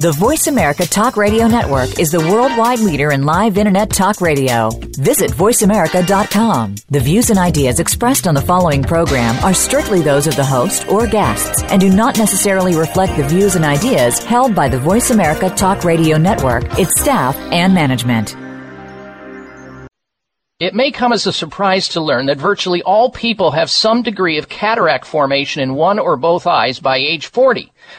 The Voice America Talk Radio Network is the worldwide leader in live Internet talk radio. Visit VoiceAmerica.com. The views and ideas expressed on the following program are strictly those of the host or guests and do not necessarily reflect the views and ideas held by the Voice America Talk Radio Network, its staff, and management. It may come as a surprise to learn that virtually all people have some degree of cataract formation in one or both eyes by age 40.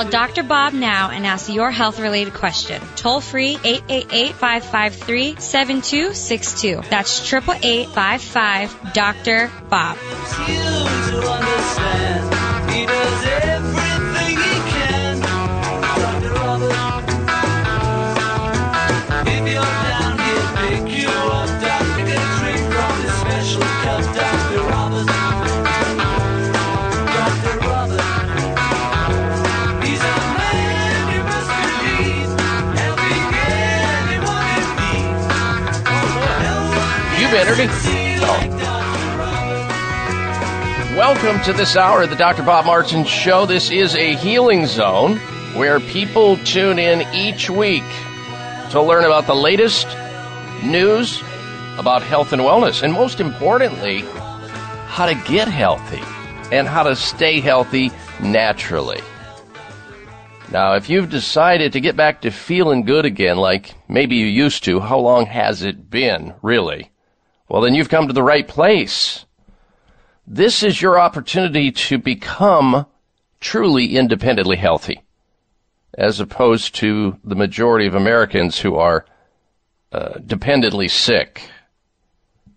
Call Dr. Bob now and ask your health related question. Toll free 888 553 7262. That's 888 55 Dr. Bob. It. Oh. Welcome to this hour of the Dr. Bob Martin Show. This is a healing zone where people tune in each week to learn about the latest news about health and wellness, and most importantly, how to get healthy and how to stay healthy naturally. Now, if you've decided to get back to feeling good again, like maybe you used to, how long has it been, really? Well, then you've come to the right place. This is your opportunity to become truly independently healthy, as opposed to the majority of Americans who are uh, dependently sick.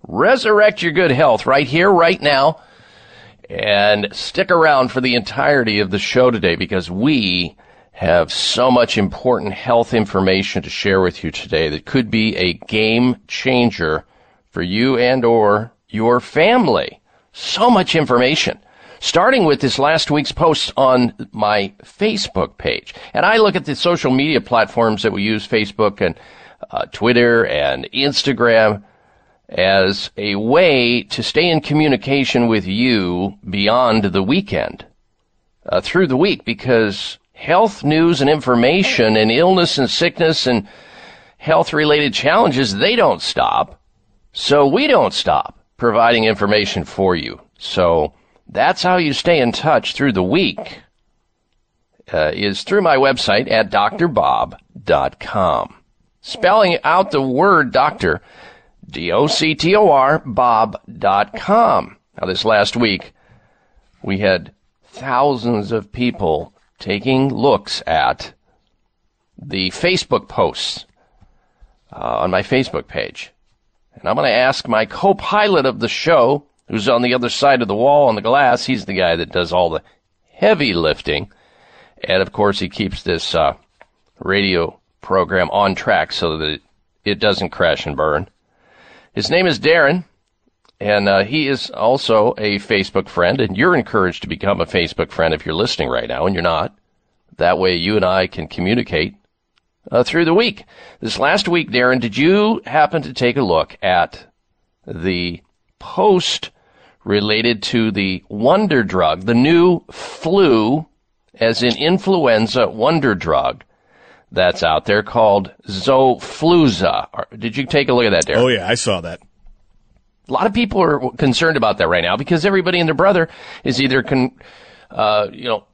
Resurrect your good health right here, right now, and stick around for the entirety of the show today because we have so much important health information to share with you today that could be a game changer for you and or your family. So much information. Starting with this last week's post on my Facebook page. And I look at the social media platforms that we use, Facebook and uh, Twitter and Instagram, as a way to stay in communication with you beyond the weekend, uh, through the week, because health news and information and illness and sickness and health related challenges, they don't stop. So we don't stop providing information for you. So that's how you stay in touch through the week. uh, is through my website at drbob.com. Spelling out the word doctor, D-O-C-T-O-R, bob.com. Now this last week, we had thousands of people taking looks at the Facebook posts uh, on my Facebook page. And I'm going to ask my co-pilot of the show, who's on the other side of the wall on the glass. He's the guy that does all the heavy lifting. And of course, he keeps this uh, radio program on track so that it doesn't crash and burn. His name is Darren, and uh, he is also a Facebook friend. And you're encouraged to become a Facebook friend if you're listening right now, and you're not. That way, you and I can communicate uh, through the week. This last week, Darren, did you happen to take a look at the post related to the wonder drug, the new flu, as in influenza wonder drug that's out there called Xofluza. Did you take a look at that, Darren? Oh, yeah, I saw that. A lot of people are concerned about that right now because everybody and their brother is either con, uh, you know,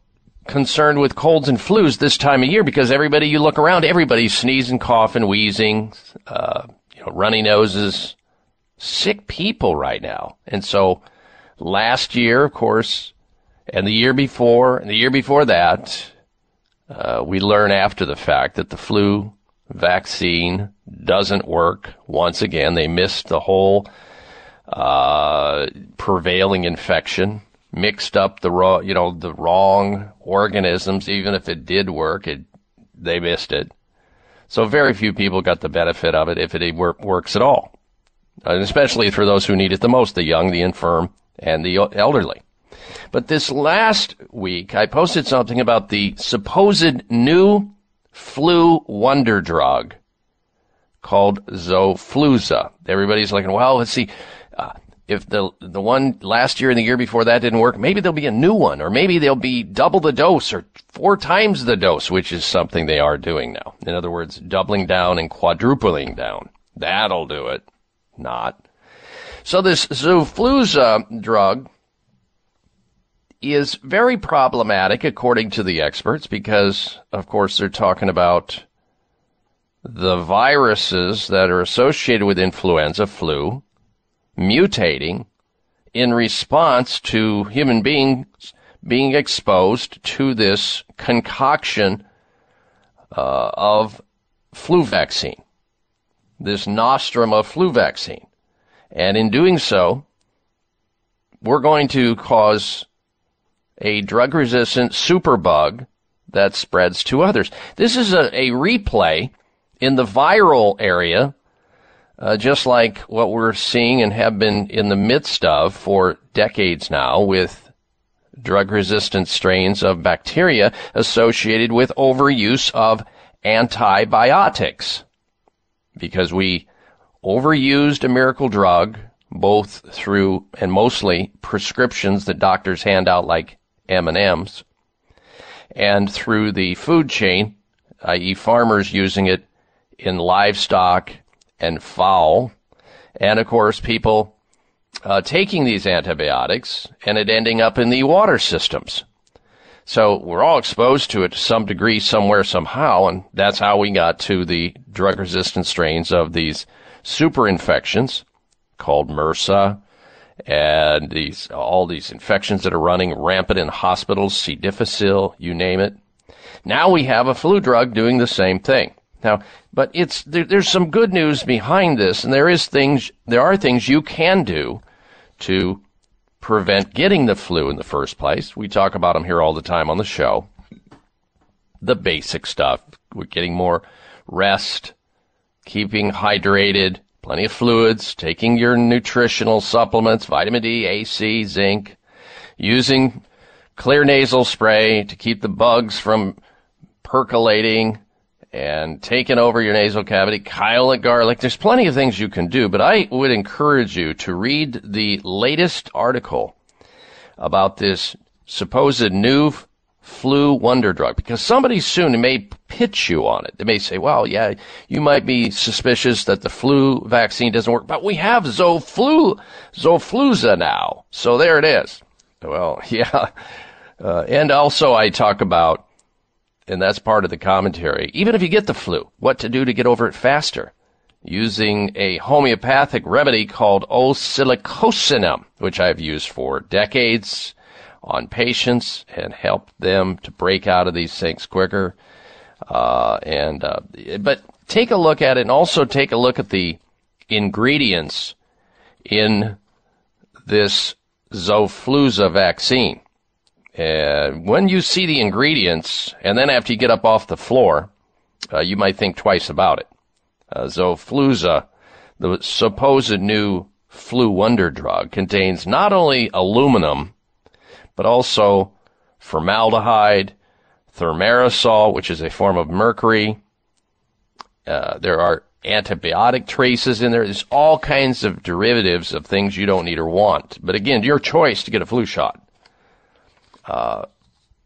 concerned with colds and flus this time of year because everybody you look around, everybody's sneezing, coughing, wheezing, uh, you know, runny noses, sick people right now. And so last year, of course, and the year before, and the year before that, uh, we learn after the fact that the flu vaccine doesn't work. Once again, they missed the whole uh, prevailing infection mixed up the raw, you know, the wrong organisms. Even if it did work, it they missed it. So very few people got the benefit of it if it works at all, and especially for those who need it the most: the young, the infirm, and the elderly. But this last week, I posted something about the supposed new flu wonder drug called Xofluza. Everybody's like, well, let's see if the the one last year and the year before that didn't work, maybe there'll be a new one, or maybe they'll be double the dose or four times the dose, which is something they are doing now. In other words, doubling down and quadrupling down. That'll do it. Not. So this Xofluza drug is very problematic according to the experts because, of course, they're talking about the viruses that are associated with influenza, flu, mutating in response to human beings being exposed to this concoction uh, of flu vaccine, this nostrum of flu vaccine. And in doing so, we're going to cause a drug resistant superbug that spreads to others. This is a, a replay in the viral area uh, just like what we're seeing and have been in the midst of for decades now with drug resistant strains of bacteria associated with overuse of antibiotics. Because we overused a miracle drug both through and mostly prescriptions that doctors hand out like M&Ms and through the food chain, i.e. farmers using it in livestock and fowl. And of course, people uh, taking these antibiotics and it ending up in the water systems. So we're all exposed to it to some degree, somewhere, somehow, and that's how we got to the drug resistant strains of these super infections called MRSA and these all these infections that are running rampant in hospitals, C. difficile, you name it. Now we have a flu drug doing the same thing. Now, but it's there, there's some good news behind this, and there is things there are things you can do to prevent getting the flu in the first place. We talk about them here all the time on the show. The basic stuff, we're getting more rest, keeping hydrated, plenty of fluids, taking your nutritional supplements, vitamin D, A, C, zinc, using Xlear nasal spray to keep the bugs from percolating and taking over your nasal cavity, Kyolic garlic. There's plenty of things you can do, but I would encourage you to read the latest article about this supposed new flu wonder drug because somebody soon may pitch you on it. They may say, well, yeah, you might be suspicious that the flu vaccine doesn't work, but we have Zoflu, Xofluza now. So there it is. Well, yeah. Uh, and also I talk about and that's part of the commentary. Even if you get the flu, what to do to get over it faster. Using a homeopathic remedy called oscillococcinum, which I've used for decades on patients and helped them to break out of these things quicker. Uh, and uh, but take a look at it, and also take a look at the ingredients in this Xofluza vaccine. Uh, when you see the ingredients, and then after you get up off the floor, uh, you might think twice about it. Uh, Xofluza, the supposed new flu wonder drug, contains not only aluminum, but also formaldehyde, thimerosal, which is a form of mercury. Uh, there are antibiotic traces in there. There's all kinds of derivatives of things you don't need or want. But again, your choice to get a flu shot. Uh,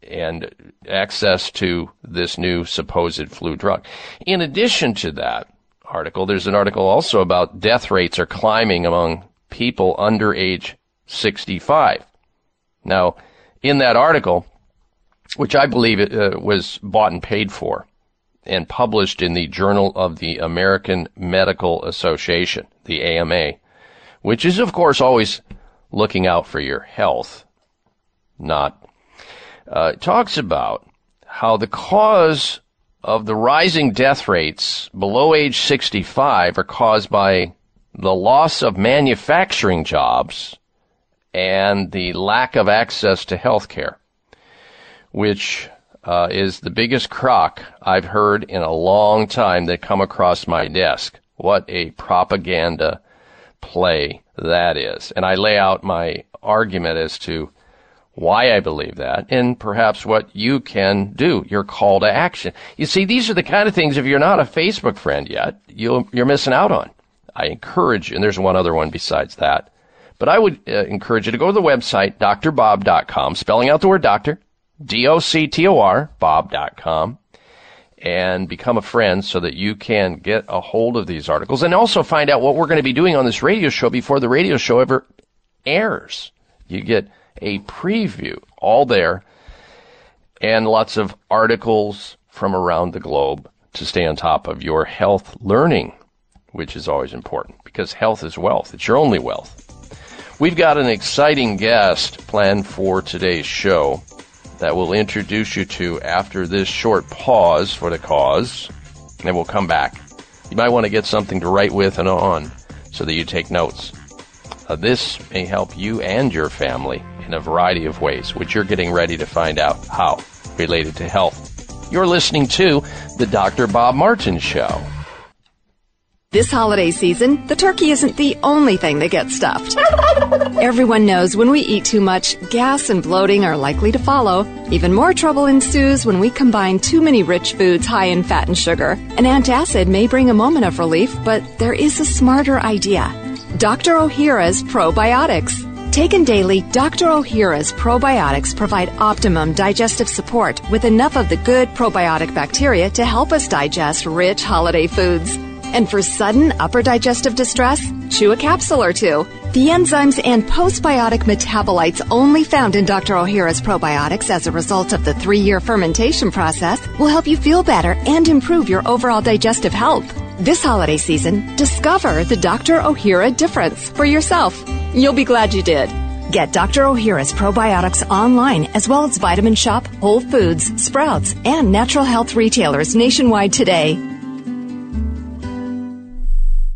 and access to this new supposed flu drug. In addition to that article, there's an article also about death rates are climbing among people under age 65. Now, in that article, which I believe it, uh, was bought and paid for and published in the Journal of the American Medical Association, the AMA, which is, of course, always looking out for your health, not, uh, talks about how the cause of the rising death rates below age 65 are caused by the loss of manufacturing jobs and the lack of access to health care, which uh, is the biggest crock I've heard in a long time that come across my desk. What a propaganda play that is. And I lay out my argument as to why I believe that and perhaps what you can do, your call to action. You see, these are the kind of things, if you're not a Facebook friend yet, you are missing out on. I encourage you, and there's one other one besides that. But I would uh, encourage you to go to the website, drbob.com, spelling out the word doctor, D-O-C-T-O-R, bob.com, and become a friend so that you can get a hold of these articles and also find out what we're going to be doing on this radio show before the radio show ever airs. You get a preview all there and lots of articles from around the globe to stay on top of your health learning, which is always important because health is wealth. It's your only wealth. We've got an exciting guest planned for today's show that we'll introduce you to after this short pause for the cause, and we'll come back. You might want to get something to write with and on so that you take notes. Uh, this may help you and your family in a variety of ways, which you're getting ready to find out how related to health. You're listening to The Dr. Bob Martin Show. This holiday season, the turkey isn't the only thing that gets stuffed. Everyone knows when we eat too much, gas and bloating are likely to follow. Even more trouble ensues when we combine too many rich foods high in fat and sugar. An antacid may bring a moment of relief, but there is a smarter idea. Dr. O'Hara's Probiotics. Taken daily, Dr. O'Hara's probiotics provide optimum digestive support with enough of the good probiotic bacteria to help us digest rich holiday foods. And for sudden upper digestive distress, chew a capsule or two. The enzymes and postbiotic metabolites only found in Dr. O'Hara's probiotics as a result of the three year fermentation process will help you feel better and improve your overall digestive health. This holiday season, discover the Dr. O'Hara difference for yourself. You'll be glad you did. Get Dr. O'Hara's probiotics online as well as Vitamin Shoppe, Whole Foods, Sprouts, and natural health retailers nationwide today.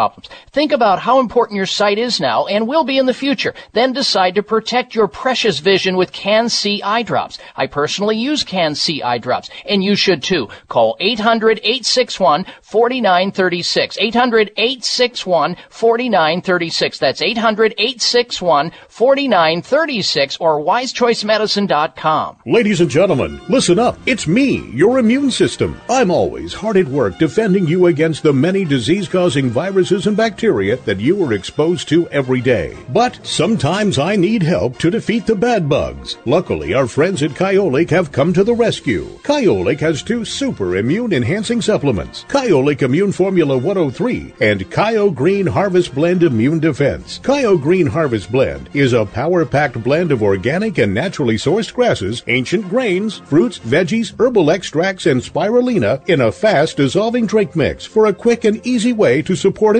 problems. Think about how important your sight is now and will be in the future. Then decide to protect your precious vision with Can-C eye drops. I personally use Can-C eye drops, and you should too. Call 800-861-4936. 800-861-4936. That's 800-861-4936 or wisechoicemedicine.com. Ladies and gentlemen, listen up. It's me, your immune system. I'm always hard at work defending you against the many disease-causing viruses and bacteria that you are exposed to every day. But sometimes I need help to defeat the bad bugs. Luckily, our friends at Kyolic have come to the rescue. Kyolic has two super immune enhancing supplements, Kyolic Immune Formula 103 and Kyo Green Harvest Blend Immune Defense. Kyo Green Harvest Blend is a power-packed blend of organic and naturally sourced grasses, ancient grains, fruits, veggies, herbal extracts, and spirulina in a fast dissolving drink mix for a quick and easy way to support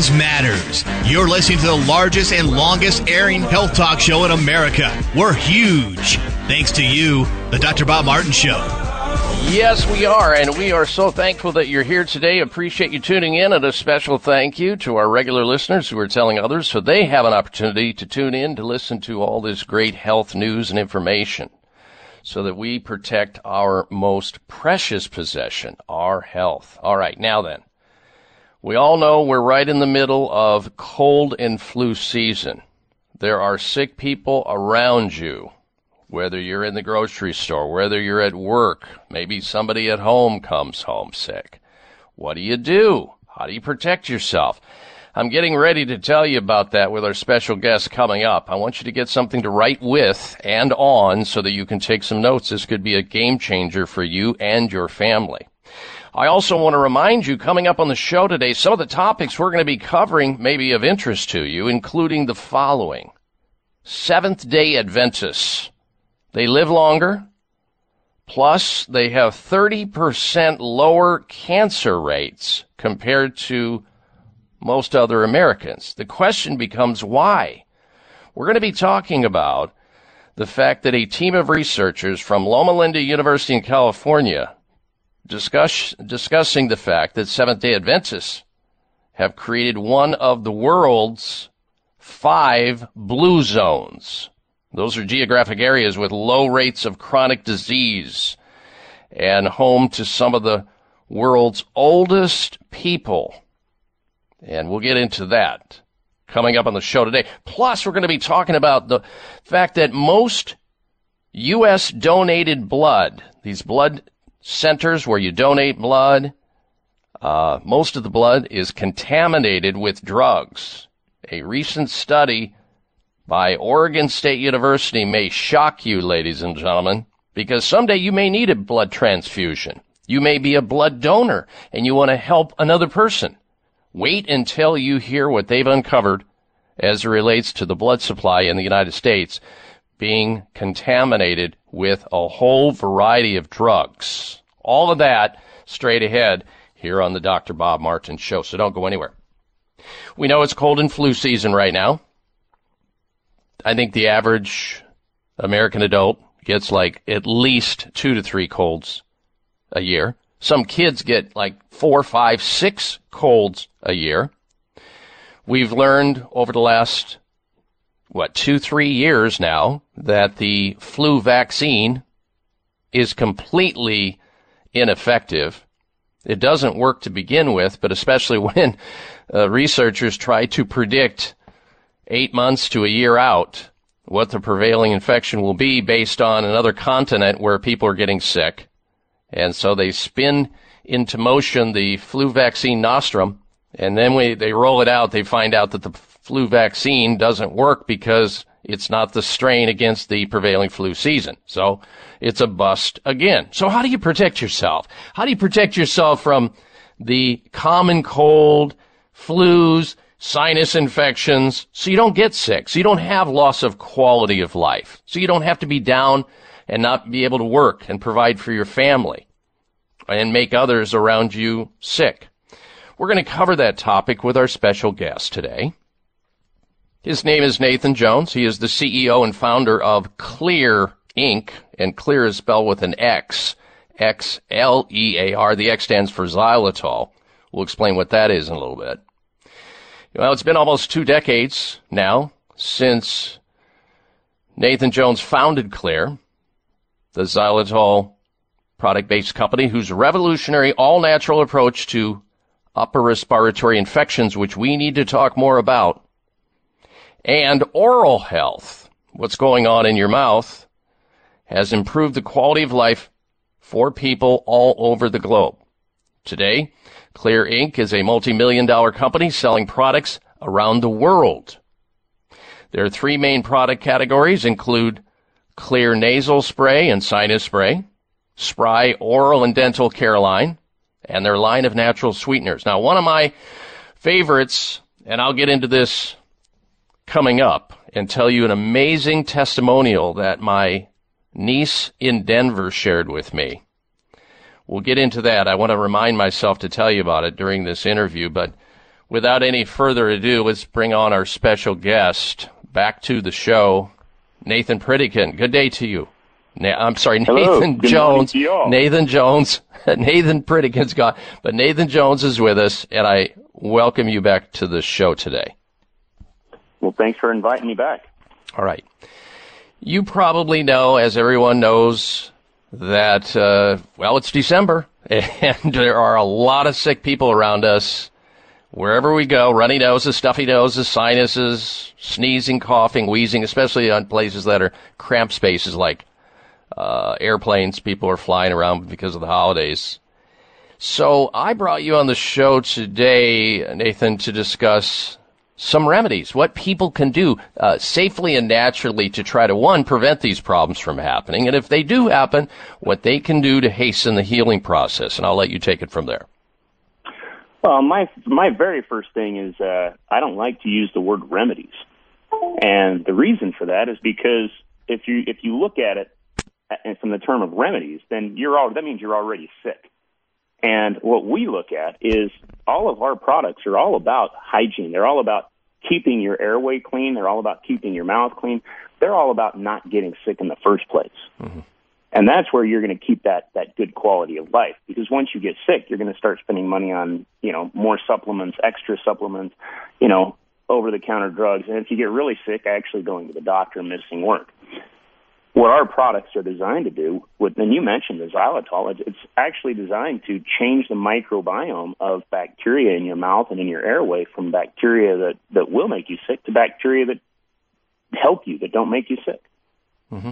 Size matters. You're listening to the largest and longest airing health talk show in America. We're huge. Thanks to you, the Dr. Bob Martin Show. Yes, we are, and we are so thankful that you're here today. Appreciate you tuning in, and a special thank you to our regular listeners who are telling others so they have an opportunity to tune in to listen to all this great health news and information so that we protect our most precious possession, our health. All right, now then. We all know we're right in the middle of cold and flu season. There are sick people around you, whether you're in the grocery store, whether you're at work, maybe somebody at home comes home sick. What do you do? How do you protect yourself? I'm getting ready to tell you about that with our special guest coming up. I want you to get something to write with and on so that you can take some notes. This could be a game changer for you and your family. I also want to remind you coming up on the show today, some of the topics we're going to be covering may be of interest to you, including the following. Seventh day Adventists. They live longer. Plus, they have 30% lower cancer rates compared to most other Americans. The question becomes why? We're going to be talking about the fact that a team of researchers from Loma Linda University in California discuss, discussing the fact that Seventh day Adventists have created one of the world's five blue zones. Those are geographic areas with low rates of chronic disease and home to some of the world's oldest people. And we'll get into that coming up on the show today. Plus, we're going to be talking about the fact that most U.S. donated blood, these blood centers where you donate blood, uh, most of the blood is contaminated with drugs. A recent study by Oregon State University may shock you, ladies and gentlemen, because someday you may need a blood transfusion. You may be a blood donor and you want to help another person. Wait until you hear what they've uncovered as it relates to the blood supply in the United States being contaminated with a whole variety of drugs. All of that straight ahead here on the Dr. Bob Martin Show. So don't go anywhere. We know it's cold and flu season right now. I think the average American adult gets like at least two to three colds a year. Some kids get like four, five, six colds a year. We've learned over the last what, two, three years now that the flu vaccine is completely ineffective. It doesn't work to begin with, but especially when uh, researchers try to predict eight months to a year out what the prevailing infection will be based on another continent where people are getting sick. And so they spin into motion the flu vaccine nostrum And then when they roll it out, they find out that the flu vaccine doesn't work because it's not the strain against the prevailing flu season. So it's a bust again. So how do you protect yourself? How do you protect yourself from the common cold, flus, sinus infections, so you don't get sick, so you don't have loss of quality of life, so you don't have to be down and not be able to work and provide for your family and make others around you sick. We're going to cover that topic with our special guest today. His name is Nathan Jones. He is the CEO and founder of Xlear Inc. And Xlear is spelled with an X. X L E A R. The X stands for xylitol. We'll explain what that is in a little bit. Well, it's been almost two decades now since Nathan Jones founded Xlear, the xylitol product based company whose revolutionary all natural approach to upper respiratory infections, which we need to talk more about, and oral health, what's going on in your mouth, has improved the quality of life for people all over the globe. Today, Xlear Inc. is a multi-million dollar company selling products around the world. Their three main product categories include Xlear nasal spray and sinus spray, Spry oral and dental care line, and their line of natural sweeteners. Now, one of my favorites, and I'll get into this coming up and tell you an amazing testimonial that my niece in Denver shared with me. We'll get into that. I want to remind myself to tell you about it during this interview, but without any further ado, let's bring on our special guest back to the show, Nathan Pritikin. Good day to you. Na- I'm sorry, Nathan Jones. to y'all. Nathan Jones. Nathan Pritikin's gone, but Nathan Jones is with us, and I welcome you back to the show today. Well, thanks for inviting me back. All right. You probably know, as everyone knows, that, uh, well, it's December and there are a lot of sick people around us wherever we go runny noses, stuffy noses, sinuses, sneezing, coughing, wheezing, especially on places that are cramped spaces like uh, airplanes. People are flying around because of the holidays. So I brought you on the show today, Nathan, to discuss some remedies, what people can do uh, safely and naturally to try to one prevent these problems from happening, and if they do happen, what they can do to hasten the healing process. And I'll let you take it from there. Well, my my very first thing is uh, I don't like to use the word remedies, and the reason for that is because if you if you look at it and from the term of remedies, then you're all that means you're already sick. And what we look at is all of our products are all about hygiene. They're all about keeping your airway clean. They're all about keeping your mouth clean. They're all about not getting sick in the first place. Mm-hmm. And that's where you're going to keep that, that good quality of life. Because once you get sick, you're going to start spending money on, you know, more supplements, extra supplements, you know, over the counter drugs. And if you get really sick, actually going to the doctor and missing work what our products are designed to do, and you mentioned the xylitol, it's, it's actually designed to change the microbiome of bacteria in your mouth and in your airway from bacteria that, that will make you sick to bacteria that help you, that don't make you sick. Mm-hmm.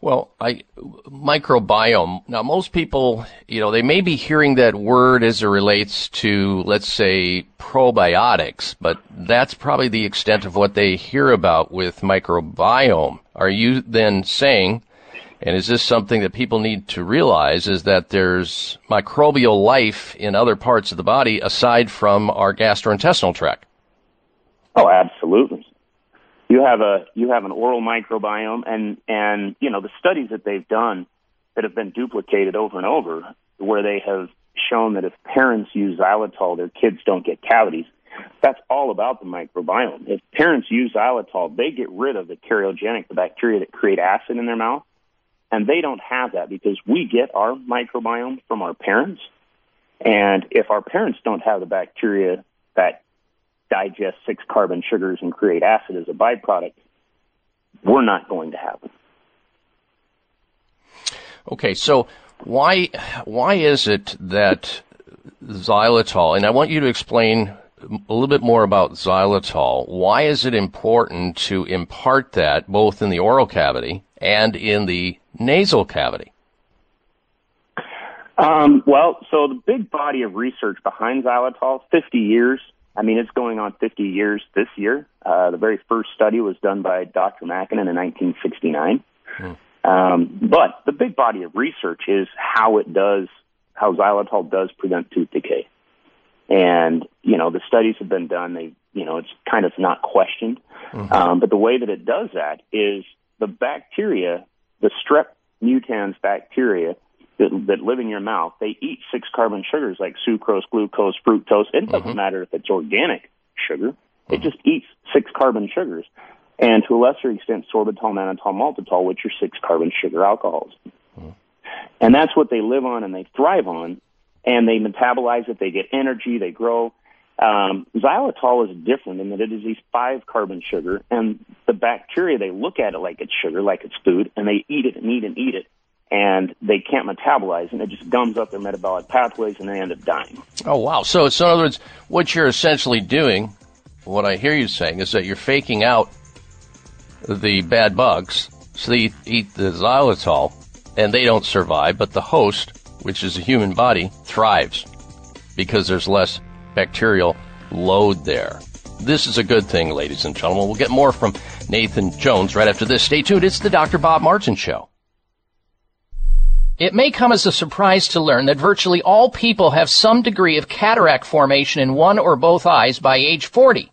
Well, I microbiome. Now, most people, you know, they may be hearing that word as it relates to, let's say, probiotics, but that's probably the extent of what they hear about with microbiome. Are you then saying, and is this something that people need to realize, is that there's microbial life in other parts of the body aside from our gastrointestinal tract? Oh, absolutely. You have a you have an oral microbiome, and and you know the studies that they've done that have been duplicated over and over, where they have shown that if parents use xylitol, their kids don't get cavities. That's all about the microbiome. If parents use xylitol, they get rid of the cariogenic, the bacteria that create acid in their mouth, and they don't have that because we get our microbiome from our parents. And if our parents don't have the bacteria that digest six carbon sugars and create acid as a byproduct, we're not going to have them. Okay, so why why is it that xylitol? And I want you to explain a little bit more about xylitol. Why is it important to impart that both in the oral cavity and in the nasal cavity? Um, well, so the big body of research behind xylitol, 50 years. I mean, it's going on 50 years this year. Uh, the very first study was done by Dr. Makinen in 1969. Hmm. Um, but the big body of research is how it does, how xylitol does prevent tooth decay. And, you know, the studies have been done. They, you know, it's kind of not questioned. Mm-hmm. Um, but the way that it does that is the bacteria, the strep mutans bacteria that, that live in your mouth, they eat six carbon sugars like sucrose, glucose, fructose. It doesn't mm-hmm. matter if it's organic sugar. Mm-hmm. It just eats six carbon sugars. And to a lesser extent, sorbitol, mannitol, maltitol, which are six carbon sugar alcohols. Mm-hmm. And that's what they live on and they thrive on. And they metabolize it, they get energy, they grow. Um, xylitol is different in that it is a five carbon sugar, and the bacteria they look at it like it's sugar, like it's food, and they eat it and eat and eat it, and they can't metabolize, and it just gums up their metabolic pathways, and they end up dying. Oh wow! So, so in other words, what you're essentially doing, what I hear you saying, is that you're faking out the bad bugs, so they eat the xylitol, and they don't survive, but the host, which is a human body, thrives because there's less bacterial load there. This is a good thing, ladies and gentlemen. We'll get more from Nathan Jones right after this. Stay tuned. It's the Dr. Bob Martin Show. It may come as a surprise to learn that virtually all people have some degree of cataract formation in one or both eyes by age 40.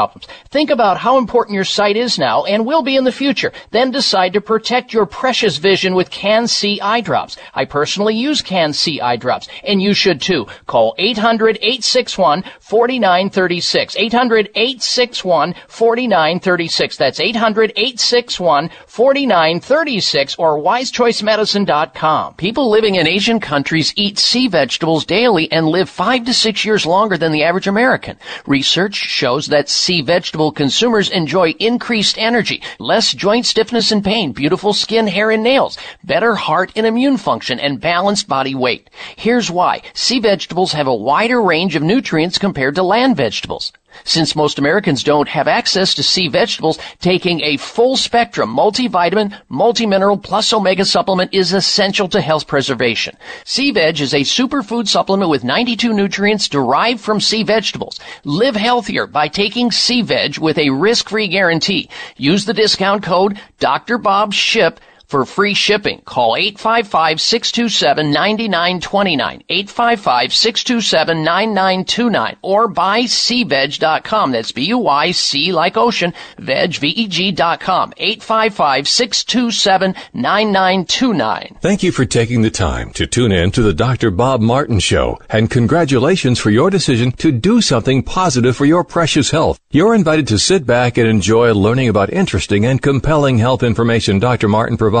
Think about how important your sight is now and will be in the future. Then decide to protect your precious vision with Can-C eye drops. I personally use Can-C eye drops, and you should too. Call 800-861-4936. 800-861-4936. That's 800-861-4936 or wisechoicemedicine.com. People living in Asian countries eat sea vegetables daily and live five to six years longer than the average American. Research shows that sea vegetable consumers enjoy increased energy, less joint stiffness and pain, beautiful skin, hair, and nails, better heart and immune function, and balanced body weight. Here's why. Sea vegetables have a wider range of nutrients compared to land vegetables. Since most Americans don't have access to sea vegetables, taking a full spectrum multivitamin, multimineral plus omega supplement is essential to health preservation. Sea Veg is a superfood supplement with 92 nutrients derived from sea vegetables. Live healthier by taking Sea Veg with a risk-free guarantee. Use the discount code Dr. Bob Ship for free shipping. Call 855-627-9929, 855-627-9929, or buy seaveg.com. That's B-U-Y-C like ocean, veg, V-E-G dot com, 855-627-9929. Thank you for taking the time to tune in to the Dr. Bob Martin Show, and congratulations for your decision to do something positive for your precious health. You're invited to sit back and enjoy learning about interesting and compelling health information Dr. Martin provides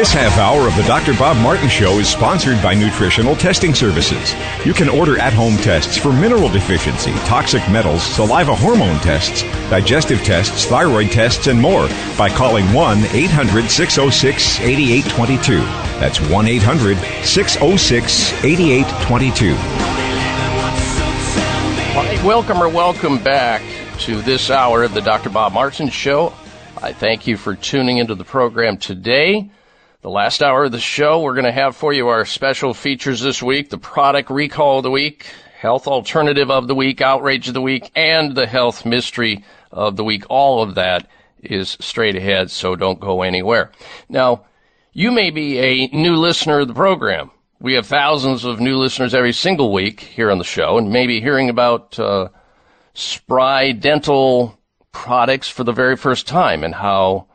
This half hour of the Dr. Bob Martin Show is sponsored by Nutritional Testing Services. You can order at home tests for mineral deficiency, toxic metals, saliva hormone tests, digestive tests, thyroid tests, and more by calling 1 800 606 8822. That's 1 800 606 8822. Welcome or welcome back to this hour of the Dr. Bob Martin Show. I thank you for tuning into the program today. The last hour of the show, we're going to have for you our special features this week, the product recall of the week, health alternative of the week, outrage of the week, and the health mystery of the week. All of that is straight ahead, so don't go anywhere. Now, you may be a new listener of the program. We have thousands of new listeners every single week here on the show, and maybe hearing about uh, Spry Dental products for the very first time and how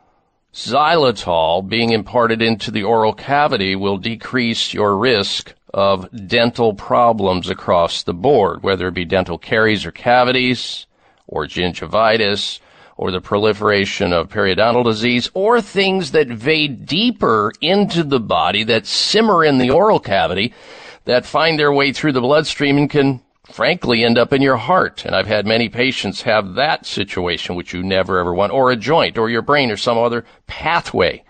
xylitol being imparted into the oral cavity will decrease your risk of dental problems across the board, whether it be dental caries or cavities, or gingivitis, or the proliferation of periodontal disease, or things that vade deeper into the body that simmer in the oral cavity that find their way through the bloodstream and can frankly end up in your heart. And I've had many patients have that situation, which you never ever want, or a joint, or your brain, or some other pathway.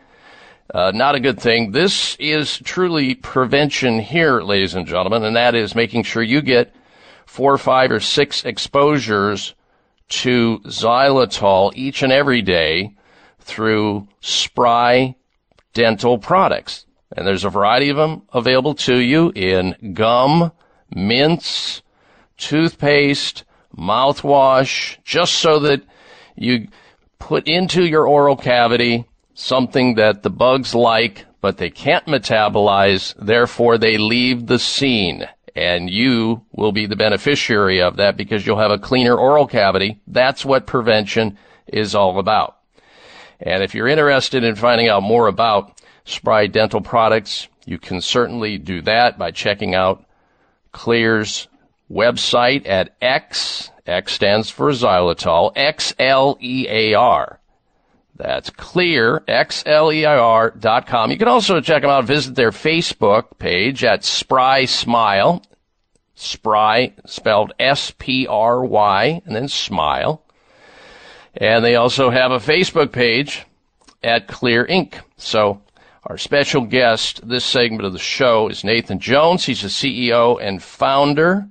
Uh, not a good thing. This is truly prevention here, ladies and gentlemen, and that is making sure you get four, five, or six exposures to xylitol each and every day through Spry dental products. And there's a variety of them available to you in gum, mints, toothpaste, mouthwash, just so that you put into your oral cavity something that the bugs like, but they can't metabolize, therefore they leave the scene. And you will be the beneficiary of that because you'll have a cleaner oral cavity. That's what prevention is all about. And if you're interested in finding out more about Spry dental products, you can certainly do that by checking out Xlear's website at X, X stands for xylitol, X-L-E-A-R. That's Xlear, X L E I R dot com. You can also check them out, visit their Facebook page at Spry Smile, Spry spelled S-P-R-Y, and then Smile. And they also have a Facebook page at Xlear Inc. So our special guest this segment of the show is Nathan Jones. He's the CEO and founder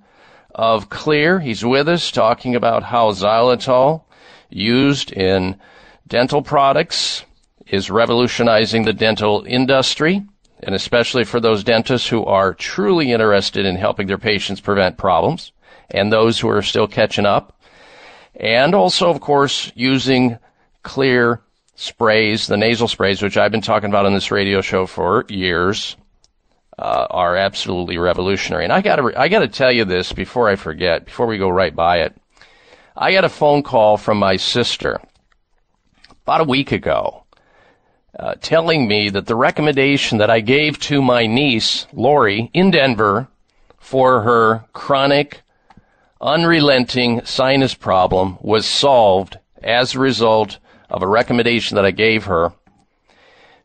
of Xlear. He's with us talking about how xylitol used in dental products is revolutionizing the dental industry, and especially for those dentists who are truly interested in helping their patients prevent problems and those who are still catching up. And also, of course, using Xlear sprays, the nasal sprays, which I've been talking about on this radio show for years, uh, are absolutely revolutionary. And I gotta, I gotta tell you this before I forget, before we go right by it. I got a phone call from my sister about a week ago, uh, telling me that the recommendation that I gave to my niece, Lori, in Denver, for her chronic, unrelenting sinus problem was solved as a result of a recommendation that I gave her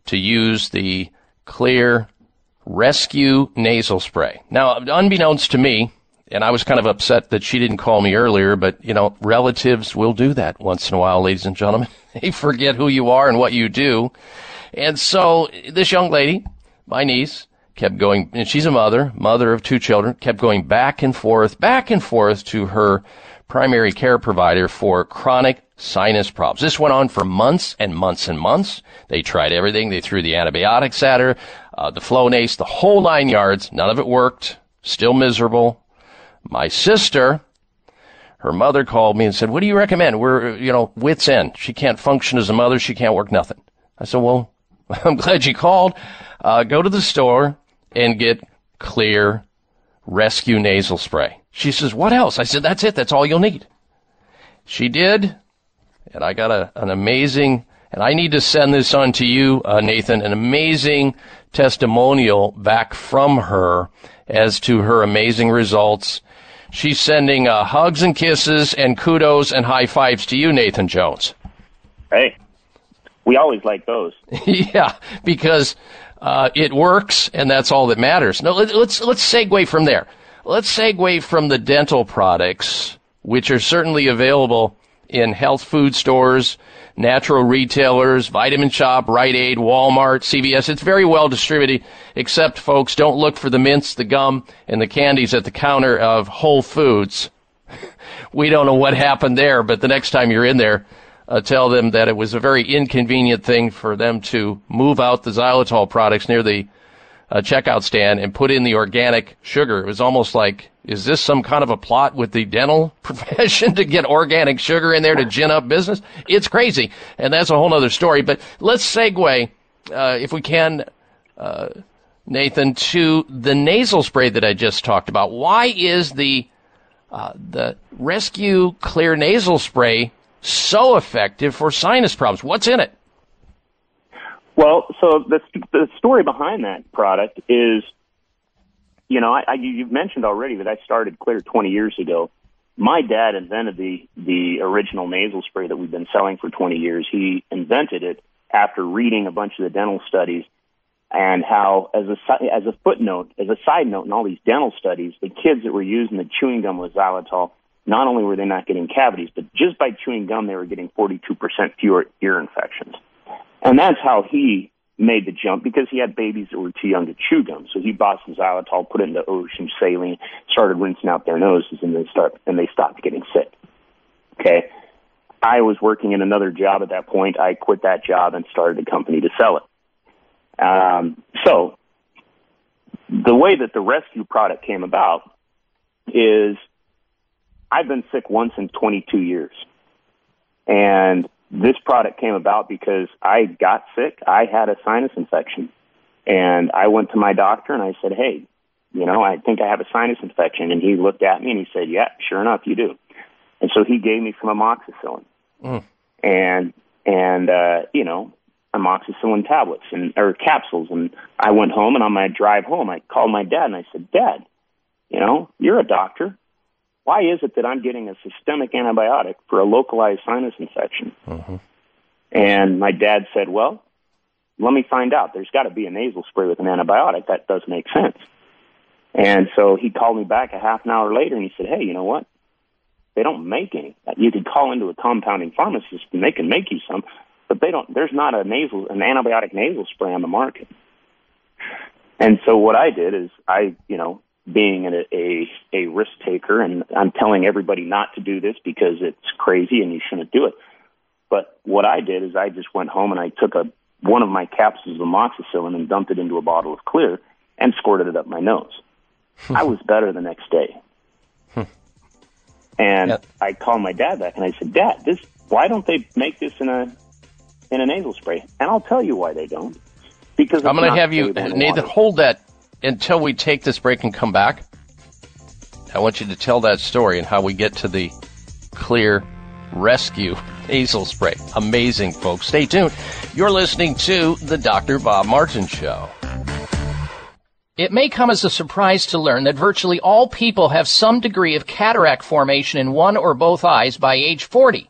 to use the Xlear Rescue Nasal Spray. Now, unbeknownst to me, and I was kind of upset that she didn't call me earlier, but you know, relatives will do that once in a while, ladies and gentlemen. they forget who you are and what you do. And so this young lady, my niece, kept going, and she's a mother, mother of two children, kept going back and forth, back and forth to her primary care provider for chronic sinus problems. This went on for months and months and months. They tried everything. They threw the antibiotics at her, uh, the Flonase, the whole nine yards. None of it worked. Still miserable. My sister, her mother called me and said, what do you recommend? We're, you know, wits end. She can't function as a mother. She can't work nothing. I said, well, I'm glad you called. Uh, go to the store and get Xlear rescue nasal spray. She says, what else? I said, that's it. That's all you'll need. She did. And I got a, an amazing, and I need to send this on to you, uh, Nathan, an amazing testimonial back from her as to her amazing results. She's sending uh, hugs and kisses and kudos and high fives to you, Nathan Jones. Hey, we always like those. yeah, because uh, it works, and that's all that matters. No, let, let's let's segue from there. Let's segue from the dental products, which are certainly available in health food stores, natural retailers, Vitamin Shoppe, Rite Aid, Walmart, CVS. It's very well distributed, except folks don't look for the mints, the gum, and the candies at the counter of Whole Foods. we don't know what happened there, but the next time you're in there, uh, tell them that it was a very inconvenient thing for them to move out the xylitol products near the uh, checkout stand and put in the organic sugar. It was almost like, is this some kind of a plot with the dental profession to get organic sugar in there to gin up business? It's crazy. And that's a whole other story. But let's segue, uh, if we can, uh, Nathan, to the nasal spray that I just talked about. Why is the uh, the Rescue Xlear Nasal Spray so effective for sinus problems? What's in it? Well, so the the story behind that product is, you know, I, I you've mentioned already that I started Xlear 20 years ago. My dad invented the the original nasal spray that we've been selling for 20 years. He invented it after reading a bunch of the dental studies and how, as a as a footnote, as a side note, in all these dental studies, the kids that were using the chewing gum with xylitol, not only were they not getting cavities, but just by chewing gum, they were getting 42% fewer ear infections. And that's how he made the jump because he had babies that were too young to chew gum. So he bought some xylitol, put it in the ocean saline, started rinsing out their noses, and they start and they stopped getting sick. Okay. I was working in another job at that point. I quit that job and started a company to sell it. Um, so the way that the rescue product came about is I've been sick once in 22 years. And this product came about because I got sick. I had a sinus infection. And I went to my doctor and I said, Hey, you know, I think I have a sinus infection. And he looked at me and he said, Yeah, sure enough, you do. And so he gave me some amoxicillin. Mm. And, and, uh, you know, amoxicillin tablets and or capsules. And I went home, and on my drive home, I called my dad and I said, "Dad, you know, you're a doctor. Why is it that I'm getting a systemic antibiotic for a localized sinus infection?" Mm-hmm. And my dad said, "Well, let me find out. There's got to be a nasal spray with an antibiotic. That does make sense." And so he called me back a half an hour later, and he said, "Hey, you know what? They don't make any. You could call into a compounding pharmacist, and they can make you some." but they don't. There's not a nasal, an antibiotic nasal spray on the market. And so what I did is I, you know, being a, a, a risk taker, and I'm telling everybody not to do this because it's crazy and you shouldn't do it. But what I did is I just went home and I took a one of my capsules of amoxicillin and dumped it into a bottle of Xlear and squirted it up my nose. Hmm. I was better the next day. Hmm. and yep. I called my dad back and I said, Dad, this why don't they make this in a in a nasal spray. And I'll tell you why they don't. Because I'm going to have you, Nathan, water. hold that until we take this break and come back. I want you to tell that story and how we get to the Xlear rescue nasal spray. Amazing, folks. Stay tuned. You're listening to the Dr. Bob Martin Show. It may come as a surprise to learn that virtually all people have some degree of cataract formation in one or both eyes by age 40.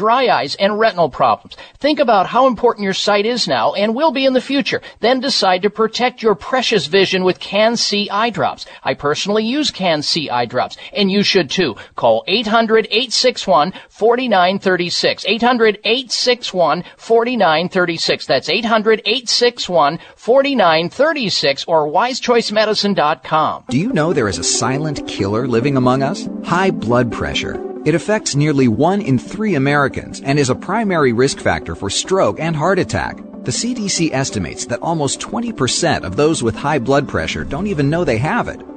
dry eyes, and retinal problems. Think about how important your sight is now and will be in the future. Then decide to protect your precious vision with Can-C eye drops. I personally use Can-C eye drops, and you should too. Call 800-861-4936. 800-861-4936. That's 800-861-4936 or wisechoicemedicine.com. Do you know there is a silent killer living among us? High blood pressure. It affects nearly one in three Americans and is a primary risk factor for stroke and heart attack. The CDC estimates that almost 20% of those with high blood pressure don't even know they have it.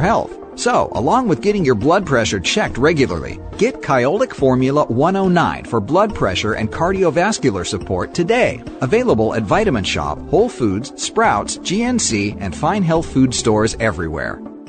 health. So, along with getting your blood pressure checked regularly, get Kyolic Formula 109 for blood pressure and cardiovascular support today. Available at Vitamin Shoppe, Whole Foods, Sprouts, GNC, and fine health food stores everywhere.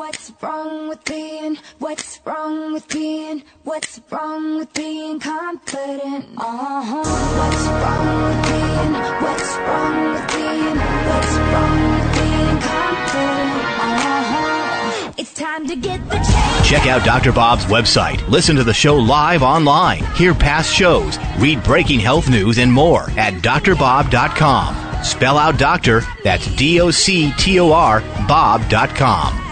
What's wrong with being, what's wrong with being, what's wrong with being confident? Uh-huh. What's wrong with being, what's wrong with being, what's wrong with being confident? Uh-huh. It's time to get the change. Check out Dr. Bob's website. Listen to the show live online. Hear past shows. Read breaking health news and more at drbob.com. Spell out doctor, that's D O C T O R, Bob.com.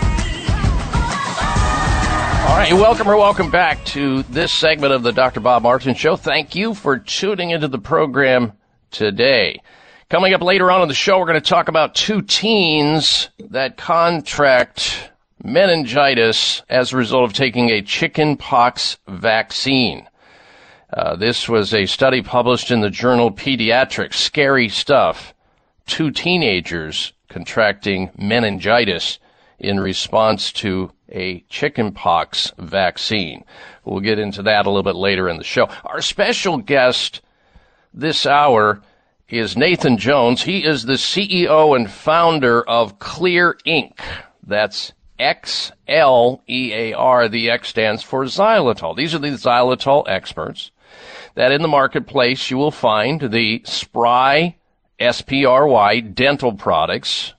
All right, welcome or welcome back to this segment of the Dr. Bob Martin Show. Thank you for tuning into the program today. Coming up later on in the show, we're going to talk about two teens that contract meningitis as a result of taking a chicken pox vaccine. Uh, this was a study published in the journal Pediatrics. Scary stuff. Two teenagers contracting meningitis in response to a chickenpox vaccine. We'll get into that a little bit later in the show. Our special guest this hour is Nathan Jones. He is the CEO and founder of Xlear Inc. That's X L E A R. The X stands for xylitol. These are the xylitol experts that in the marketplace you will find the Spry, S-P-R-Y dental products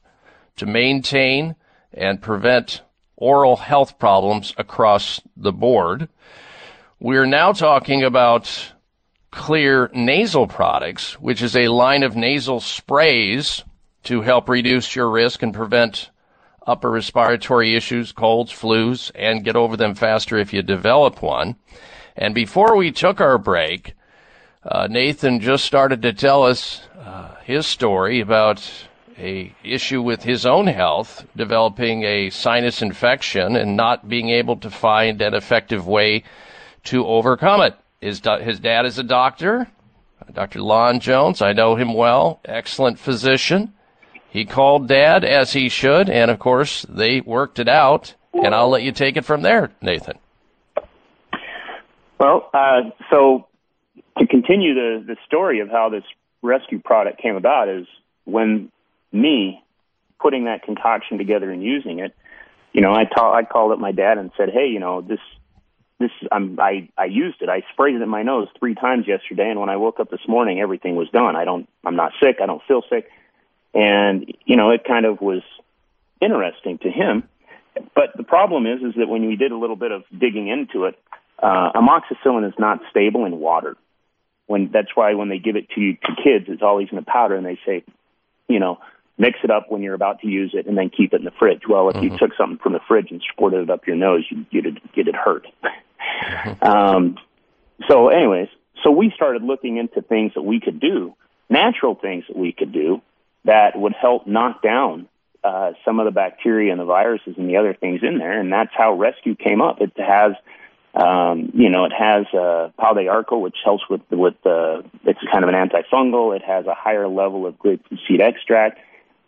to maintain and prevent oral health problems across the board. We're now talking about Xlear nasal products, which is a line of nasal sprays to help reduce your risk and prevent upper respiratory issues, colds, flus, and get over them faster if you develop one. And before we took our break, uh, Nathan just started to tell us uh, his story about a issue with his own health, developing a sinus infection and not being able to find an effective way to overcome it. His, his dad is a doctor, Dr. Lon Jones. I know him well, excellent physician. He called dad as he should, and of course, they worked it out. And I'll let you take it from there, Nathan. Well, uh, so to continue the, the story of how this rescue product came about is when me putting that concoction together and using it, you know, I ta- I called up my dad and said, "Hey, you know, this this I'm, I I used it. I sprayed it in my nose three times yesterday, and when I woke up this morning, everything was done. I don't I'm not sick. I don't feel sick, and you know, it kind of was interesting to him. But the problem is, is that when we did a little bit of digging into it, uh, amoxicillin is not stable in water. When that's why when they give it to you to kids, it's always in a powder, and they say, you know, mix it up when you're about to use it, and then keep it in the fridge. Well, if mm-hmm. you took something from the fridge and squirted it up your nose, you, you'd get it get it hurt. um, so, anyways, so we started looking into things that we could do, natural things that we could do that would help knock down uh, some of the bacteria and the viruses and the other things in there, and that's how Rescue came up. It has Um, you know, it has uh, pau de arco, which helps with with uh, it's kind of an antifungal. It has a higher level of grapefruit seed extract.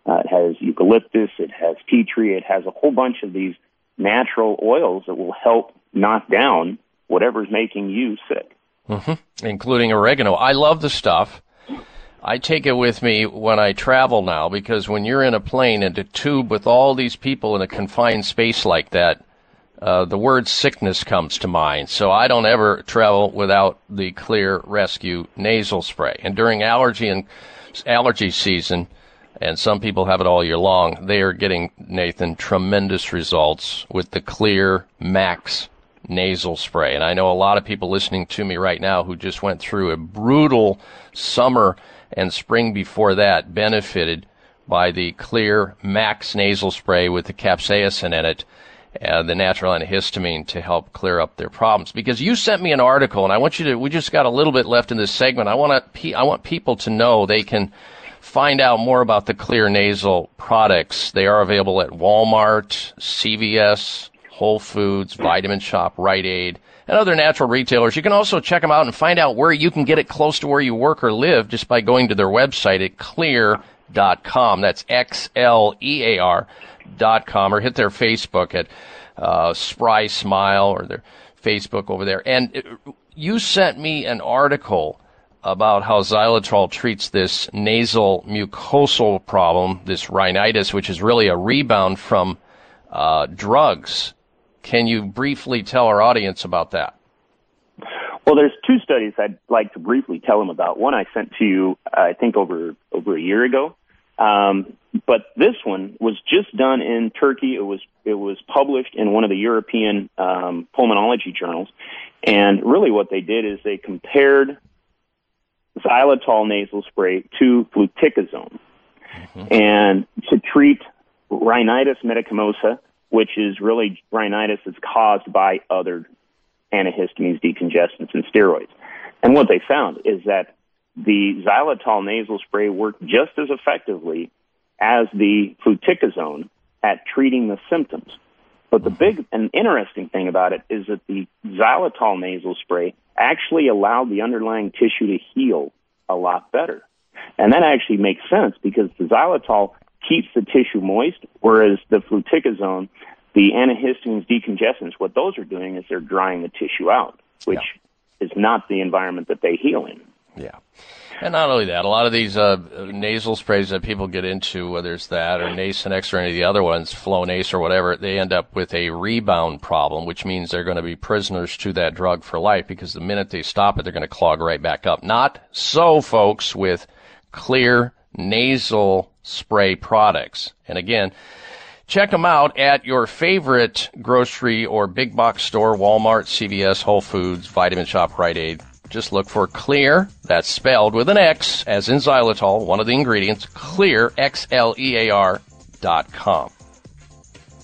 Uh, it has eucalyptus. It has tea tree. It has a whole bunch of these natural oils that will help knock down whatever's making you sick. Mm-hmm. Including oregano. I love the stuff. I take it with me when I travel now because when you're in a plane and a tube with all these people in a confined space like that, uh, the word sickness comes to mind. So I don't ever travel without the Xlear Rescue nasal spray. And during allergy and allergy season, and some people have it all year long, they are getting, Nathan, tremendous results with the Xlear Max nasal spray. And I know a lot of people listening to me right now who just went through a brutal summer and spring before that benefited by the Xlear Max nasal spray with the capsaicin in it the natural antihistamine to help clear up their problems. Because you sent me an article, and I want you to. We just got a little bit left in this segment. I want to. I want people to know they can find out more about the Xlear nasal products. They are available at Walmart, CVS, Whole Foods, Vitamin Shoppe, Rite Aid, and other natural retailers. You can also check them out and find out where you can get it close to where you work or live just by going to their website at xlear.com. That's X L E A R dot com or hit their Facebook at uh, Spry Smile or their Facebook over there. And it, you sent me an article about how xylitol treats this nasal mucosal problem, this rhinitis, which is really a rebound from uh, drugs. Can you briefly tell our audience about that? Well, there's two studies I'd like to briefly tell them about. One I sent to you, I think, over over a year ago, um, but this one was just done in Turkey. It was it was published in one of the European um, pulmonology journals, and really what they did is they compared xylitol nasal spray to fluticasone, mm-hmm. and to treat rhinitis medicamentosa, which is really rhinitis that's caused by other antihistamines, decongestants, and steroids. And what they found is that the xylitol nasal spray worked just as effectively as the fluticasone at treating the symptoms. But the big and interesting thing about it is that the xylitol nasal spray actually allowed the underlying tissue to heal a lot better. And that actually makes sense because the xylitol keeps the tissue moist, whereas the fluticasone, the antihistamines, decongestants, what those are doing is they're drying the tissue out, which yeah. is not the environment that they heal in. Yeah. And not only that, a lot of these uh, nasal sprays that people get into, whether it's that or Nasonex or any of the other ones, Flonase or whatever, they end up with a rebound problem, which means they're going to be prisoners to that drug for life because the minute they stop it, they're going to clog right back up. Not so, folks, with Xlear nasal spray products. And again, check them out at your favorite grocery or big box store, Walmart, CVS, Whole Foods, Vitamin Shoppe, Rite Aid just look for Xlear, that's spelled with an X, as in xylitol, one of the ingredients, Xlear, X-L-E-A-R dot com.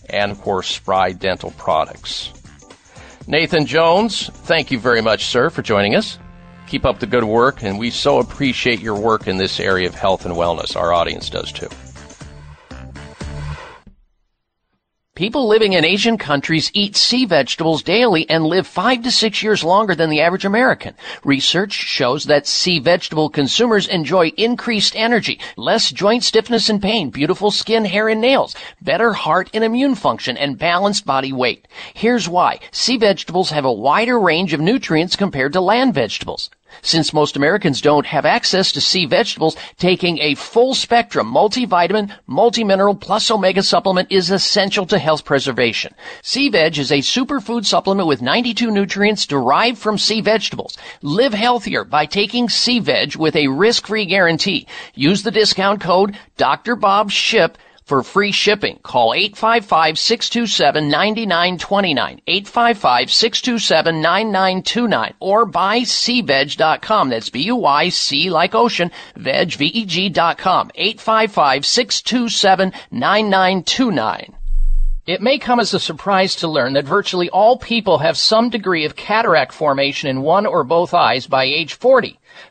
And of course, Spry Dental Products. Nathan Jones, thank you very much, sir, for joining us. Keep up the good work, and we so appreciate your work in this area of health and wellness. Our audience does too. People living in Asian countries eat sea vegetables daily and live five to six years longer than the average American. Research shows that sea vegetable consumers enjoy increased energy, less joint stiffness and pain, beautiful skin, hair, and nails, better heart and immune function, and balanced body weight. Here's why. Sea vegetables have a wider range of nutrients compared to land vegetables. Since most Americans don't have access to sea vegetables, taking a full spectrum multivitamin, multimineral plus omega supplement is essential to health preservation. Sea Veg is a superfood supplement with 92 nutrients derived from sea vegetables. Live healthier by taking Sea Veg with a risk-free guarantee. Use the discount code Dr. Bob Ship for free shipping. Call 855-627-9929, 855-627-9929, or buy seaveg.com. That's B-U-Y-C like ocean, veg, V-E-G dot com, 855-627-9929. It may come as a surprise to learn that virtually all people have some degree of cataract formation in one or both eyes by age 40.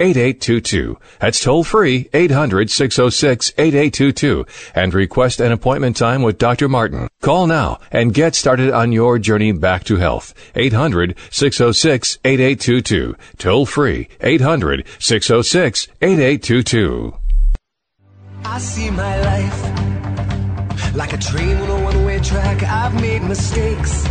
800-606-8822. That's toll free 800-606-8822 and request an appointment time with Dr. Martin. Call now and get started on your journey back to health. 800-606-8822. Toll free 800-606-8822. I see my life like a train on a one-way track. I've made mistakes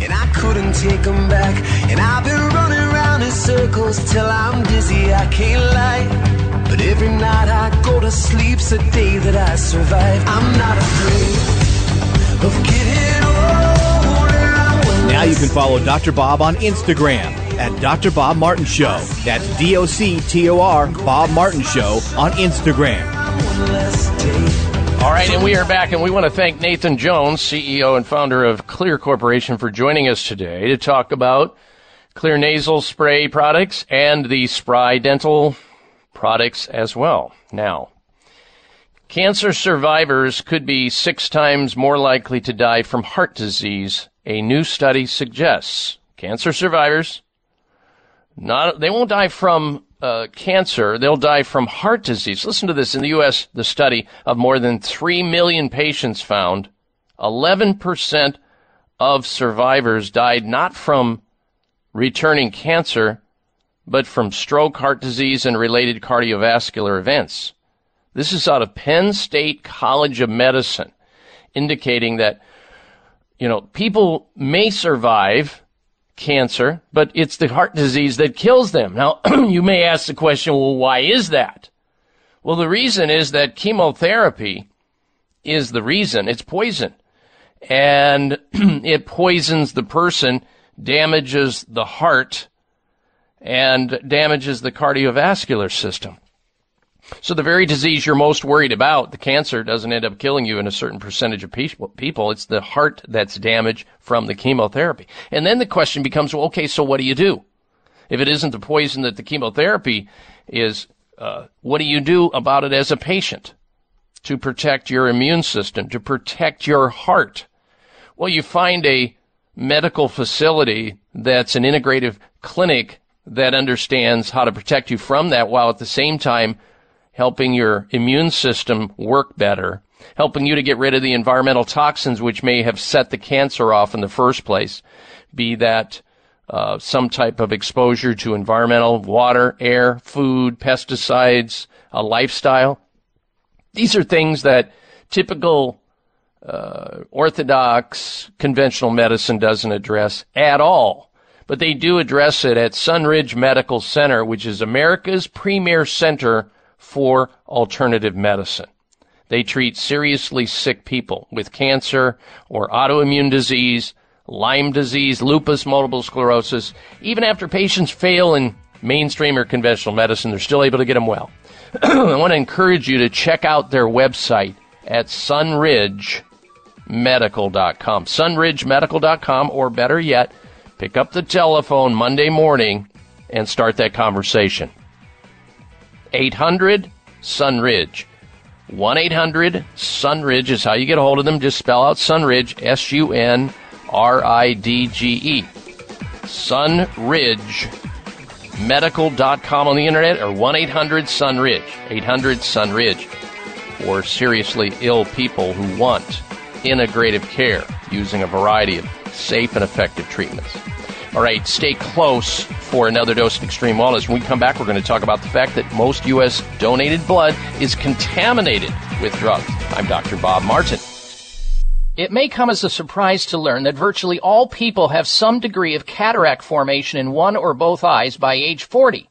and I couldn't take them back. And I've been running around in circles till I'm dizzy, I can't lie. But every night I go to sleep's a day that I survive. I'm not afraid of getting older. Now you can follow Dr. Bob on Instagram at Dr. Bob Martin Show. That's D O C T O R Bob Martin Show on Instagram. All right, and we are back, and we want to thank Nathan Jones, CEO and founder of Xlear Corporation, for joining us today to talk about Xlear nasal spray products and the Spry dental products as well. Now, cancer survivors could be six times more likely to die from heart disease, a new study suggests. Cancer survivors, not, they won't die from uh, cancer, they'll die from heart disease. Listen to this. In the U.S., the study of more than 3 million patients found 11% of survivors died not from returning cancer, but from stroke, heart disease, and related cardiovascular events. This is out of Penn State College of Medicine, indicating that, you know, people may survive cancer, but it's the heart disease that kills them. Now, you may ask the question, well, why is that? Well, the reason is that chemotherapy is the reason. It's poison. And it poisons the person, damages the heart, and damages the cardiovascular system. So the very disease you're most worried about, the cancer, doesn't end up killing you in a certain percentage of people. It's the heart that's damaged from the chemotherapy. And then the question becomes, well, okay, so what do you do? If it isn't the poison that the chemotherapy is, uh, what do you do about it as a patient to protect your immune system, to protect your heart? Well, you find a medical facility that's an integrative clinic that understands how to protect you from that while at the same time helping your immune system work better, helping you to get rid of the environmental toxins which may have set the cancer off in the first place, be that uh, some type of exposure to environmental water, air, food, pesticides, a lifestyle. These are things that typical uh, orthodox conventional medicine doesn't address at all. But they do address it at Sunridge Medical Center, which is America's premier center for alternative medicine. They treat seriously sick people with cancer or autoimmune disease, Lyme disease, lupus, multiple sclerosis. Even after patients fail in mainstream or conventional medicine, they're still able to get them well. I want to encourage you to check out their website at Sunridge sunridgemedical.com. Sunridgemedical.com, or better yet, pick up the telephone Monday morning and start that conversation. 800 Sunridge. 1 800 Sunridge is how you get a hold of them. Just spell out Sunridge, S U N R I D G E. Sunridgemedical.com on the internet or 1 800 Sunridge. 800 Sunridge. For seriously ill people who want integrative care using a variety of safe and effective treatments. All right, stay close for another dose of extreme wellness. When we come back, we're going to talk about the fact that most U.S. donated blood is contaminated with drugs. I'm Dr. Bob Martin. It may come as a surprise to learn that virtually all people have some degree of cataract formation in one or both eyes by age 40.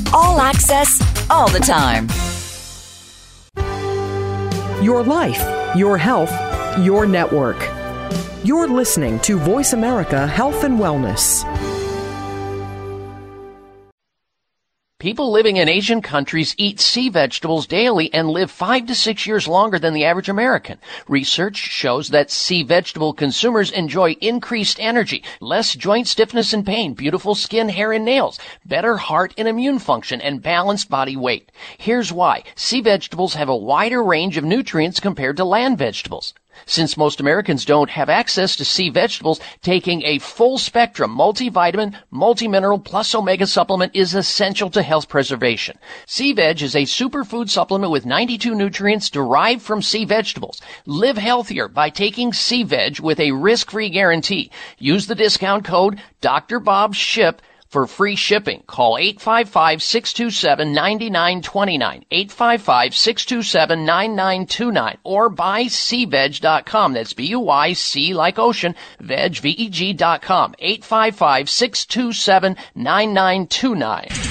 All access, all the time. Your life, your health, your network. You're listening to Voice America Health and Wellness. People living in Asian countries eat sea vegetables daily and live five to six years longer than the average American. Research shows that sea vegetable consumers enjoy increased energy, less joint stiffness and pain, beautiful skin, hair, and nails, better heart and immune function, and balanced body weight. Here's why. Sea vegetables have a wider range of nutrients compared to land vegetables. Since most Americans don't have access to sea vegetables, taking a full spectrum multivitamin, multimineral plus omega supplement is essential to health preservation. Sea Veg is a superfood supplement with 92 nutrients derived from sea vegetables. Live healthier by taking Sea Veg with a risk-free guarantee. Use the discount code Dr. Bob Ship for free shipping. Call 855-627-9929, 855-627-9929, or buy seaveg.com. That's B-U-Y-C like ocean, veg, V-E-G dot com, 855-627-9929.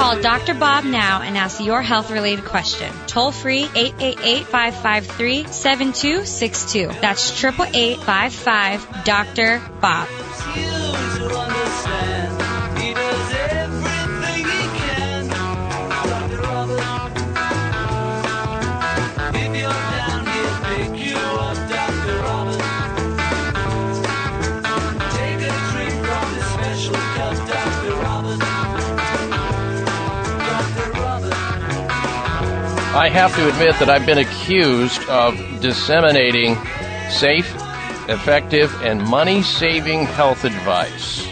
Call Dr. Bob now and ask your health related question. Toll free 888 553 7262. That's 888 55 Dr. Bob. I have to admit that I've been accused of disseminating safe, effective, and money saving health advice.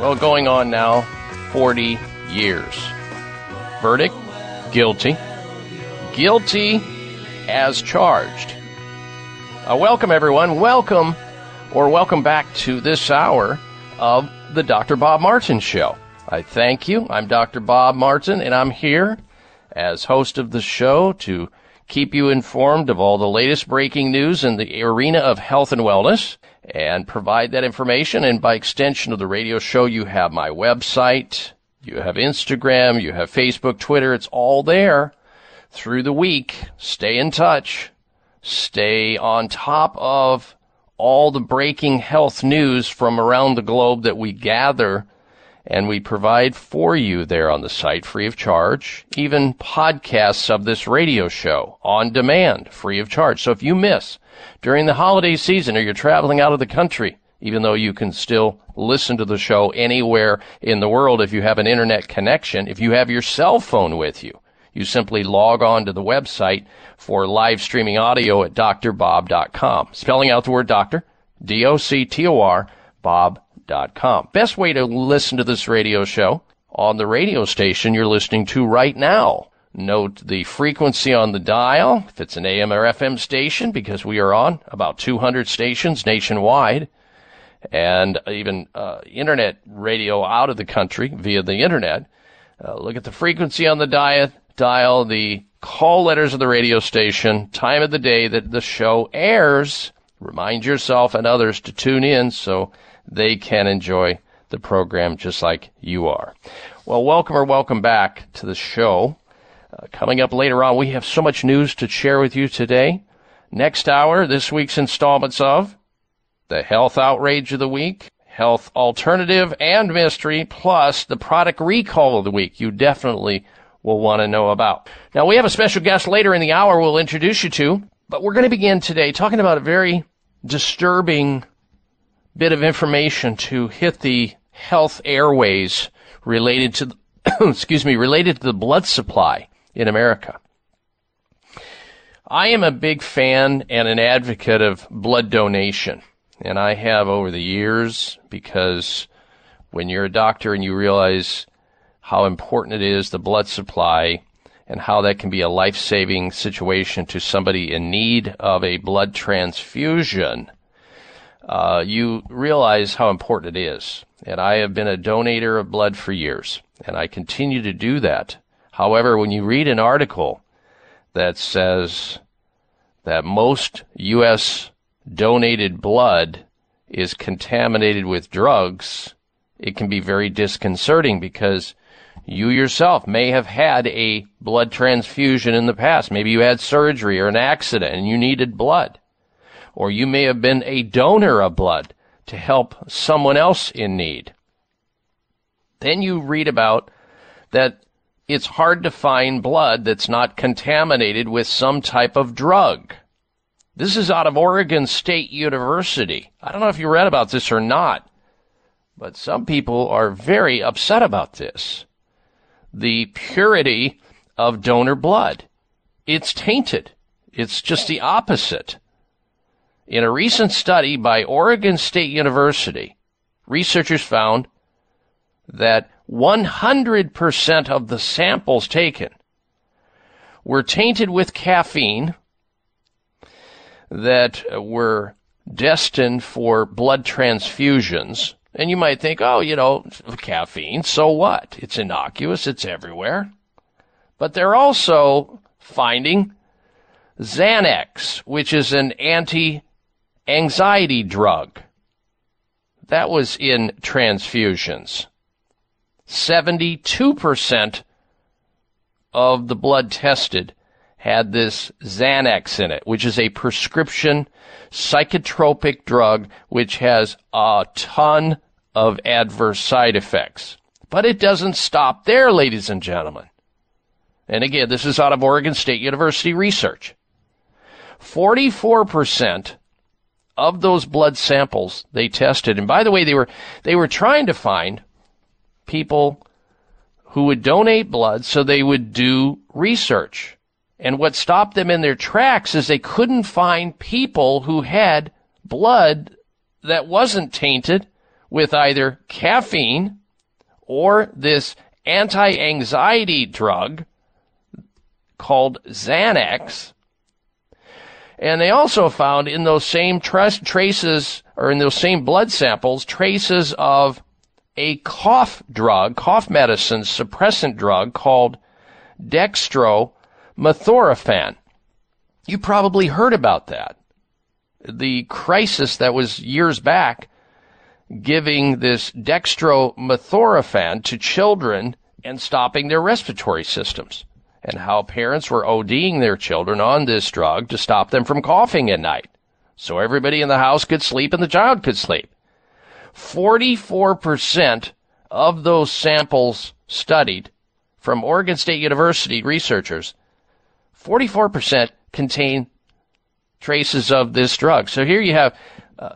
Well, going on now 40 years. Verdict guilty. Guilty as charged. Uh, welcome, everyone. Welcome or welcome back to this hour of the Dr. Bob Martin Show. I thank you. I'm Dr. Bob Martin, and I'm here as host of the show to keep you informed of all the latest breaking news in the arena of health and wellness and provide that information. And by extension of the radio show, you have my website, you have Instagram, you have Facebook, Twitter. It's all there through the week. Stay in touch. Stay on top of all the breaking health news from around the globe that we gather and we provide for you there on the site free of charge, even podcasts of this radio show on demand, free of charge. So if you miss during the holiday season or you're traveling out of the country, even though you can still listen to the show anywhere in the world if you have an internet connection, if you have your cell phone with you, you simply log on to the website for live streaming audio at drbob.com. Spelling out the word doctor, D-O-C-T-O-R, Bob Best way to listen to this radio show on the radio station you're listening to right now. Note the frequency on the dial, if it's an AM or FM station, because we are on about 200 stations nationwide, and even uh, internet radio out of the country via the internet. Uh, look at the frequency on the dial, dial, the call letters of the radio station, time of the day that the show airs. Remind yourself and others to tune in so they can enjoy the program just like you are. Well, welcome or welcome back to the show. Uh, coming up later on, we have so much news to share with you today. Next hour, this week's installments of the health outrage of the week, health alternative and mystery, plus the product recall of the week you definitely will want to know about. Now, we have a special guest later in the hour we'll introduce you to, but we're going to begin today talking about a very disturbing bit of information to hit the health airways related to, excuse me, related to the blood supply in America. I am a big fan and an advocate of blood donation, and I have over the years because when you're a doctor and you realize how important it is, the blood supply, and how that can be a life saving situation to somebody in need of a blood transfusion, uh, you realize how important it is. And I have been a donator of blood for years, and I continue to do that. However, when you read an article that says that most U.S. donated blood is contaminated with drugs, it can be very disconcerting because you yourself may have had a blood transfusion in the past. Maybe you had surgery or an accident and you needed blood or you may have been a donor of blood to help someone else in need. Then you read about that it's hard to find blood that's not contaminated with some type of drug. This is out of Oregon State University. I don't know if you read about this or not, but some people are very upset about this. The purity of donor blood. It's tainted. It's just the opposite. In a recent study by Oregon State University, researchers found that 100% of the samples taken were tainted with caffeine that were destined for blood transfusions. And you might think, oh, you know, caffeine, so what? It's innocuous, it's everywhere. But they're also finding Xanax, which is an anti anxiety drug. That was in transfusions. 72% of the blood tested had this Xanax in it, which is a prescription psychotropic drug which has a ton of adverse side effects. But it doesn't stop there, ladies and gentlemen. And again, this is out of Oregon State University research. 44% of those blood samples they tested, and by the way, they were, they were trying to find people who would donate blood so they would do research. And what stopped them in their tracks is they couldn't find people who had blood that wasn't tainted with either caffeine or this anti-anxiety drug called Xanax. And they also found in those same tra- traces or in those same blood samples traces of a cough drug, cough medicine suppressant drug called dextromethorphan. You probably heard about that. The crisis that was years back giving this dextromethorphan to children and stopping their respiratory systems and how parents were ODing their children on this drug to stop them from coughing at night. So everybody in the house could sleep and the child could sleep. 44% of those samples studied from Oregon State University researchers, 44% contain traces of this drug. So here you have uh,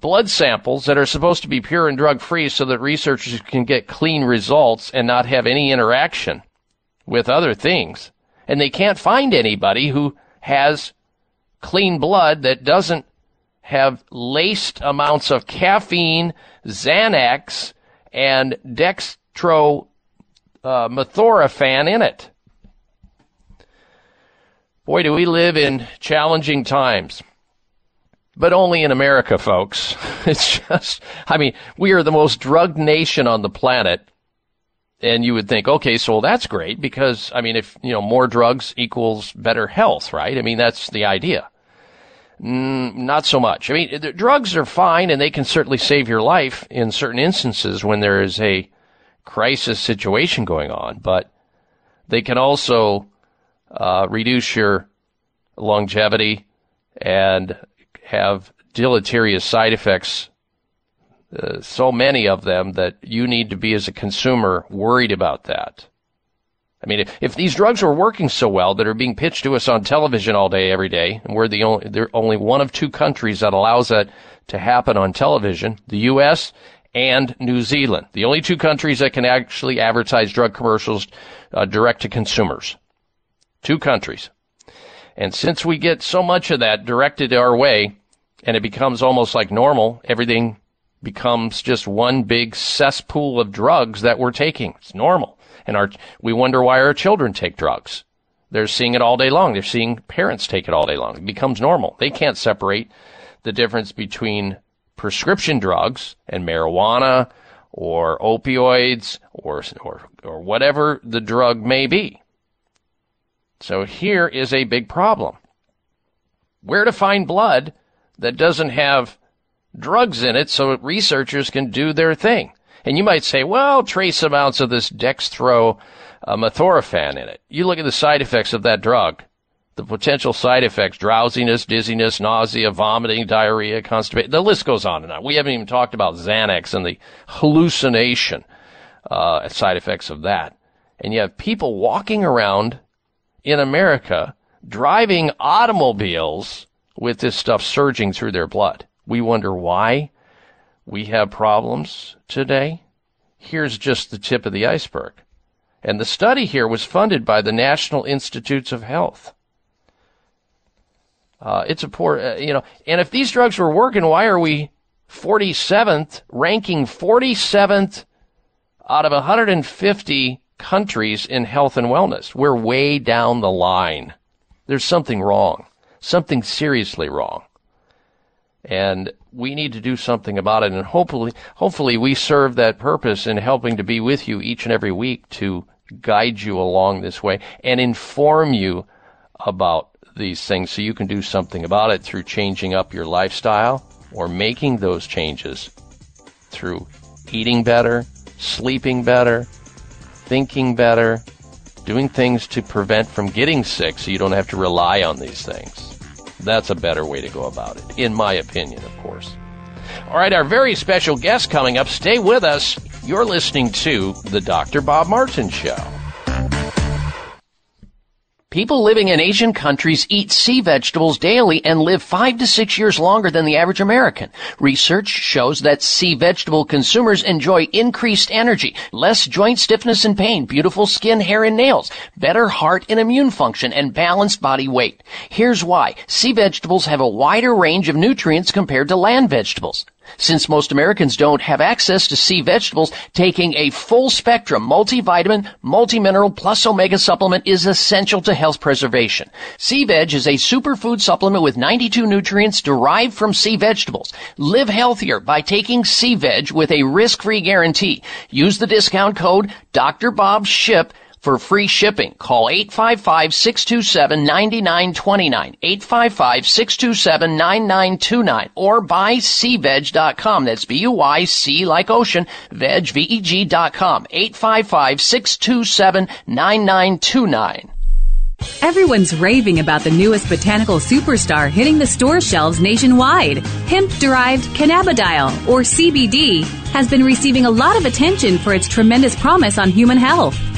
blood samples that are supposed to be pure and drug free so that researchers can get clean results and not have any interaction with other things. And they can't find anybody who has clean blood that doesn't have laced amounts of caffeine, Xanax, and dextromethorphan in it. Boy, do we live in challenging times. But only in America, folks. It's just, I mean, we are the most drugged nation on the planet and you would think, okay, so that's great because, I mean, if, you know, more drugs equals better health, right? I mean, that's the idea. Mm, not so much. I mean, the drugs are fine and they can certainly save your life in certain instances when there is a crisis situation going on, but they can also uh, reduce your longevity and have deleterious side effects uh, so many of them that you need to be as a consumer worried about that. I mean, if, if these drugs are working so well that are being pitched to us on television all day, every day, and we're the only, they're only one of two countries that allows that to happen on television, the U.S. and New Zealand, the only two countries that can actually advertise drug commercials uh, direct to consumers. Two countries. And since we get so much of that directed our way, and it becomes almost like normal, everything becomes just one big cesspool of drugs that we're taking. It's normal. And our, we wonder why our children take drugs. They're seeing it all day long. They're seeing parents take it all day long. It becomes normal. They can't separate the difference between prescription drugs and marijuana or opioids or, or, or whatever the drug may be. So here is a big problem. Where to find blood that doesn't have drugs in it so researchers can do their thing. And you might say, well, trace amounts of this dextromethorphan uh, in it. You look at the side effects of that drug. The potential side effects, drowsiness, dizziness, nausea, vomiting, diarrhea, constipation. The list goes on and on. We haven't even talked about Xanax and the hallucination uh, side effects of that. And you have people walking around in America driving automobiles with this stuff surging through their blood. We wonder why we have problems today. Here's just the tip of the iceberg. And the study here was funded by the National Institutes of Health. Uh, it's a poor, uh, you know, and if these drugs were working, why are we 47th, ranking 47th out of 150 countries in health and wellness? We're way down the line. There's something wrong, something seriously wrong and we need to do something about it. And hopefully, hopefully, we serve that purpose in helping to be with you each and every week to guide you along this way and inform you about these things so you can do something about it through changing up your lifestyle or making those changes through eating better, sleeping better, thinking better, doing things to prevent from getting sick so you don't have to rely on these things. That's a better way to go about it, in my opinion, of course. All right, our very special guest coming up. Stay with us. You're listening to The Dr. Bob Martin Show. People living in Asian countries eat sea vegetables daily and live five to six years longer than the average American. Research shows that sea vegetable consumers enjoy increased energy, less joint stiffness and pain, beautiful skin, hair, and nails, better heart and immune function, and balanced body weight. Here's why. Sea vegetables have a wider range of nutrients compared to land vegetables. Since most Americans don't have access to sea vegetables, taking a full spectrum multivitamin, multimineral plus omega supplement is essential to health preservation. Sea Veg is a superfood supplement with 92 nutrients derived from sea vegetables. Live healthier by taking Sea Veg with a risk-free guarantee. Use the discount code Dr. Bob Ship for free shipping. Call 855-627-9929, 855-627-9929, or buyseaveg.com. That's B-U-Y-C like ocean, veg, V-E-G dot com, 855-627-9929. Everyone's raving about the newest botanical superstar hitting the store shelves nationwide. Hemp derived cannabidiol, or CBD, has been receiving a lot of attention for its tremendous promise on human health.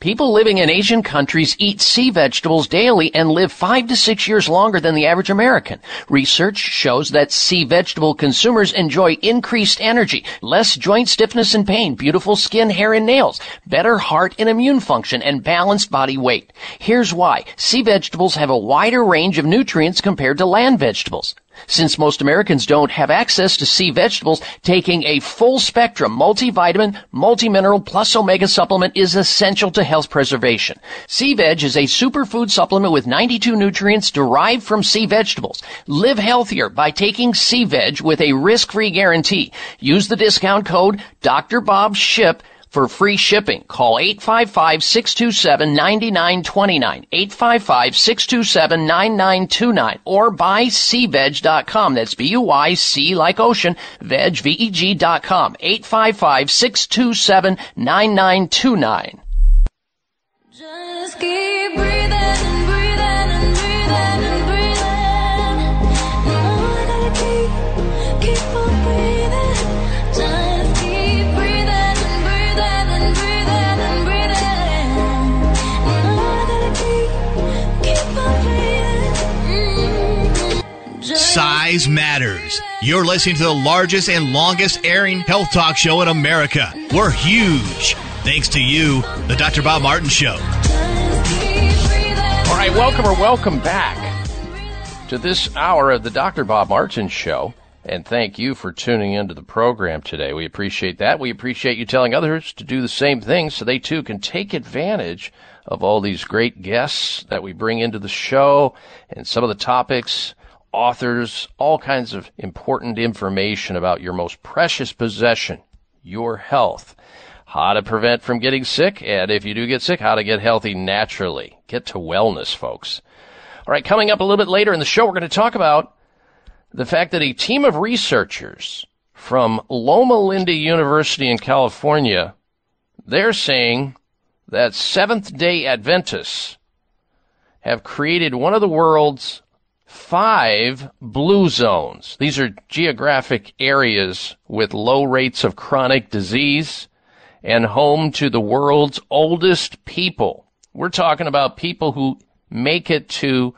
People living in Asian countries eat sea vegetables daily and live five to six years longer than the average American. Research shows that sea vegetable consumers enjoy increased energy, less joint stiffness and pain, beautiful skin, hair, and nails, better heart and immune function, and balanced body weight. Here's why. Sea vegetables have a wider range of nutrients compared to land vegetables. Since most Americans don't have access to sea vegetables, taking a full spectrum multivitamin, multimineral plus omega supplement is essential to health preservation. Sea Veg is a superfood supplement with 92 nutrients derived from sea vegetables. Live healthier by taking Sea Veg with a risk-free guarantee. Use the discount code Dr. Bob Ship for free shipping. Call 855-627-9929, 855-627-9929, or buyseaveg.com. That's B-U-Y-C like ocean, veg, V-E-G dot com, 855-627-9929. Just keep breathing Size matters. You're listening to the largest and longest airing health talk show in America. We're huge. Thanks to you, the Dr. Bob Martin Show. All right, welcome or welcome back to this hour of the Dr. Bob Martin Show. And thank you for tuning into the program today. We appreciate that. We appreciate you telling others to do the same thing so they too can take advantage of all these great guests that we bring into the show and some of the topics, authors, all kinds of important information about your most precious possession, your health how to prevent from getting sick, and if you do get sick, how to get healthy naturally. Get to wellness, folks. All right, coming up a little bit later in the show, we're going to talk about the fact that a team of researchers from Loma Linda University in California, they're saying that Seventh day Adventists have created one of the world's five blue zones. These are geographic areas with low rates of chronic disease and home to the world's oldest people. We're talking about people who make it to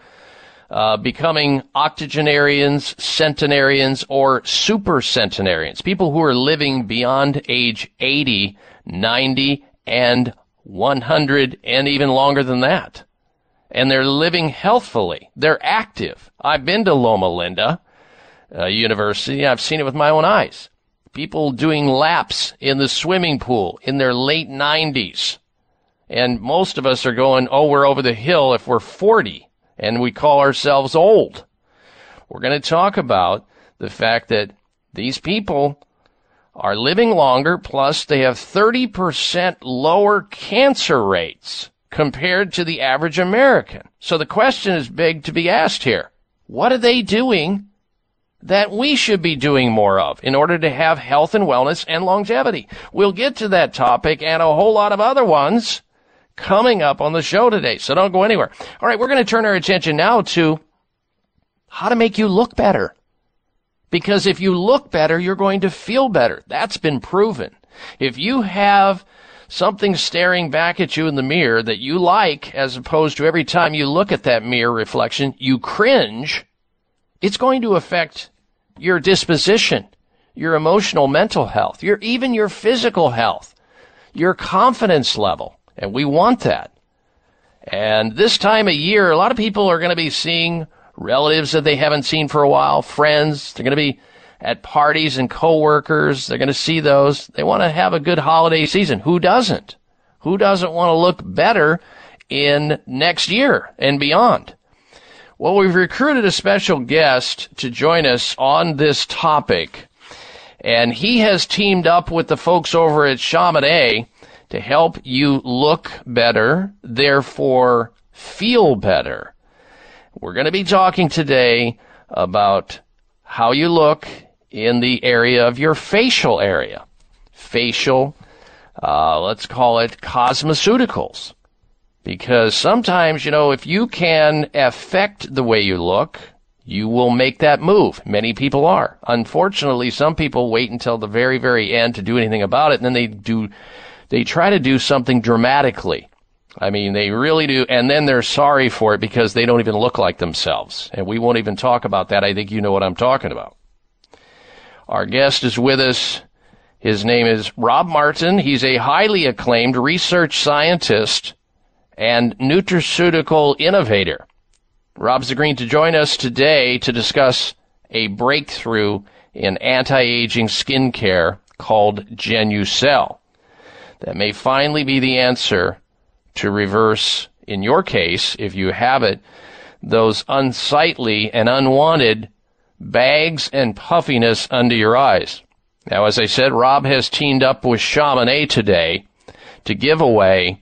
uh, becoming octogenarians, centenarians, or super centenarians, people who are living beyond age 80, 90, and 100, and even longer than that. And they're living healthfully. They're active. I've been to Loma Linda uh, University. I've seen it with my own eyes. People doing laps in the swimming pool in their late 90s. And most of us are going, oh, we're over the hill if we're 40 and we call ourselves old. We're going to talk about the fact that these people are living longer, plus they have 30% lower cancer rates compared to the average American. So the question is big to be asked here. What are they doing that we should be doing more of in order to have health and wellness and longevity? We'll get to that topic and a whole lot of other ones coming up on the show today. So don't go anywhere. All right, we're going to turn our attention now to how to make you look better. Because if you look better, you're going to feel better. That's been proven. If you have something staring back at you in the mirror that you like, as opposed to every time you look at that mirror reflection, you cringe, it's going to affect your disposition, your emotional mental health, your, even your physical health, your confidence level. And we want that. And this time of year, a lot of people are going to be seeing relatives that they haven't seen for a while, friends. They're going to be at parties and coworkers. They're going to see those. They want to have a good holiday season. Who doesn't? Who doesn't want to look better in next year and beyond? Well, we've recruited a special guest to join us on this topic, and he has teamed up with the folks over at Chamonix to help you look better, therefore feel better. We're going to be talking today about how you look in the area of your facial area. Facial, uh, let's call it cosmeceuticals. Because sometimes, you know, if you can affect the way you look, you will make that move. Many people are. Unfortunately, some people wait until the very, very end to do anything about it, and then they do they try to do something dramatically. I mean, they really do, and then they're sorry for it because they don't even look like themselves. And we won't even talk about that. I think you know what I'm talking about. Our guest is with us. His name is Rob Martin. He's a highly acclaimed research scientist and nutraceutical innovator. Rob's agreeing to join us today to discuss a breakthrough in anti-aging skincare called Genucel that may finally be the answer to reverse, in your case, if you have it, those unsightly and unwanted bags and puffiness under your eyes. Now, as I said, Rob has teamed up with Chamonix today to give away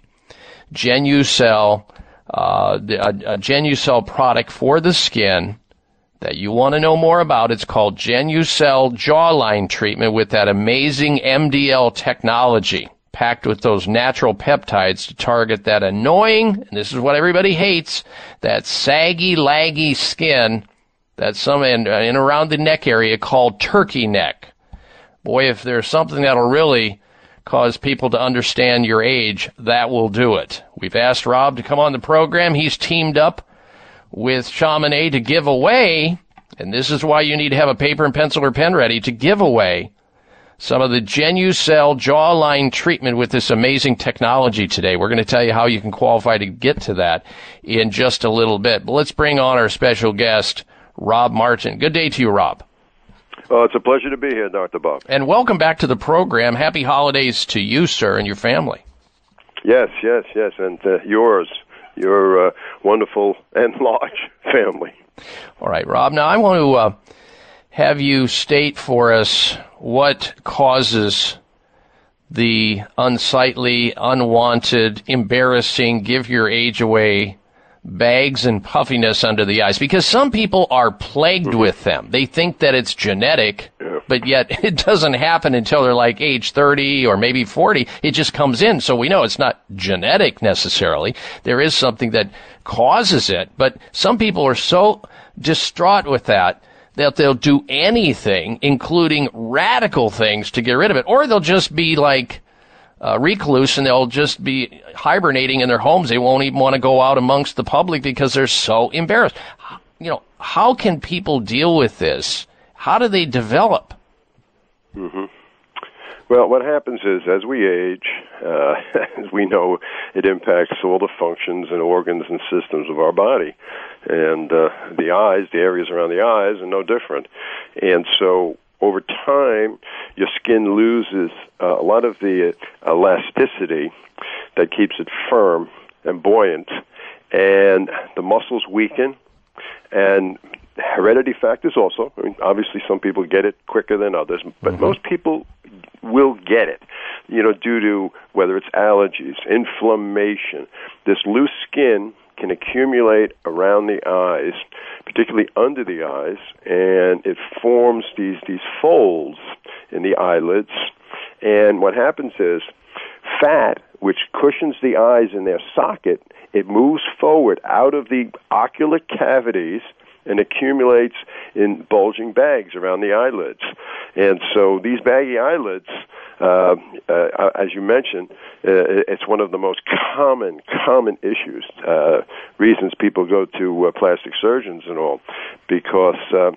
Genucel, uh, a, a Genucel product for the skin that you want to know more about. It's called Genucel Jawline Treatment with that amazing MDL technology packed with those natural peptides to target that annoying, and this is what everybody hates, that saggy, laggy skin that some in, uh, in around the neck area called turkey neck. Boy, if there's something that'll really cause people to understand your age, that will do it. We've asked Rob to come on the program. He's teamed up with Chamonix to give away, and this is why you need to have a paper and pencil or pen ready to give away some of the Genucel jawline treatment with this amazing technology today. We're going to tell you how you can qualify to get to that in just a little bit. But let's bring on our special guest, Rob Martin. Good day to you, Rob. Oh, it's a pleasure to be here, Dr. Bob. And welcome back to the program. Happy holidays to you, sir, and your family. Yes, yes, yes, and uh, yours, your uh, wonderful and large family. All right, Rob. Now I want to uh, have you state for us what causes the unsightly, unwanted, embarrassing, give your age away bags and puffiness under the eyes because some people are plagued mm-hmm. with them. They think that it's genetic, yeah. but yet it doesn't happen until they're like age 30 or maybe 40. It just comes in. So we know it's not genetic necessarily. There is something that causes it, but some people are so distraught with that that they'll do anything, including radical things to get rid of it, or they'll just be like uh, recluse and they'll just be hibernating in their homes. They won't even want to go out amongst the public because they're so embarrassed. You know, how can people deal with this? How do they develop? Mm-hmm. Well, what happens is, as we age, uh, as we know, it impacts all the functions and organs and systems of our body. And uh, the eyes, the areas around the eyes, are no different. And so, over time, your skin loses uh, a lot of the elasticity that keeps it firm and buoyant, and the muscles weaken, and heredity factors also. I mean, obviously, some people get it quicker than others, but mm-hmm. most people will get it. You know, due to whether it's allergies, inflammation, this loose skin can accumulate around the eyes, particularly under the eyes, and it forms these these folds in the eyelids. And what happens is fat, which cushions the eyes in their socket, it moves forward out of the ocular cavities and accumulates in bulging bags around the eyelids. And so these baggy eyelids, uh, uh, as you mentioned, uh, it's one of the most common, common issues, uh, reasons people go to uh, plastic surgeons and all, because uh,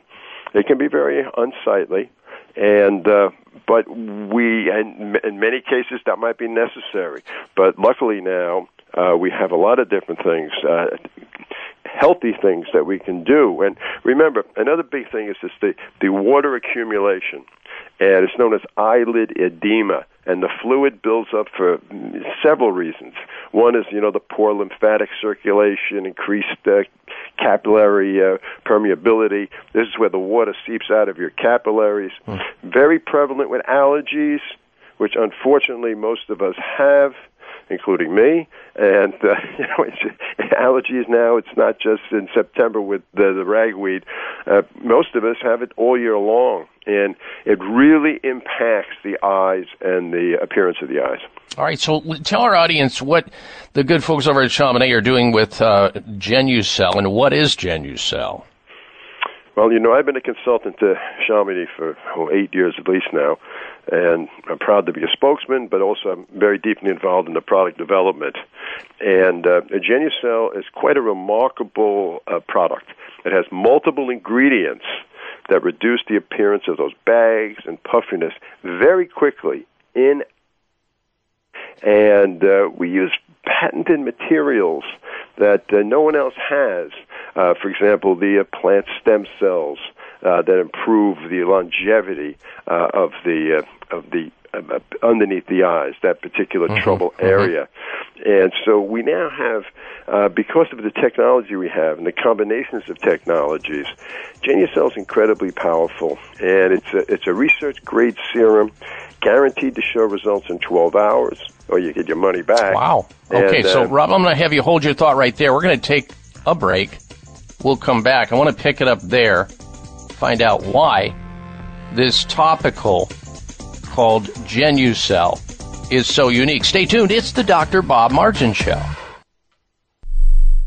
it can be very unsightly. And uh, but we, and in many cases, that might be necessary. But luckily now, uh, we have a lot of different things. Uh, healthy things that we can do. And remember, another big thing is just the, the water accumulation, and it's known as eyelid edema. And the fluid builds up for several reasons. One is, you know, the poor lymphatic circulation, increased uh, capillary uh, permeability. This is where the water seeps out of your capillaries. Mm. Very prevalent with allergies, which unfortunately most of us have including me. And uh, you know, it's, allergies now. It's not just in September with the, the ragweed. Uh, most of us have it all year long, and it really impacts the eyes and the appearance of the eyes. All right, so tell our audience what the good folks over at Chamonix are doing with uh, Genucel, and what is Genucel? Well, you know, I've been a consultant to Chamonix for oh, eight years at least now, and I'm proud to be a spokesman, but also I'm very deeply involved in the product development. And uh, Genucel is quite a remarkable uh, product. It has multiple ingredients that reduce the appearance of those bags and puffiness very quickly in and uh, we use patented materials that uh, no one else has. Uh, for example, the uh, plant stem cells uh, that improve the longevity uh, of the uh, of the uh, underneath the eyes, that particular mm-hmm. trouble mm-hmm. area. Mm-hmm. And so we now have, uh, because of the technology we have and the combinations of technologies, Genucel is incredibly powerful, and it's a, it's a research grade serum, guaranteed to show results in 12 hours, or you get your money back. Wow. Okay, and, so uh, Rob, I'm going to have you hold your thought right there. We're going to take a break. We'll come back. I want to pick it up there, find out why this topical called Genucel is so unique. Stay tuned. It's the Dr. Bob Martin Show.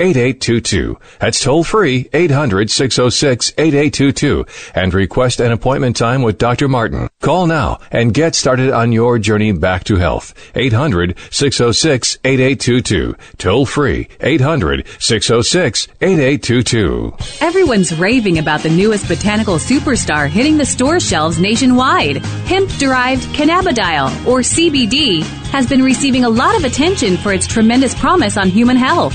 8822. That's toll free 800 606 8822 and request an appointment time with Dr. Martin. Call now and get started on your journey back to health. 800 606 8822. Toll free 800 606 8822. Everyone's raving about the newest botanical superstar hitting the store shelves nationwide. Hemp derived cannabidiol or CBD has been receiving a lot of attention for its tremendous promise on human health.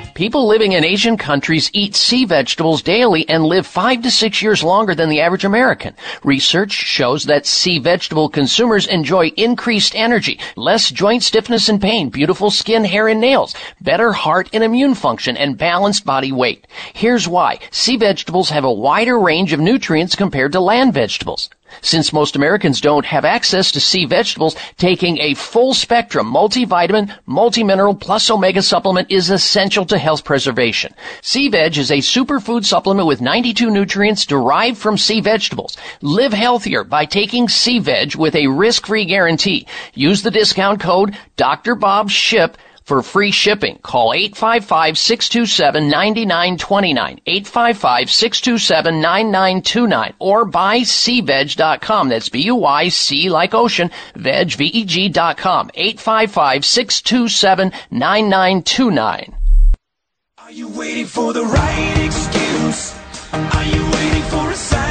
People living in Asian countries eat sea vegetables daily and live five to six years longer than the average American. Research shows that sea vegetable consumers enjoy increased energy, less joint stiffness and pain, beautiful skin, hair, and nails, better heart and immune function, and balanced body weight. Here's why. Sea vegetables have a wider range of nutrients compared to land vegetables. Since most Americans don't have access to sea vegetables, taking a full spectrum multivitamin, multimineral plus omega supplement is essential to health preservation. Sea Veg is a superfood supplement with 92 nutrients derived from sea vegetables. Live healthier by taking Sea Veg with a risk-free guarantee. Use the discount code Dr. Bob Ship for free shipping. Call 855-627-9929, 855-627-9929, or buy seaveg.com. That's B-U-Y-C like ocean, veg, V-E-G dot com, 855-627-9929. Are you waiting for the right excuse? Are you waiting for a sign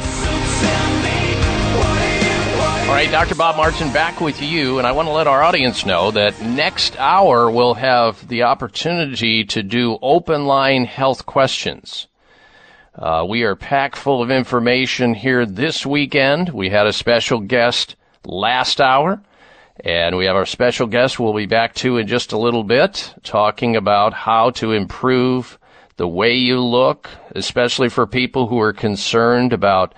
Right, Dr. Bob Martin back with you, and I want to let our audience know that next hour we'll have the opportunity to do open line health questions. Uh, we are packed full of information here this weekend. We had a special guest last hour, and we have our special guest we'll be back to in just a little bit, talking about how to improve the way you look, especially for people who are concerned about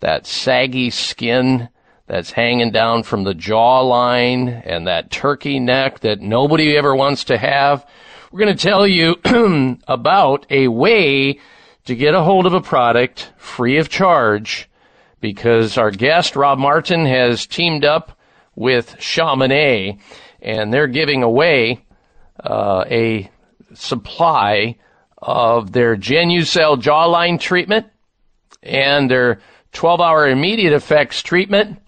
that saggy skin that's hanging down from the jawline and that turkey neck that nobody ever wants to have. We're going to tell you about a way to get a hold of a product free of charge because our guest, Rob Martin, has teamed up with Chamonix and they're giving away uh, a supply of their Genucel jawline treatment and their 12 hour immediate effects treatment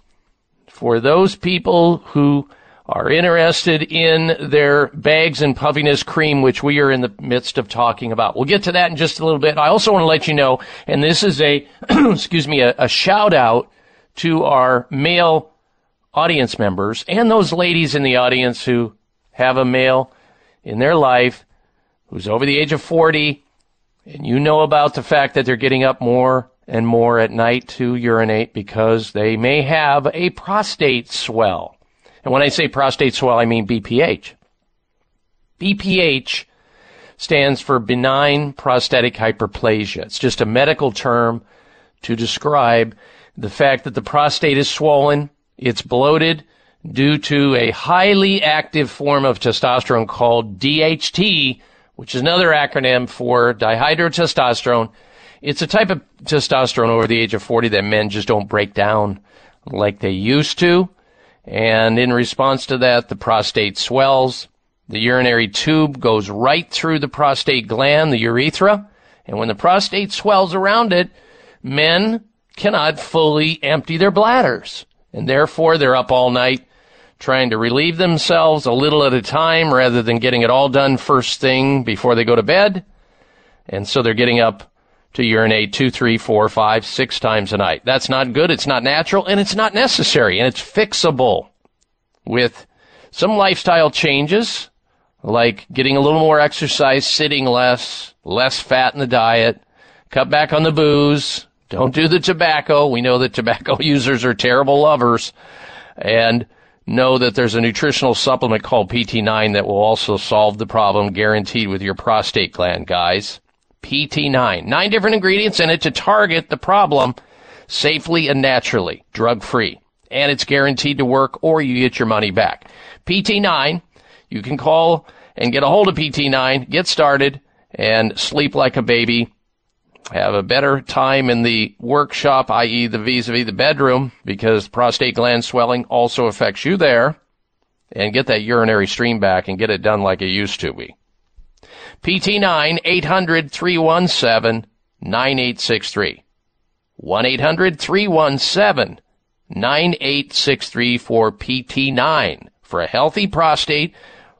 for those people who are interested in their bags and puffiness cream, which we are in the midst of talking about. We'll get to that in just a little bit. I also want to let you know, and this is a, excuse me, a, a shout out to our male audience members and those ladies in the audience who have a male in their life who's over the age of 40 and you know about the fact that they're getting up more and more at night to urinate because they may have a prostate swell. And when I say prostate swell, I mean BPH. BPH stands for benign prostatic hyperplasia. It's just a medical term to describe the fact that the prostate is swollen, it's bloated due to a highly active form of testosterone called DHT, which is another acronym for dihydrotestosterone. It's a type of testosterone over the age of 40 that men just don't break down like they used to. And in response to that, the prostate swells. The urinary tube goes right through the prostate gland, the urethra. And when the prostate swells around it, men cannot fully empty their bladders. And therefore, they're up all night trying to relieve themselves a little at a time rather than getting it all done first thing before they go to bed. And so they're getting up to urinate two, three, four, five, six times a night. That's not good. It's not natural and it's not necessary and it's fixable with some lifestyle changes, like getting a little more exercise, sitting less, less fat in the diet, cut back on the booze, don't do the tobacco. We know that tobacco users are terrible lovers. And know that there's a nutritional supplement called PT9 that will also solve the problem guaranteed with your prostate gland, guys. PT9. Nine different ingredients in it to target the problem safely and naturally, drug free. And it's guaranteed to work or you get your money back. PT9, you can call and get a hold of PT9, get started, and sleep like a baby. Have a better time in the workshop, i.e. the vis-a-vis the bedroom, because prostate gland swelling also affects you there. And get that urinary stream back and get it done like it used to be. PT9 800 317 9863. 1 800 317 9863 for PT9 for a healthy prostate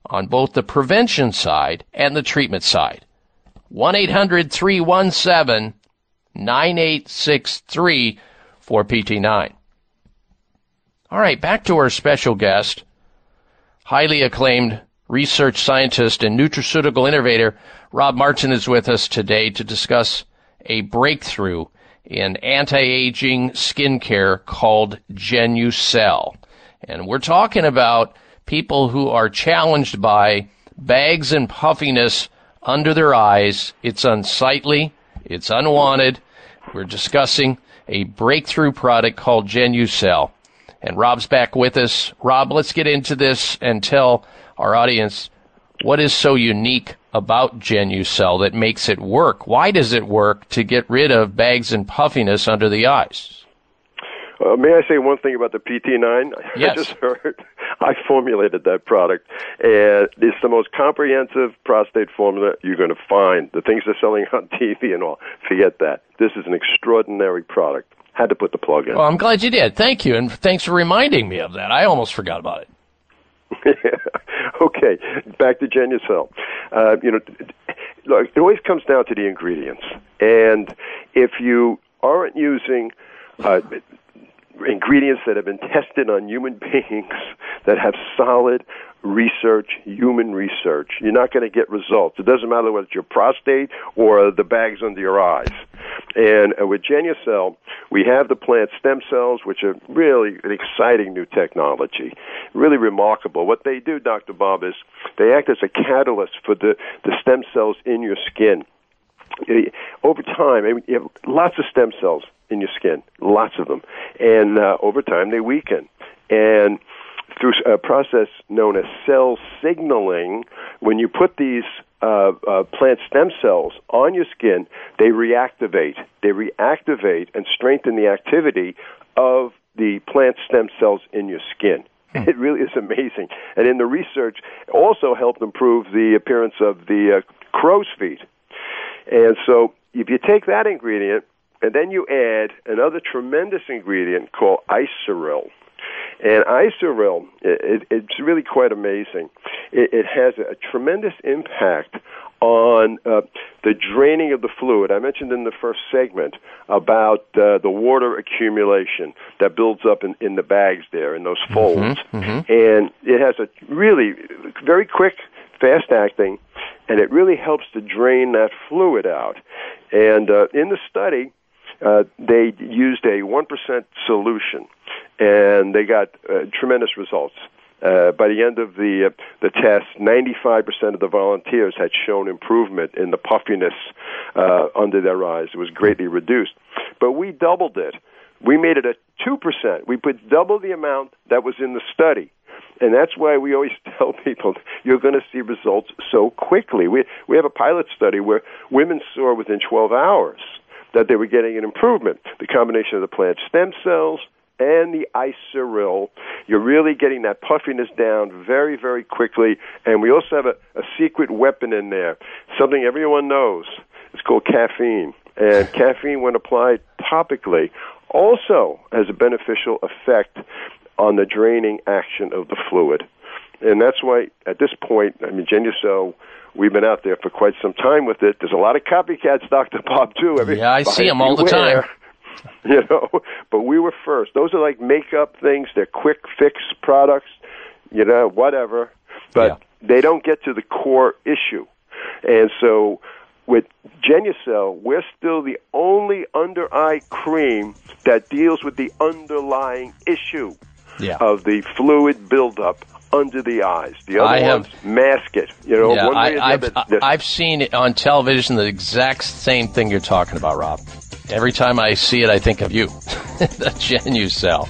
on both the prevention side and the treatment side. 1 800 317 9863 for PT9. All right, back to our special guest, highly acclaimed research scientist and nutraceutical innovator Rob Martin is with us today to discuss a breakthrough in anti-aging skincare called Genucel. And we're talking about people who are challenged by bags and puffiness under their eyes. It's unsightly. It's unwanted. We're discussing a breakthrough product called Genucel. And Rob's back with us. Rob, let's get into this and tell our audience what is so unique about Genucel that makes it work. Why does it work to get rid of bags and puffiness under the eyes? Uh, may I say one thing about the PT9? Yes. I just heard I formulated that product, and it's the most comprehensive prostate formula you're going to find. The things they're selling on TV and all, forget that. This is an extraordinary product. Had to put the plug in. Well, I'm glad you did. Thank you, and thanks for reminding me of that. I almost forgot about it. okay, back to Genucel. Uh, you know, look, it always comes down to the ingredients, and if you aren't using uh, ingredients that have been tested on human beings that have solid research, human research. You're not going to get results. It doesn't matter whether it's your prostate or the bags under your eyes. And uh, with Genucel, we have the plant stem cells, which are really an exciting new technology, really remarkable. What they do, Dr. Bob, is they act as a catalyst for the, the stem cells in your skin. Over time, you have lots of stem cells in your skin, lots of them, and uh, over time they weaken. And through a process known as cell signaling, when you put these uh, uh, plant stem cells on your skin, they reactivate. They reactivate and strengthen the activity of the plant stem cells in your skin. It really is amazing. And in the research, also helped improve the appearance of the uh, crow's feet. And so, if you take that ingredient and then you add another tremendous ingredient called Eyeseryl, and Eyeseryl, it, it, it's really quite amazing. It, it has a, tremendous impact on uh, the draining of the fluid. I mentioned in the first segment about uh, the water accumulation that builds up in, in the bags there, in those folds. Mm-hmm, mm-hmm. And it has a really very quick, fast acting, and it really helps to drain that fluid out. And uh, in the study, uh, they used a 1% solution, and they got uh, tremendous results. Uh, by the end of the uh, the test, 95% of the volunteers had shown improvement in the puffiness uh, under their eyes. It was greatly reduced. But we doubled it. We made it a 2%. We put double the amount that was in the study. And that's why we always tell people you're going to see results so quickly. We we have a pilot study where women saw within 12 hours that they were getting an improvement. The combination of the plant stem cells and the Eyeseryl, you're really getting that puffiness down very, very quickly. And we also have a, a secret weapon in there, something everyone knows. It's called caffeine. And caffeine, when applied topically, also has a beneficial effect on the draining action of the fluid. And that's why, at this point, I mean, Genucel, we've been out there for quite some time with it. There's a lot of copycats, Dr. Bob, too. Every, yeah, I see them all the time. You know, but we were first. Those are like makeup things. They're quick fix products. You know, whatever. But they don't get to the core issue. And so with Genucel, we're still the only under eye cream that deals with the underlying issue yeah. of the fluid buildup under the eyes. The other I ones have- mask it. You know, yeah, one way or the I, I've, other. I've seen it on television the exact same thing you're talking about, Rob. Every time I see it, I think of you, the Genucel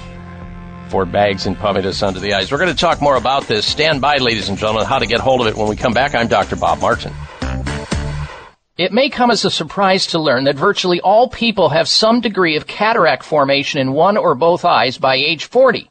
for bags and puffiness under the eyes. We're going to talk more about this. Stand by, ladies and gentlemen, how to get hold of it when we come back. I'm Dr. Bob Martin. It may come as a surprise to learn that virtually all people have some degree of cataract formation in one or both eyes by age 40.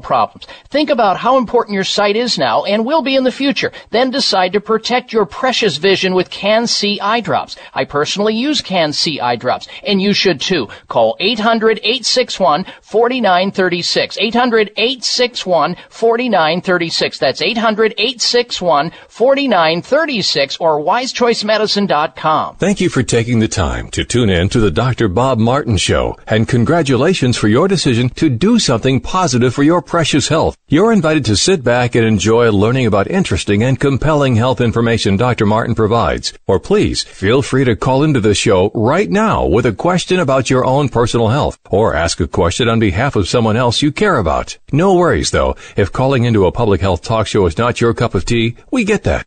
problems. Think about how important your sight is now and will be in the future. Then decide to protect your precious vision with CAN-C eye drops. I personally use CAN-C eye drops, and you should too. Call 800-861-4936. 800-861-4936. That's 800-861-4936 or wisechoicemedicine.com. Thank you for taking the time to tune in to the Dr. Bob Martin Show, and congratulations for your decision to do something positive for your precious health. You're invited to sit back and enjoy learning about interesting and compelling health information Dr. Martin provides. Or please feel free to call into the show right now with a question about your own personal health, or ask a question on behalf of someone else you care about. No worries though, if calling into a public health talk show is not your cup of tea, we get that.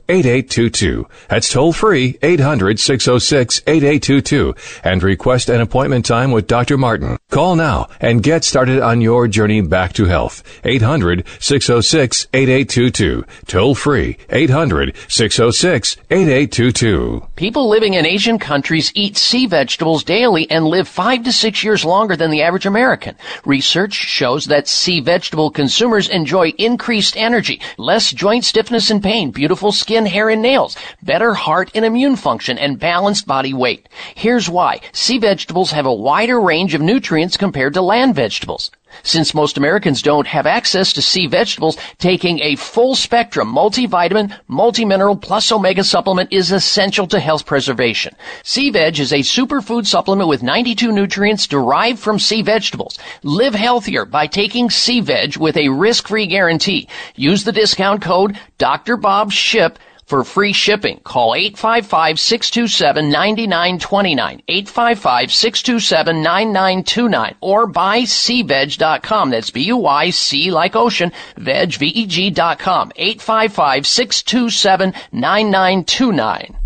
800-606-8822. That's toll free 800-606-8822 and request an appointment time with Dr. Martin. Call now and get started on your journey back to health. 800-606-8822. Toll free 800-606-8822. People living in Asian countries eat sea vegetables daily and live five to six years longer than the average American. Research shows that sea vegetable consumers enjoy increased energy, less joint stiffness and pain, beautiful skin, hair, and nails, better heart and immune function, and balanced body weight. Here's why. Sea vegetables have a wider range of nutrients compared to land vegetables. Since most Americans don't have access to sea vegetables, taking a full spectrum multivitamin, multimineral plus omega supplement is essential to health preservation. Sea Veg is a superfood supplement with 92 nutrients derived from sea vegetables. Live healthier by taking Sea Veg with a risk-free guarantee. Use the discount code Dr. Bob Ship for free shipping, call 855 627 9929, 855 627 9929, or buy seaveg.com. That's B U Y C like ocean, veg, dot com 855 627 9929.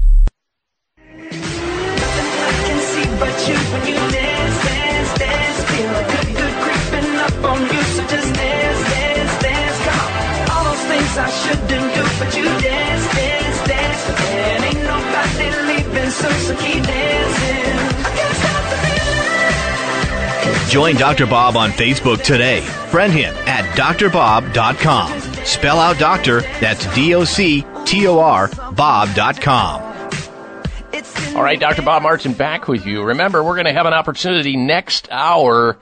Join Dr. Bob on Facebook today. Friend him at drbob.com. Spell out doctor, that's D O C T O R, Bob.com. All right, Dr. Bob Martin back with you. Remember, we're going to have an opportunity next hour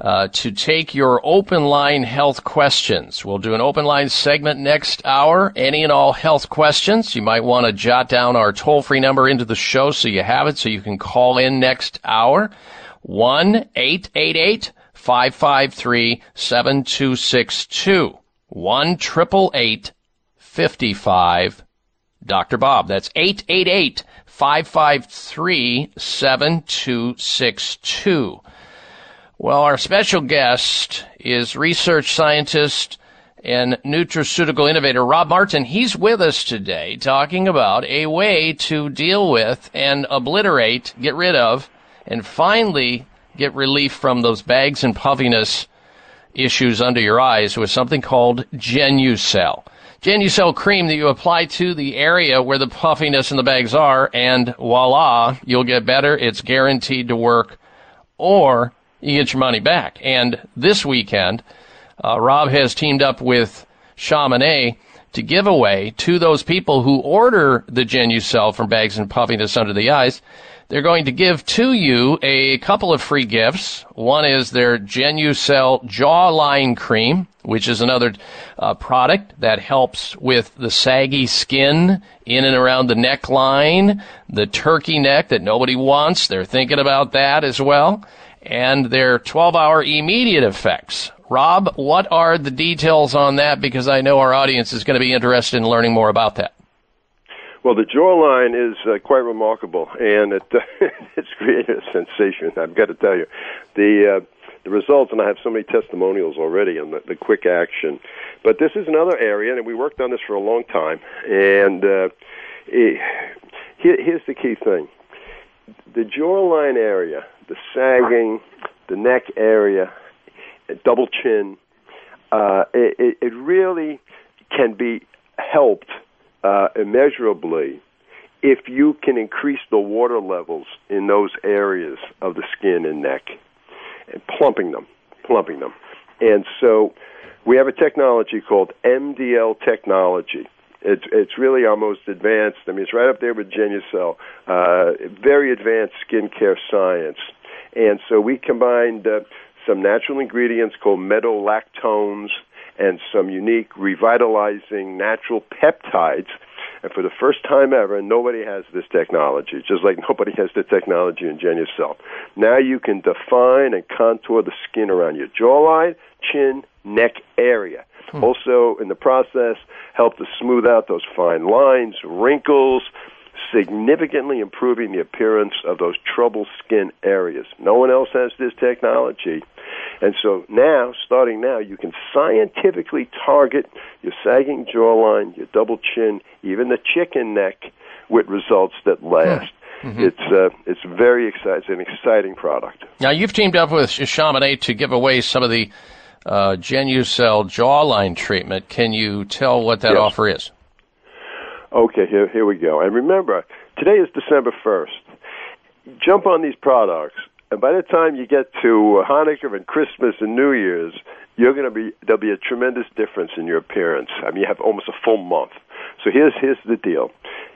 uh, to take your open line health questions. We'll do an open line segment next hour. Any and all health questions. You might want to jot down our toll free number into the show so you have it so you can call in next hour. 1 888 553 7262. 1 888 55 Dr. Bob. That's 888 553 7262. Well, our special guest is research scientist and nutraceutical innovator Rob Martin. He's with us today talking about a way to deal with and obliterate, get rid of, and finally get relief from those bags and puffiness issues under your eyes with something called Genucel. Genucel cream that you apply to the area where the puffiness and the bags are, and voila, you'll get better. It's guaranteed to work, or you get your money back. And this weekend, uh, Rob has teamed up with Chamonix to give away to those people who order the Genucel from Bags and Puffiness Under the Eyes. They're going to give to you a couple of free gifts. One is their Genucel Jawline Cream, which is another uh, product that helps with the saggy skin in and around the neckline, the turkey neck that nobody wants. They're thinking about that as well. And their 12 hour immediate effects. Rob, what are the details on that? Because I know our audience is going to be interested in learning more about that. Well, the jawline is uh, quite remarkable, and it, it's created a sensation. I've got to tell you, the uh, the results, and I have so many testimonials already on the, the quick action. But this is another area, and we worked on this for a long time. And uh, it, here, here's the key thing: the jawline area, the sagging, the neck area, double chin. Uh, it, it really can be helped uh, immeasurably if you can increase the water levels in those areas of the skin and neck, and plumping them, plumping them. And so we have a technology called MDL technology. It's it's really our most advanced. I mean, it's right up there with Genucel. Uh, very advanced skincare science. And so we combined uh, some natural ingredients called metolactones and some unique revitalizing natural peptides. And for the first time ever, nobody has this technology, just like nobody has the technology in Genucel. Now you can define and contour the skin around your jawline, chin, neck area. Hmm. Also, in the process, help to smooth out those fine lines, wrinkles, significantly improving the appearance of those trouble skin areas. No one else has this technology. And so now, starting now, you can scientifically target your sagging jawline, your double chin, even the chicken neck with results that last. Mm-hmm. It's uh, it's very exciting. It's an exciting product. Now you've teamed up with Chamonix to give away some of the uh, Genucel jawline treatment. Can you tell what that yes. offer is? Okay, here here we go. And remember, today is December first. Jump on these products and by the time you get to Hanukkah and Christmas and New Year's, you're going to be there'll be a tremendous difference in your appearance. I mean, you have almost a full month. So here's here's the deal: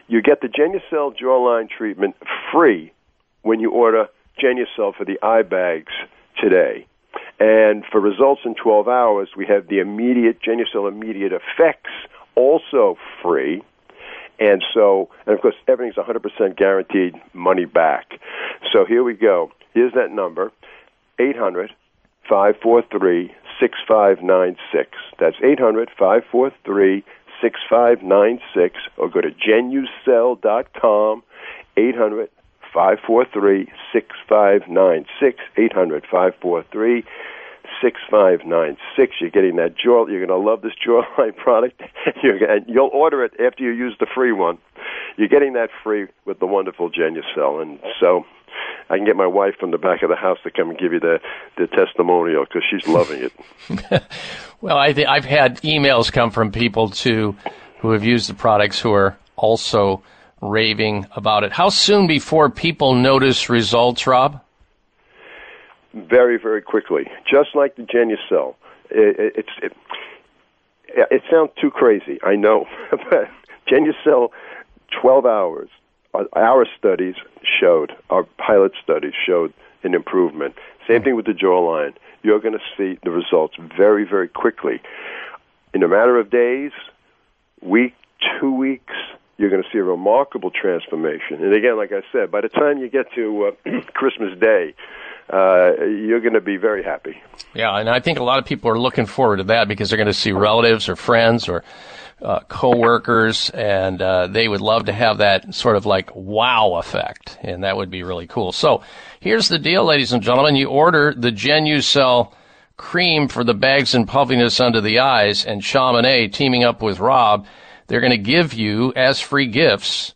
you get the Genucel jawline treatment free when you order Genucel for the eye bags today. And for results in 12 hours, we have the immediate Genucel immediate effects also free. And so, and of course, everything's 100% guaranteed money back. So here we go. Here's that number 800 543 6596. That's 800 543 6596. Or go to genucel.com 800 543 6596. 800 543 6596. You're getting that jaw. You're going to love this jawline product. You're, and you'll order it after you use the free one. You're getting that free with the wonderful Genucel. And so I can get my wife from the back of the house to come and give you the the testimonial because she's loving it. well, I th- I've had emails come from people too who have used the products who are also raving about it. How soon before people notice results, Rob? Very, very quickly. Just like the Genucel. It, it, it, it sounds too crazy, I know, but Genucel, twelve hours our studies showed, our pilot studies showed an improvement. Same thing with the jawline. You're going to see the results very, very quickly. In a matter of days, week, two weeks, you're going to see a remarkable transformation. And again, like I said, by the time you get to uh, Christmas Day, uh, you're going to be very happy. Yeah, and I think a lot of people are looking forward to that because they're going to see relatives or friends or uh, coworkers, and uh, they would love to have that sort of like wow effect, and that would be really cool. So here's the deal, ladies and gentlemen: you order the Genucel cream for the bags and puffiness under the eyes, and Chamonix teaming up with Rob, they're going to give you as free gifts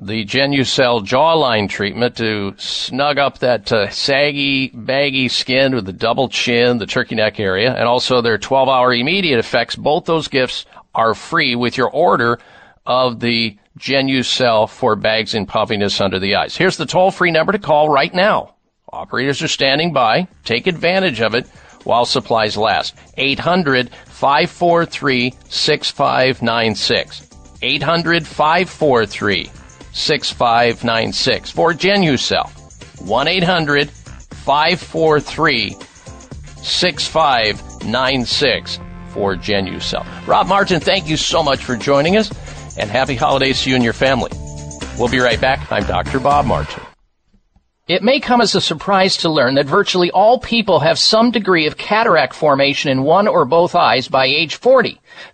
the Genucel jawline treatment to snug up that uh, saggy, baggy skin with the double chin, the turkey neck area, and also their 12 hour immediate effects. Both those gifts are free with your order of the Genucel for bags and puffiness under the eyes. Here's the toll free number to call right now. Operators are standing by. Take advantage of it while supplies last. 800 543 6596. 800 543 6596 for Genucel. 1 800 543 6596 for Genucel. Rob Martin, thank you so much for joining us and happy holidays to you and your family. We'll be right back. I'm Dr. Bob Martin. It may come as a surprise to learn that virtually all people have some degree of cataract formation in one or both eyes by age 40.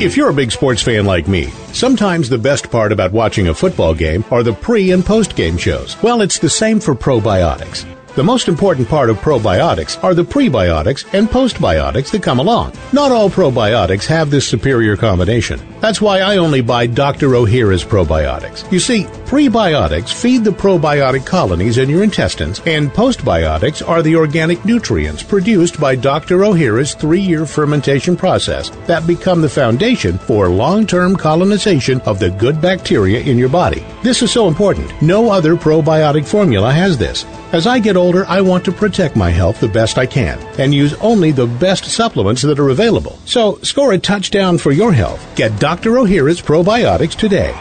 If you're a big sports fan like me, sometimes the best part about watching a football game are the pre and post game shows. Well, it's the same for probiotics. The most important part of probiotics are the prebiotics and postbiotics that come along. Not all probiotics have this superior combination. That's why I only buy Dr. Ohhira's probiotics. You see, prebiotics feed the probiotic colonies in your intestines, and postbiotics are the organic nutrients produced by Dr. Ohhira's three-year fermentation process that become the foundation for long-term colonization of the good bacteria in your body. This is so important. No other probiotic formula has this. As I get older, I want to protect my health the best I can and use only the best supplements that are available. So, score a touchdown for your health. Get Dr. Ohhira's probiotics today.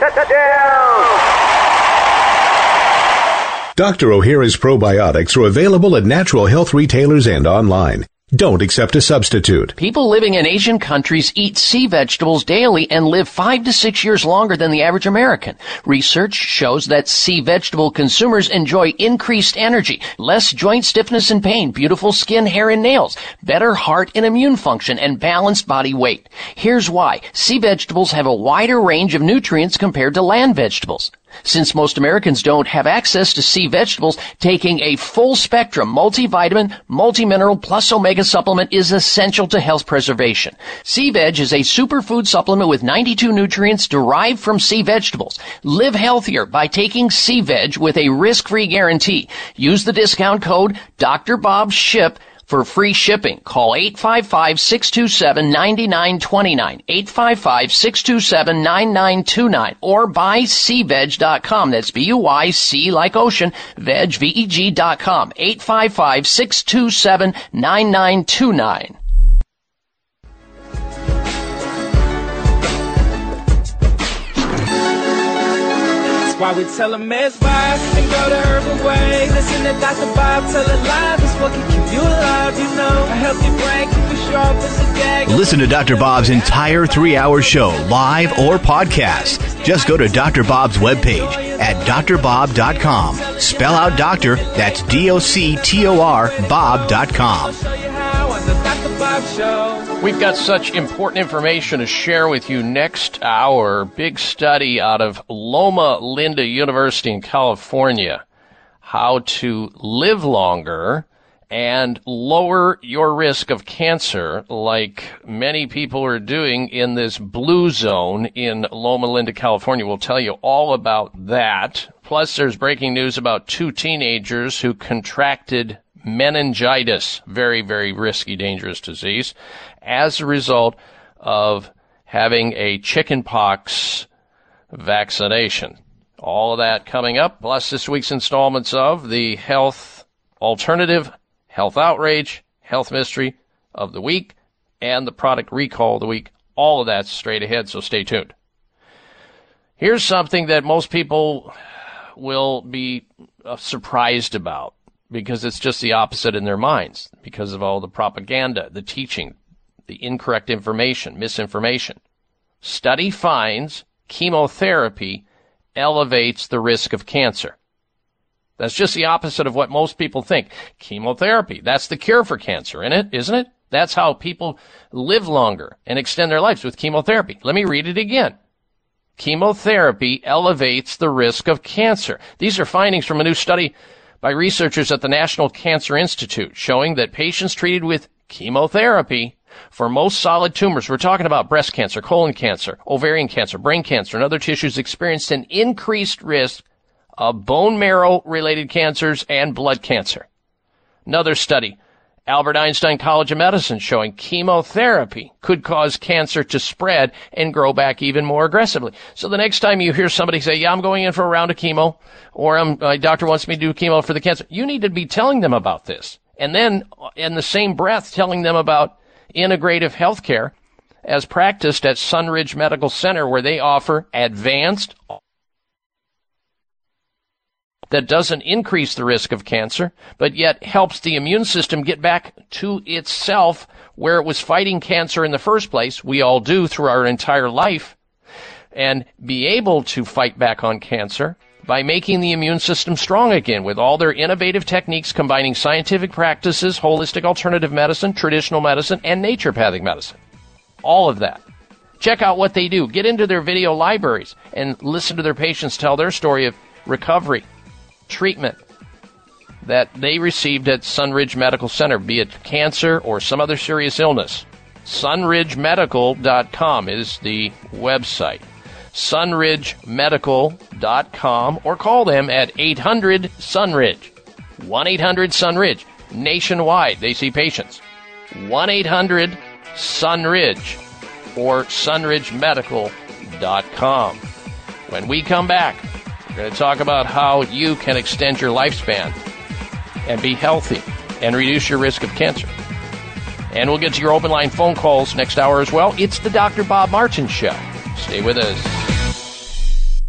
Dr. Ohhira's probiotics are available at natural health retailers and online. Don't accept a substitute. People living in Asian countries eat sea vegetables daily and live five to six years longer than the average American. Research shows that sea vegetable consumers enjoy increased energy, less joint stiffness and pain, beautiful skin, hair, and nails, better heart and immune function, and balanced body weight. Here's why. Sea vegetables have a wider range of nutrients compared to land vegetables. Since most Americans don't have access to sea vegetables, taking a full spectrum multivitamin, multimineral plus omega supplement is essential to health preservation. Sea Veg is a superfood supplement with 92 nutrients derived from sea vegetables. Live healthier by taking Sea Veg with a risk-free guarantee. Use the discount code Dr. Bob Ship for free shipping, call 855-627-9929, 855-627-9929, or buy seaveg.com. That's B-U-Y-C like ocean, veg, V-E-G dot com, 855-627-9929. That's why we tell them it's vibes and go the herbal way. Listen to Dr. Bob tell it live. What can keep you alive, you know. Healthy brain keep you sharp as a. Listen to Dr. Bob's entire three hour show, live or podcast. Just go to Dr. Bob's webpage at drbob.com. Spell out doctor, that's D O C T O R, Bob.com. We've got such important information to share with you next hour. Big study out of Loma Linda University in California. How to live longer and lower your risk of cancer like many people are doing in this blue zone in Loma Linda, California. We'll tell you all about that. Plus, there's breaking news about two teenagers who contracted meningitis, very, very risky, dangerous disease, as a result of having a chickenpox vaccination. All of that coming up, plus this week's installments of the Health Alternative health outrage, health mystery of the week, and the product recall of the week. All of that's straight ahead, so stay tuned. Here's something that most people will be uh, surprised about because it's just the opposite in their minds because of all the propaganda, the teaching, the incorrect information, misinformation. Study finds chemotherapy elevates the risk of cancer. That's just the opposite of what most people think. Chemotherapy, that's the cure for cancer, isn't it? Isn't it? That's how people live longer and extend their lives with chemotherapy. Let me read it again. Chemotherapy elevates the risk of cancer. These are findings from a new study by researchers at the National Cancer Institute showing that patients treated with chemotherapy for most solid tumors, we're talking about breast cancer, colon cancer, ovarian cancer, brain cancer, and other tissues experienced an increased risk of bone marrow related cancers and blood cancer. Another study, Albert Einstein College of Medicine showing chemotherapy could cause cancer to spread and grow back even more aggressively. So the next time you hear somebody say, yeah, I'm going in for a round of chemo, or my doctor wants me to do chemo for the cancer, you need to be telling them about this. And then uh, in the same breath telling them about integrative healthcare as practiced at Sunridge Medical Center where they offer advanced that doesn't increase the risk of cancer, but yet helps the immune system get back to itself where it was fighting cancer in the first place. We all do through our entire life and be able to fight back on cancer by making the immune system strong again with all their innovative techniques combining scientific practices, holistic alternative medicine, traditional medicine, and naturopathic medicine. All of that. Check out what they do. Get into their video libraries and listen to their patients tell their story of recovery treatment that they received at Sunridge Medical Center, be it cancer or some other serious illness. SunridgeMedical.com is the website. SunridgeMedical.com or call them at 800 Sunridge. 1 800 Sunridge. Nationwide, they see patients. 1 800 Sunridge or sunridgemedical.com. When we come back, we're going to talk about how you can extend your lifespan and be healthy and reduce your risk of cancer. And we'll get to your open line phone calls next hour as well. It's the Dr. Bob Martin Show. Stay with us.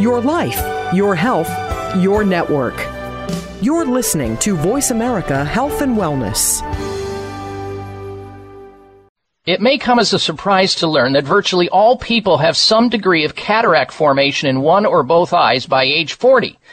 Your life, your health, your network. You're listening to Voice America Health and Wellness. It may come as a surprise to learn that virtually all people have some degree of cataract formation in one or both eyes by age 40.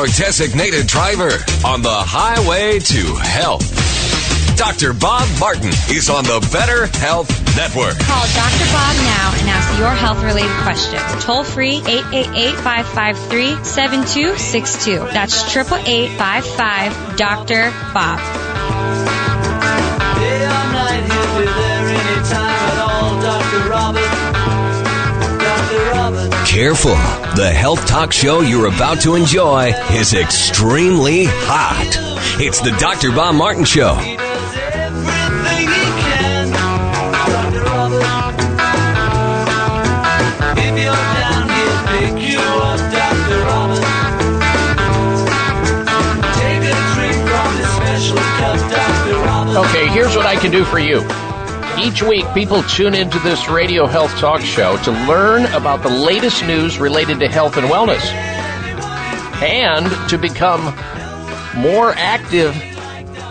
Your designated driver on the highway to health. Dr. Bob Martin is on the Better Health Network. Call Dr. Bob now and ask your health related question. Toll free 888 553 7262. That's 888 55 Dr. Bob. Careful. The health talk show you're about to enjoy is extremely hot. It's the Dr. Bob Martin Show. Okay, here's what I can do for you. Each week, people tune into this radio health talk show to learn about the latest news related to health and wellness and to become more active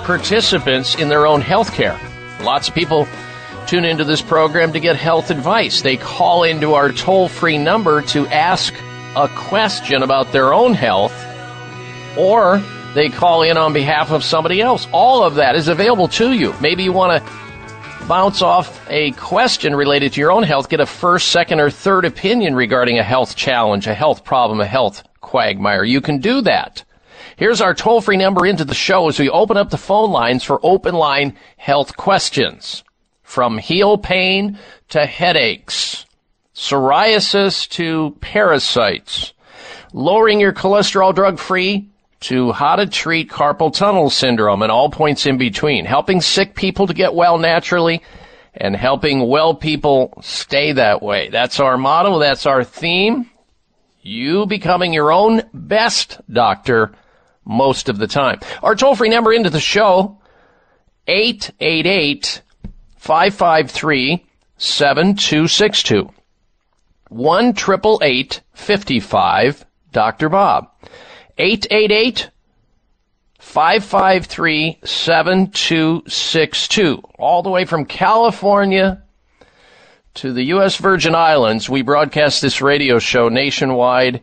participants in their own health care. Lots of people tune into this program to get health advice. They call into our toll free number to ask a question about their own health or they call in on behalf of somebody else. All of that is available to you. Maybe you want to bounce off a question related to your own health, get a first, second, or third opinion regarding a health challenge, a health problem, a health quagmire. You can do that. Here's our toll free number into the show as we open up the phone lines for open line health questions. From heel pain to headaches, psoriasis to parasites, lowering your cholesterol drug free to how to treat carpal tunnel syndrome and all points in between, helping sick people to get well naturally and helping well people stay that way. That's our motto. That's our theme. You becoming your own best doctor most of the time. Our toll free number into the show, 888 553 7262. 1 888 55 Dr. Bob. 888 553 7262. All the way from California to the U.S. Virgin Islands, we broadcast this radio show nationwide,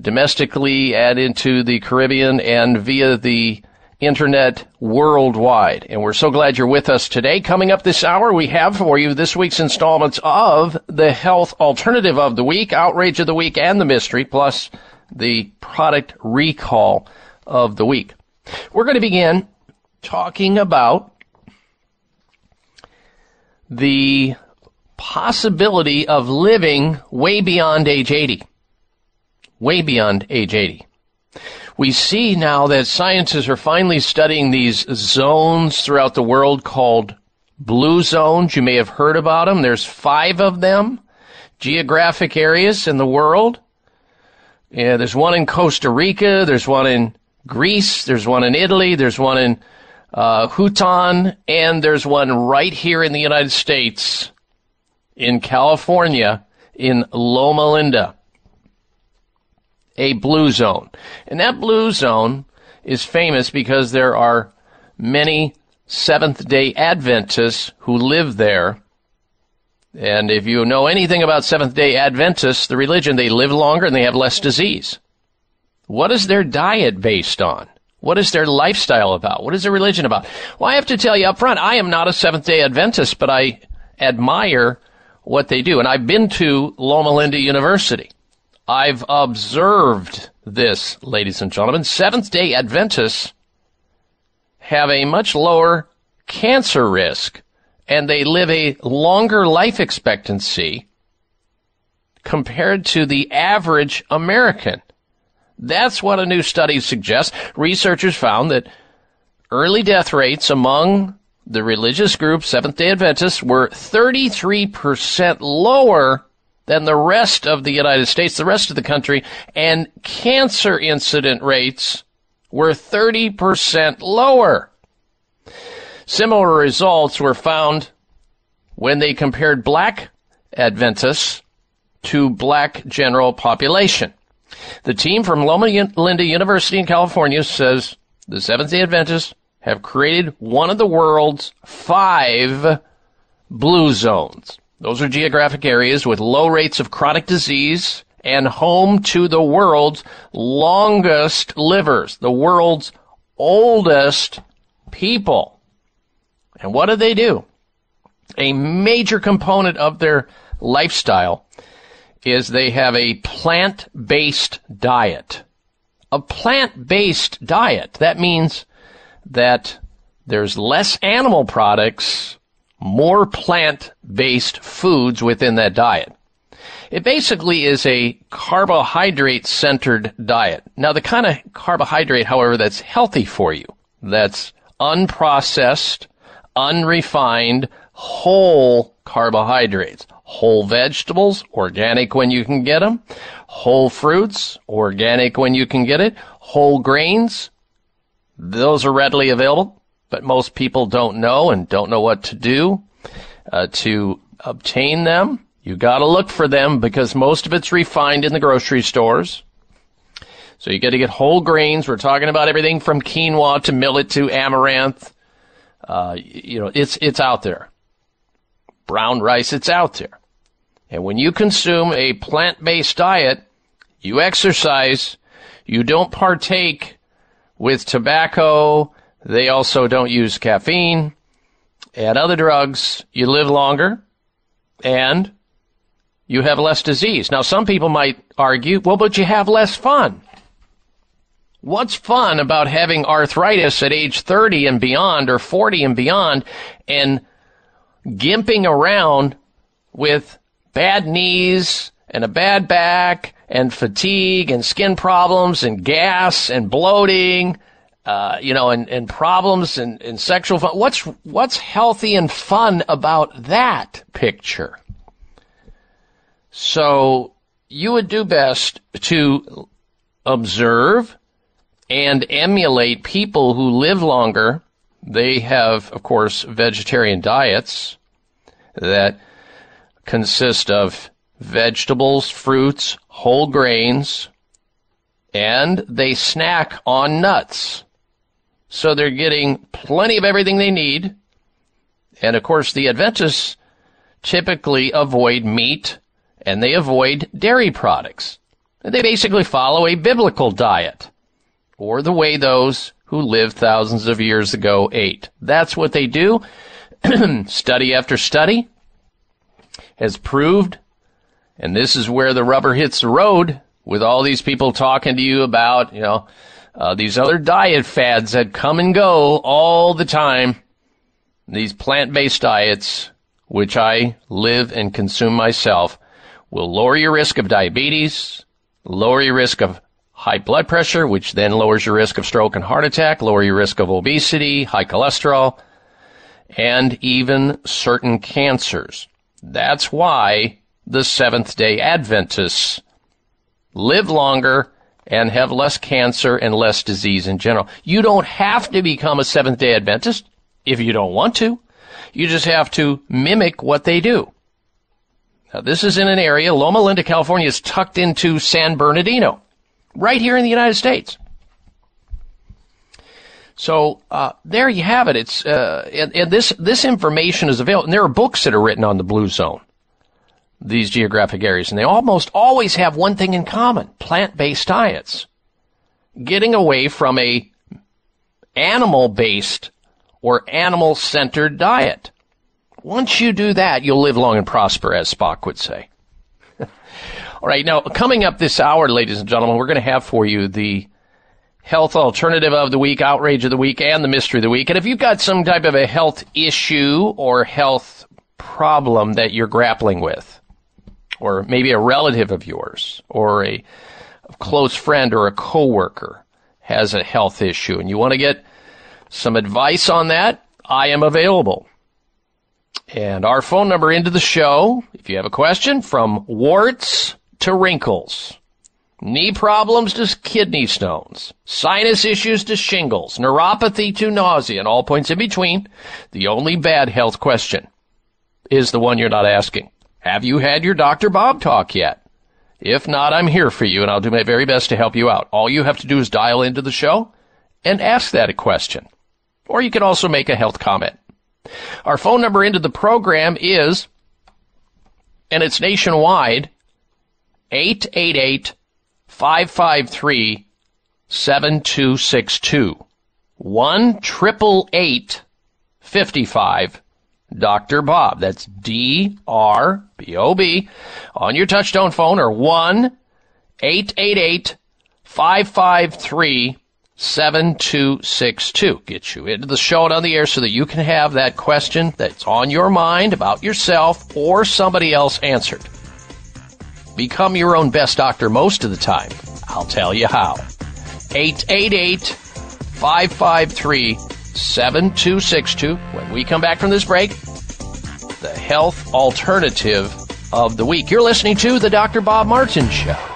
domestically, and into the Caribbean, and via the internet worldwide. And we're so glad you're with us today. Coming up this hour, we have for you this week's installments of the Health Alternative of the Week, Outrage of the Week, and the Mystery, plus the product recall of the week. We're going to begin talking about the possibility of living way beyond age 80. Way beyond age 80. We see now that scientists are finally studying these zones throughout the world called blue zones. You may have heard about them. There's five of them. geographic areas in the world. Yeah, there's one in Costa Rica, there's one in Greece, there's one in Italy, there's one in uh, and there's one right here in the United States, in California, in Loma Linda, a blue zone. And that blue zone is famous because there are many Seventh day Adventists who live there. And if you know anything about Seventh day Adventists, the religion, they live longer and they have less disease. What is their diet based on? What is their lifestyle about? What is their religion about? Well, I have to tell you up front, I am not a Seventh day Adventist, but I admire what they do. And I've been to Loma Linda University. I've observed this, ladies and gentlemen. Seventh day Adventists have a much lower cancer risk and they live a longer life expectancy compared to the average American. That's what a new study suggests. Researchers found that early death rates among the religious group Seventh day Adventists were 33% lower than the rest of the United States, the rest of the country, and cancer incident rates were 30% lower. Similar results were found when they compared black Adventists to black general population. The team from Loma Linda University in California says the Seventh day Adventists have created one of the world's five blue zones. Those are geographic areas with low rates of chronic disease and home to the world's longest livers, the world's oldest people. And what do they do? A major component of their lifestyle is they have a plant-based diet. A plant-based diet. That means that there's less animal products, more plant-based foods within that diet. It basically is a carbohydrate centered diet. Now, the kind of carbohydrate, however, that's healthy for you, that's unprocessed, unrefined, whole carbohydrates. Whole vegetables, organic when you can get them. Whole fruits, organic when you can get it. Whole grains, those are readily available, but most people don't know and don't know what to do uh, to obtain them. You gotta look for them because most of it's refined in the grocery stores. So you gotta get whole grains. We're talking about everything from quinoa to millet to amaranth. Uh, you know, it's, it's out there. Brown rice, it's out there. And when you consume a plant-based diet, you exercise, you don't partake with tobacco. They also don't use caffeine and other drugs. You live longer and you have less disease. Now, some people might argue, well, but you have less fun. What's fun about having arthritis at age 30 and beyond or 40 and beyond and gimping around with bad knees and a bad back and fatigue and skin problems and gas and bloating, uh, you know, and, and problems and, and sexual fun. What's, what's healthy and fun about that picture? So you would do best to observe and emulate people who live longer. They have, of course, vegetarian diets that consist of vegetables, fruits, whole grains, and they snack on nuts. So they're getting plenty of everything they need. And of course, the Adventists typically avoid meat and they avoid dairy products. They basically follow a biblical diet or the way those who lived thousands of years ago ate. That's what they do. study after study has proved, and this is where the rubber hits the road with all these people talking to you about, you know, uh, these other diet fads that come and go all the time. These plant-based diets, which I live and consume myself, will lower your risk of diabetes, lower your risk of high blood pressure, which then lowers your risk of stroke and heart attack, lower your risk of obesity, high cholesterol, and even certain cancers. That's why the Seventh day Adventists live longer and have less cancer and less disease in general. You don't have to become a Seventh day Adventist if you don't want to. You just have to mimic what they do. Now, this is in an area, Loma Linda, California is tucked into San Bernardino, right here in the United States. So uh, there you have it. It's uh, and, and, this this information is available. And there are books that are written on the blue zone, these geographic areas, and they almost always have one thing in common: plant-based diets. Getting away from a animal-based or animal-centered diet. Once you do that, you'll live long and prosper, as Spock would say. All right, now coming up this hour, ladies and gentlemen, we're going to have for you the health alternative of the week, outrage of the week, and the mystery of the week. And if you've got some type of a health issue or health problem that you're grappling with, or maybe a relative of yours, or a close friend or a coworker has a health issue, and you want to get some advice on that, I am available. And our phone number into the show, if you have a question, from warts to wrinkles. Knee problems to kidney stones, sinus issues to shingles, neuropathy to nausea, and all points in between. The only bad health question is the one you're not asking. Have you had your Dr. Bob talk yet? If not, I'm here for you and I'll do my very best to help you out. All you have to do is dial into the show and ask that a question. Or you can also make a health comment. Our phone number into the program is, and it's nationwide, 888 553 7262. 1 55 Dr. Bob. That's D R B O B on your touchtone phone or 1 888 553 7262. Get you into the show and on the air so that you can have that question that's on your mind about yourself or somebody else answered. Become your own best doctor most of the time. I'll tell you how. 888 553 7262. When we come back from this break, the health alternative of the week. You're listening to The Dr. Bob Martin Show.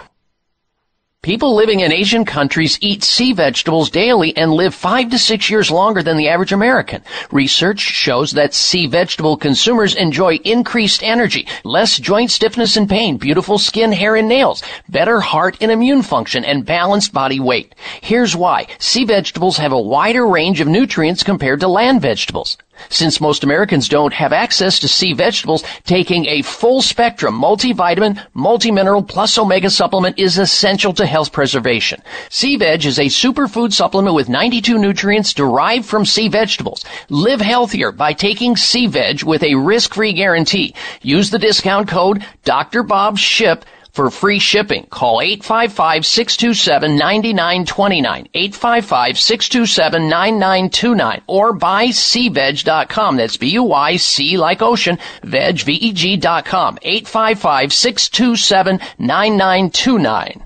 People living in Asian countries eat sea vegetables daily and live five to six years longer than the average American. Research shows that sea vegetable consumers enjoy increased energy, less joint stiffness and pain, beautiful skin, hair, and nails, better heart and immune function, and balanced body weight. Here's why. Sea vegetables have a wider range of nutrients compared to land vegetables. Since most Americans don't have access to sea vegetables, taking a full spectrum multivitamin, multimineral plus omega supplement is essential to health preservation. Sea Veg is a superfood supplement with 92 nutrients derived from sea vegetables. Live healthier by taking Sea Veg with a risk-free guarantee. Use the discount code Dr. Bob Ship for free shipping. Call 855-627-9929, 855-627-9929, or buy seaveg.com. That's B-U-Y-C like ocean, veg, V-E-G dot com, 855-627-9929.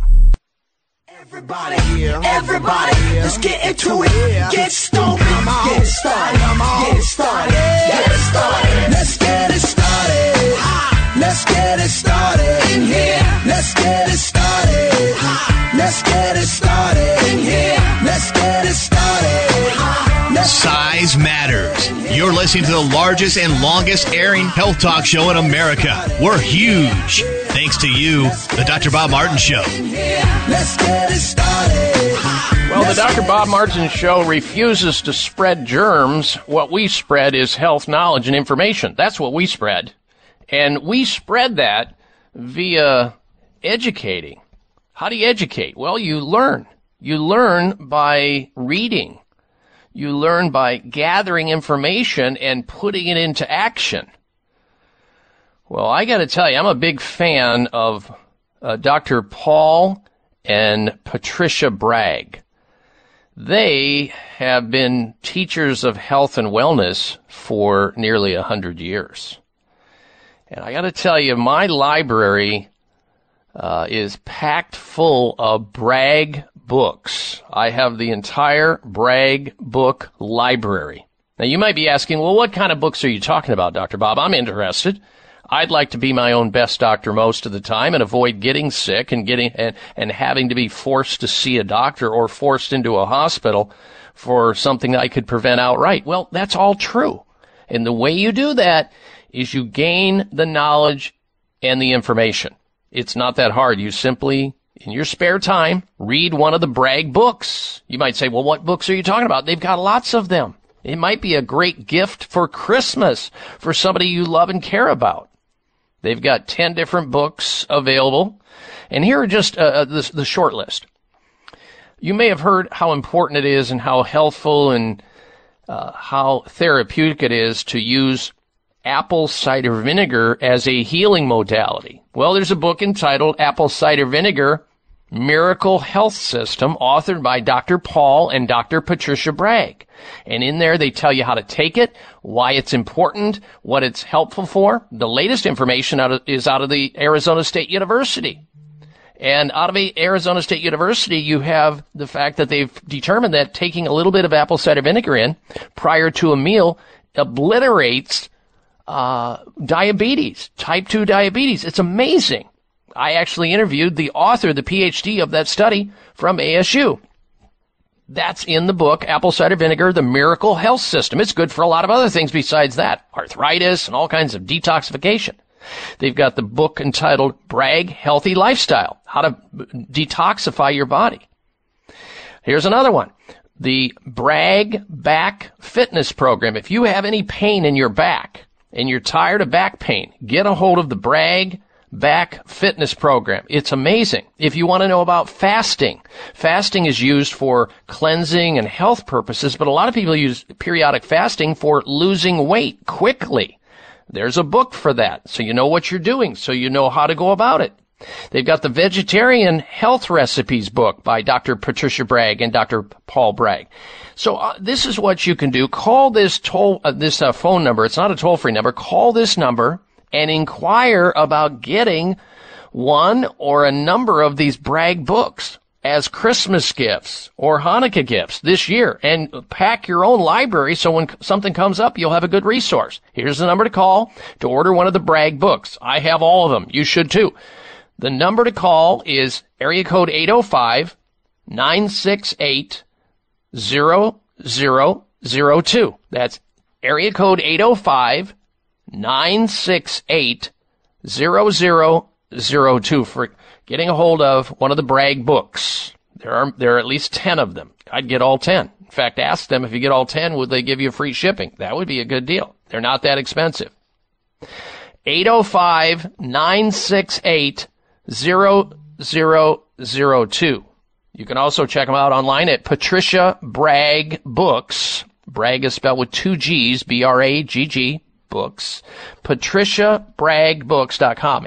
Everybody, everybody, let's get into it. Get stoked, get started, get started, get it started. Let's get it started. Let's get it started in here. Let's get it started. Let's get it started in here. Let's get it started. Size matters. You're listening to the largest and longest airing health talk show in America. We're huge. Thanks to you, the Dr. Bob Martin Show. Let's get it started. Well, the Dr. Bob Martin Show refuses to spread germs. What we spread is health knowledge and information. That's what we spread. And we spread that via educating. How do you educate? Well, you learn. You learn by reading. You learn by gathering information and putting it into action. Well, I got to tell you, I'm a big fan of uh, Dr. Paul and Patricia Bragg. They have been teachers of health and wellness for nearly a hundred years. And I got to tell you, my library uh, is packed full of Bragg books. I have the entire Bragg book library. Now, you might be asking, well, what kind of books are you talking about, Dr. Bob? I'm interested. I'd like to be my own best doctor most of the time and avoid getting sick and getting and, and having to be forced to see a doctor or forced into a hospital for something I could prevent outright. Well, that's all true. And the way you do that is you gain the knowledge and the information. It's not that hard. You simply, in your spare time, read one of the Bragg books. You might say, well, what books are you talking about? They've got lots of them. It might be a great gift for Christmas for somebody you love and care about. They've got 10 different books available. And here are just uh, the, the short list. You may have heard how important it is and how healthful and uh, how therapeutic it is to use apple cider vinegar as a healing modality. Well, there's a book entitled Apple Cider Vinegar Miracle Health System, authored by Dr. Paul and Dr. Patricia Bragg. And in there, they tell you how to take it, why it's important, what it's helpful for. The latest information out of, is out of the Arizona State University. And out of Arizona State University, you have the fact that they've determined that taking a little bit of apple cider vinegar in prior to a meal obliterates uh, diabetes, type 2 diabetes. It's amazing. I actually interviewed the author, the PhD of that study from ASU. That's in the book, Apple Cider Vinegar, The Miracle Health System. It's good for a lot of other things besides that. Arthritis and all kinds of detoxification. They've got the book entitled Bragg Healthy Lifestyle, How to Detoxify Your Body. Here's another one. The Bragg Back Fitness Program. If you have any pain in your back and you're tired of back pain, get a hold of the Bragg back fitness program. It's amazing. If you want to know about fasting, fasting is used for cleansing and health purposes, but a lot of people use periodic fasting for losing weight quickly. There's a book for that. So you know what you're doing. So you know how to go about it. They've got the Vegetarian Health Recipes book by Dr. Patricia Bragg and Dr. Paul Bragg. So uh, this is what you can do. Call this toll, uh, this uh, phone number. It's not a toll free number. Call this number and inquire about getting one or a number of these Bragg books as Christmas gifts or Hanukkah gifts this year and pack your own library so when something comes up, you'll have a good resource. Here's the number to call to order one of the Bragg books. I have all of them. You should too. The number to call is area code 805 968 0002. That's area code 805 968 0002 for getting a hold of one of the Bragg books. There are, there are at least 10 of them. I'd get all 10. In fact, ask them if you get all 10, would they give you free shipping? That would be a good deal. They're not that expensive. 805 968 0002. You can also check them out online at Patricia Bragg Books. Bragg is spelled with two G's, B-R-A-G-G, books. PatriciaBraggBooks.com.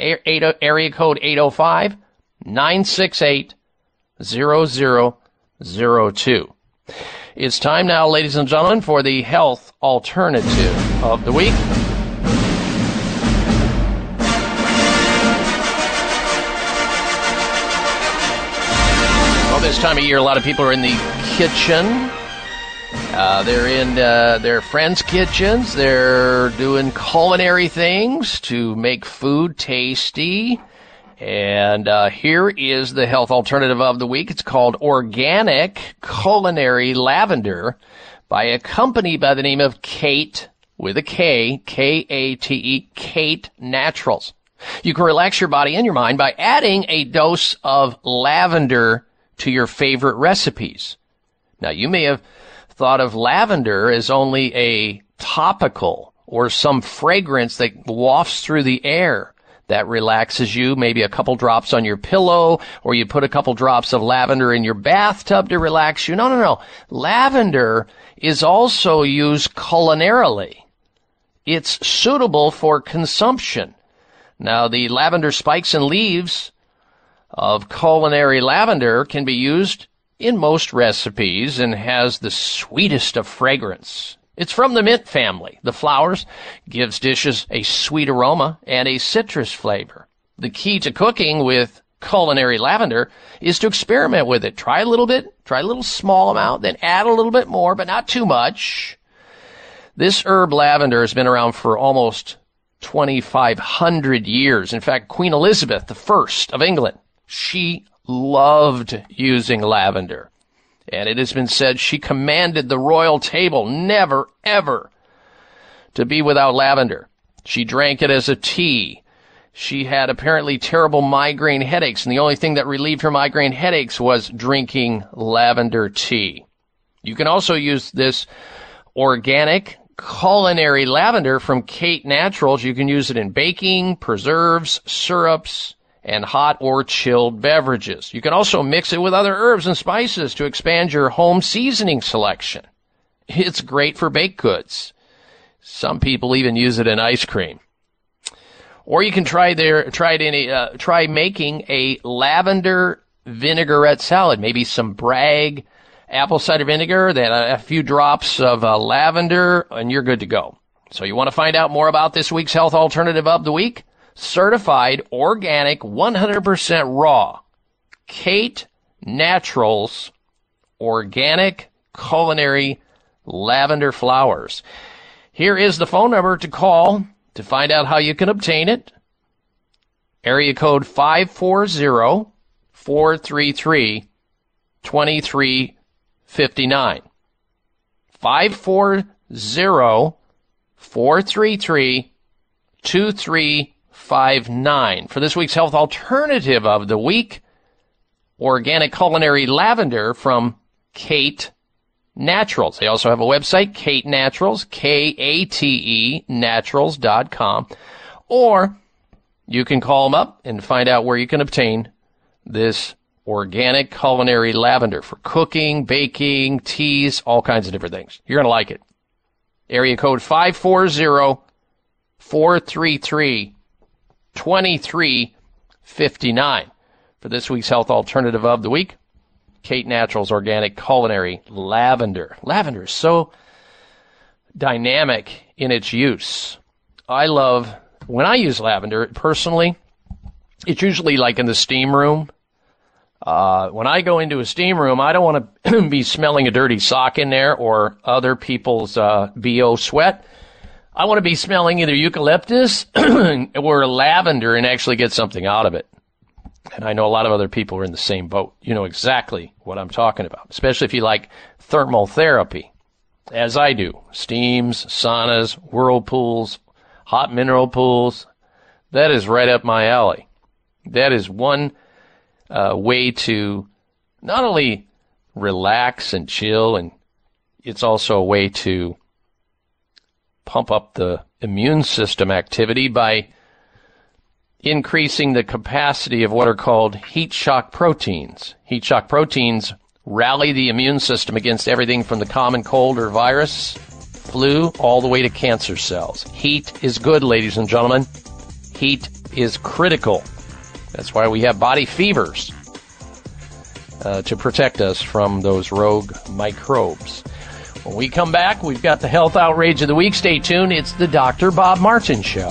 Area code 805 968 0002. It's time now, ladies and gentlemen, for the health alternative of the week. Well, this time of year, a lot of people are in the kitchen. Uh, they're in uh, their friends' kitchens. They're doing culinary things to make food tasty. And uh, here is the health alternative of the week. It's called Organic Culinary Lavender by a company by the name of Kate with a K, K-A-T-E, Kate Naturals. You can relax your body and your mind by adding a dose of lavender to your favorite recipes. Now, you may have thought of lavender as only a topical or some fragrance that wafts through the air that relaxes you. Maybe a couple drops on your pillow, or you put a couple drops of lavender in your bathtub to relax you. No, no, no. Lavender is also used culinarily. It's suitable for consumption. Now, the lavender spikes and leaves of culinary lavender can be used in most recipes and has the sweetest of fragrance. It's from the mint family. The flowers gives dishes a sweet aroma and a citrus flavor. The key to cooking with culinary lavender is to experiment with it. Try a little bit, try a little small amount, then add a little bit more, but not too much. This herb lavender has been around for almost 2,500 years. In fact, Queen Elizabeth I of England, she loved using lavender. And it has been said she commanded the royal table never, ever to be without lavender. She drank it as a tea. She had apparently terrible migraine headaches, and the only thing that relieved her migraine headaches was drinking lavender tea. You can also use this organic culinary lavender from Kate Naturals. You can use it in baking, preserves, syrups, and hot or chilled beverages. You can also mix it with other herbs and spices to expand your home seasoning selection. It's great for baked goods. Some people even use it in ice cream. Or you can try there, try it in a, uh, try making a lavender vinaigrette salad. Maybe some Bragg apple cider vinegar, then a, a few drops of uh, lavender, and you're good to go. So you want to find out more about this week's health alternative of the week? Certified organic 100% raw. Kate Naturals organic culinary lavender flowers. Here is the phone number to call to find out how you can obtain it. Area code 540 433 2359. 540 433 2359 nine For this week's health alternative of the week, organic culinary lavender from Kate Naturals. They also have a website, Kate Naturals, K-A-T-E, naturals.com. Or you can call them up and find out where you can obtain this organic culinary lavender for cooking, baking, teas, all kinds of different things. You're going to like it. Area code 540 433 2359 for this week's health alternative of the week. Kate Naturals Organic Culinary Lavender. Lavender is so dynamic in its use. I love when I use lavender personally. It's usually like in the steam room. Uh, when I go into a steam room, I don't want to be smelling a dirty sock in there or other people's uh, bo sweat. I want to be smelling either eucalyptus or lavender and actually get something out of it. And I know a lot of other people are in the same boat. You know exactly what I'm talking about, especially if you like thermal therapy, as I do. Steams, saunas, whirlpools, hot mineral pools. That is right up my alley. That is one uh, way to not only relax and chill, and it's also a way to pump up the immune system activity by increasing the capacity of what are called heat shock proteins. Heat shock proteins rally the immune system against everything from the common cold or virus, flu, all the way to cancer cells. Heat is good, ladies and gentlemen. Heat is critical. That's why we have body fevers uh, to protect us from those rogue microbes. When we come back, we've got the health outrage of the week. Stay tuned. It's the Dr. Bob Martin Show.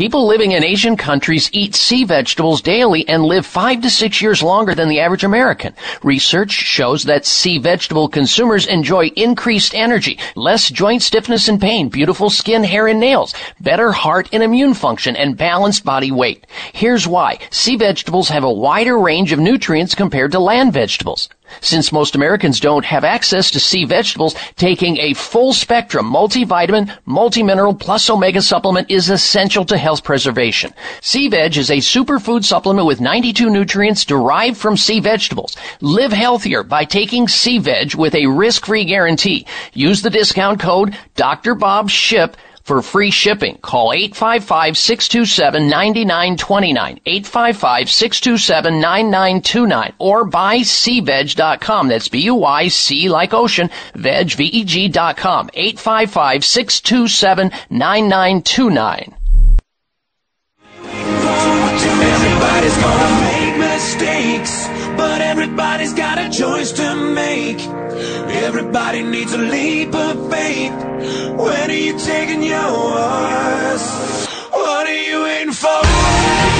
People living in Asian countries eat sea vegetables daily and live five to six years longer than the average American. Research shows that sea vegetable consumers enjoy increased energy, less joint stiffness and pain, beautiful skin, hair, and nails, better heart and immune function, and balanced body weight. Here's why. Sea vegetables have a wider range of nutrients compared to land vegetables. Since most Americans don't have access to sea vegetables, taking a full spectrum multivitamin, multimineral plus omega supplement is essential to health preservation. Sea Veg is a superfood supplement with 92 nutrients derived from sea vegetables. Live healthier by taking Sea Veg with a risk-free guarantee. Use the discount code Dr. Bob Ship for free shipping. Call 855-627-9929, 855-627-9929, or buy seaveg.com. That's B-U-Y-C like ocean, veg, V-E-G dot com, 855-627-9929. Everybody's gonna make mistakes, but everybody's got a choice to make. Everybody needs a leap of faith. When are you taking yours? What are you waiting for?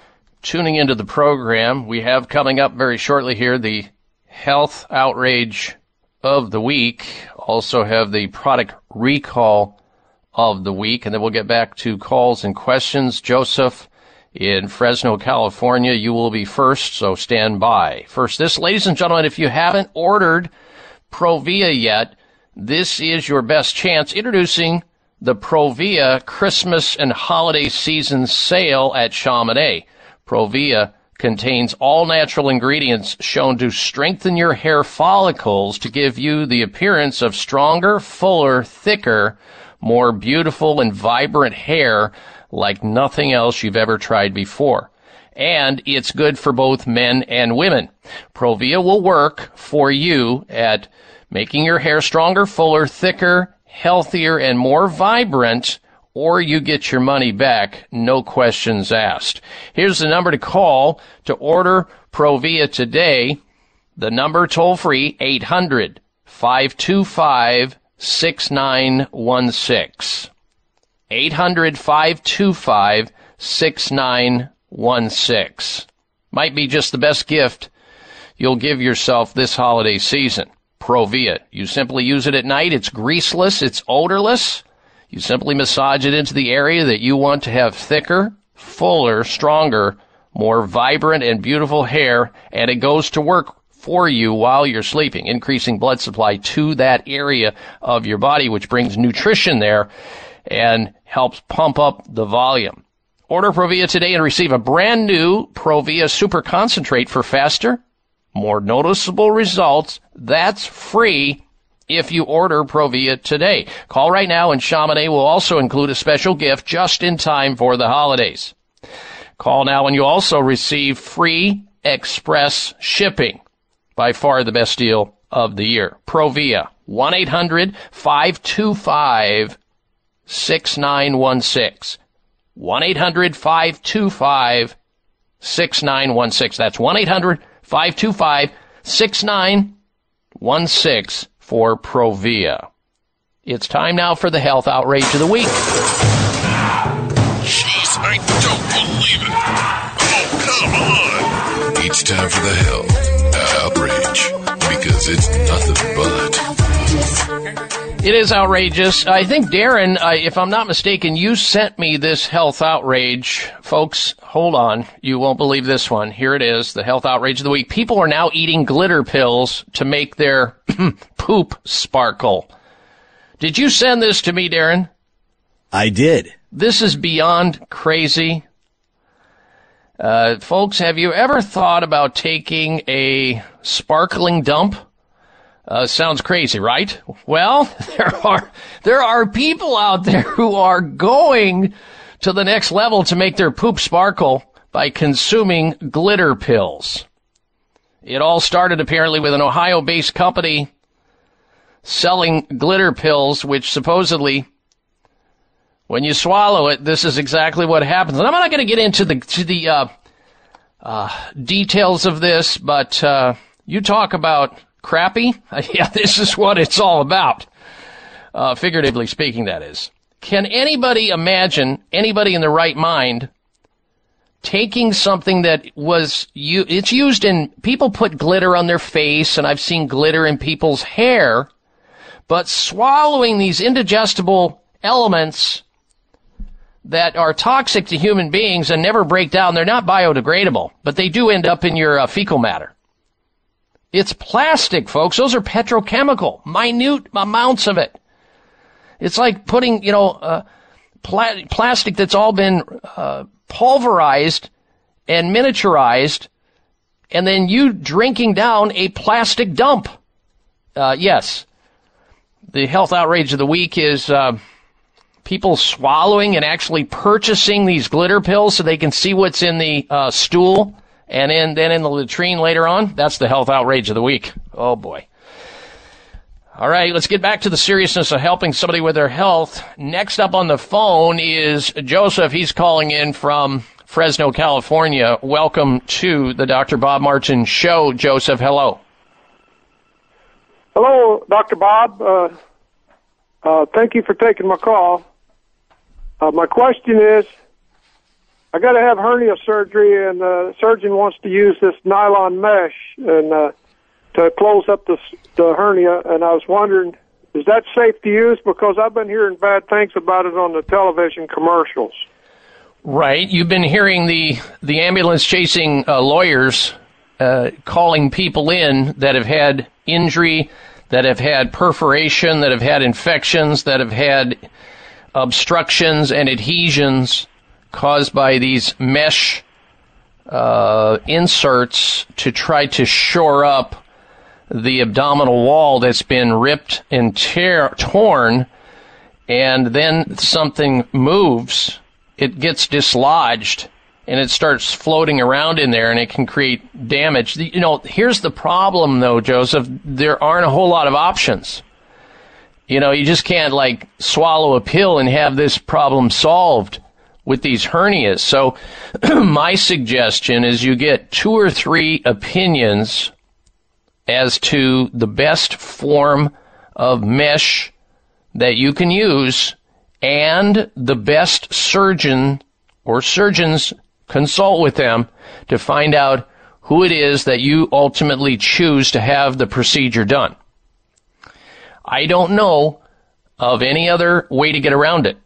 tuning into the program. We have coming up very shortly here the health outrage of the week. also have the product recall of the week, and then we'll get back to calls and questions. Joseph in Fresno, California, you will be first, so stand by. First, this, ladies and gentlemen, if you haven't ordered Provia yet, this is your best chance. Introducing the Provia Christmas and holiday season sale at Chamonix. Provia contains all natural ingredients shown to strengthen your hair follicles to give you the appearance of stronger, fuller, thicker, more beautiful and vibrant hair like nothing else you've ever tried before. And it's good for both men and women. Provia will work for you at making your hair stronger, fuller, thicker, healthier, and more vibrant or you get your money back, no questions asked. Here's the number to call to order Provia today. The number toll free, 800 525 6916. 800 525 6916. Might be just the best gift you'll give yourself this holiday season. Provia. You simply use it at night. It's greaseless. It's odorless. You simply massage it into the area that you want to have thicker, fuller, stronger, more vibrant and beautiful hair, and it goes to work for you while you're sleeping, increasing blood supply to that area of your body, which brings nutrition there and helps pump up the volume. Order Provia today and receive a brand new Provia Super Concentrate for faster, more noticeable results. That's free if you order Provia today. Call right now and Chamonix will also include a special gift just in time for the holidays. Call now and you also receive free express shipping. By far the best deal of the year. Provia, 1-800-525-6916. 1-800-525-6916. That's 1-800-525-6916 for Provia. It's time now for the health outrage of the week. Jeez, I don't believe it. Oh, come on. It's time for the health outrage because it's nothing but. It is outrageous. I think, Darren, uh, if I'm not mistaken, you sent me this health outrage. Folks, hold on. You won't believe this one. Here it is, the health outrage of the week. People are now eating glitter pills to make their poop sparkle. Did you send this to me, Darren? I did. This is beyond crazy. Uh, folks, have you ever thought about taking a sparkling dump? Uh, sounds crazy, right? Well, there are there are people out there who are going to the next level to make their poop sparkle by consuming glitter pills. It all started apparently with an Ohio-based company selling glitter pills, which supposedly, when you swallow it, this is exactly what happens. And I'm not going to get into the to the uh, uh, details of this, but uh, you talk about crappy. yeah, this is what it's all about. Uh, figuratively speaking, that is. Can anybody imagine anybody in the right mind taking something that was you? It's used in people put glitter on their face, and I've seen glitter in people's hair, but swallowing these indigestible elements that are toxic to human beings and never break down. They're not biodegradable, but they do end up in your uh, fecal matter. It's plastic, folks. Those are petrochemical, minute amounts of it. It's like putting, you know, uh, pla- plastic that's all been uh, pulverized and miniaturized, and then you drinking down a plastic dump. Uh, yes, the health outrage of the week is uh, people swallowing and actually purchasing these glitter pills so they can see what's in the uh, stool and in, then in the latrine later on. That's the health outrage of the week. Oh boy. All right, let's get back to the seriousness of helping somebody with their health. Next up on the phone is Joseph. He's calling in from Fresno, California. Welcome to the Dr. Bob Martin Show. Joseph, hello. Hello, Dr. Bob. Uh, uh, thank you for taking my call. Uh, my question is I got to have hernia surgery, and the surgeon wants to use this nylon mesh and uh, to close up the, the hernia. And I was wondering Is that safe to use? Because I've been hearing bad things about it on the television commercials. Right. You've been hearing the the ambulance chasing uh, lawyers uh, calling people in that have had injury, that have had perforation, that have had infections, that have had obstructions and adhesions caused by these mesh uh, inserts to try to shore up the abdominal wall that's been ripped and tear, torn, and then something moves, it gets dislodged and it starts floating around in there and it can create damage. You know, here's the problem though, Joseph. There aren't a whole lot of options. You know, you just can't like swallow a pill and have this problem solved with these hernias. So my suggestion is you get two or three opinions as to the best form of mesh that you can use and the best surgeon or surgeons consult with them to find out who it is that you ultimately choose to have the procedure done. I don't know of any other way to get around it.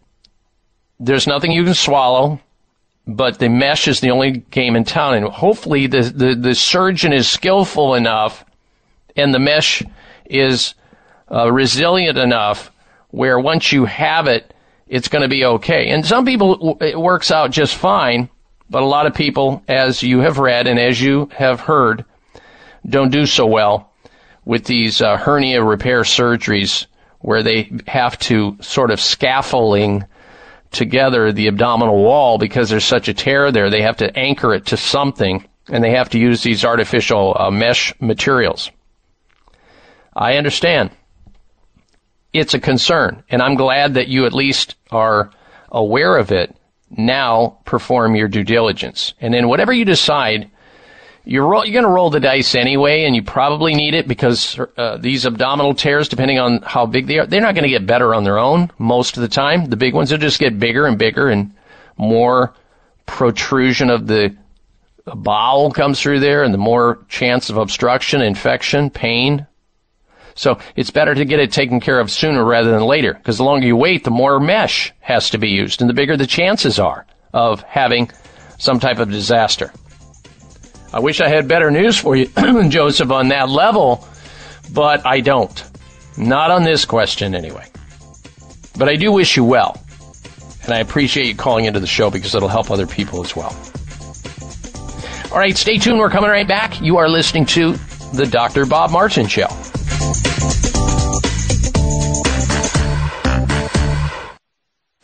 There's nothing you can swallow, but the mesh is the only game in town. And hopefully the, the, the surgeon is skillful enough and the mesh is uh, resilient enough where once you have it, it's going to be okay. And some people, it works out just fine, but a lot of people, as you have read and as you have heard, don't do so well with these uh, hernia repair surgeries where they have to sort of scaffolding together the abdominal wall because there's such a tear there. They have to anchor it to something and they have to use these artificial uh, mesh materials. I understand. It's a concern, and I'm glad that you at least are aware of it. Now perform your due diligence. And then whatever you decide, you're, you're going to roll the dice anyway, and you probably need it because uh, these abdominal tears, depending on how big they are, they're not going to get better on their own most of the time. The big ones will just get bigger and bigger and more protrusion of the bowel comes through there and the more chance of obstruction, infection, pain, so it's better to get it taken care of sooner rather than later, because the longer you wait, the more mesh has to be used, and the bigger the chances are of having some type of disaster. I wish I had better news for you, Joseph, on that level, but I don't. Not on this question, anyway. But I do wish you well, and I appreciate you calling into the show because it'll help other people as well. All right, stay tuned. We're coming right back. You are listening to the Dr. Bob Martin Show.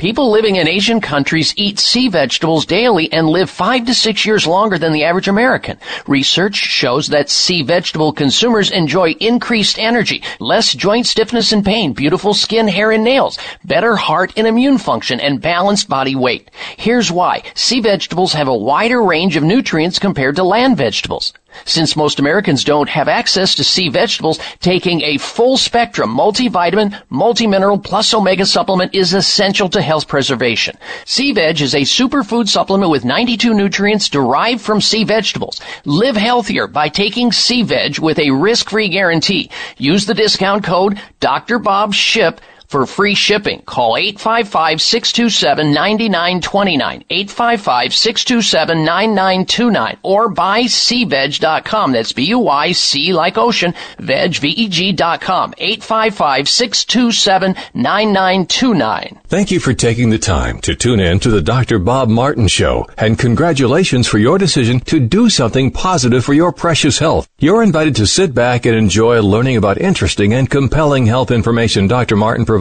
People living in Asian countries eat sea vegetables daily and live five to six years longer than the average American. Research shows that sea vegetable consumers enjoy increased energy, less joint stiffness and pain, beautiful skin, hair, and nails, better heart and immune function, and balanced body weight. Here's why. Sea vegetables have a wider range of nutrients compared to land vegetables. Since most Americans don't have access to sea vegetables, taking a full spectrum multivitamin, multimineral plus omega supplement is essential to health preservation. Sea Veg is a superfood supplement with 92 nutrients derived from sea vegetables. Live healthier by taking Sea Veg with a risk-free guarantee. Use the discount code Dr. Bob Ship for free shipping. Call 855-627-9929, 855-627-9929, or buy seaveg.com. That's B-U-Y-C like ocean, veg, V-E-G dot com, 855-627-9929. Thank you for taking the time to tune in to the Dr. Bob Martin Show, and congratulations for your decision to do something positive for your precious health. You're invited to sit back and enjoy learning about interesting and compelling health information Dr. Martin provides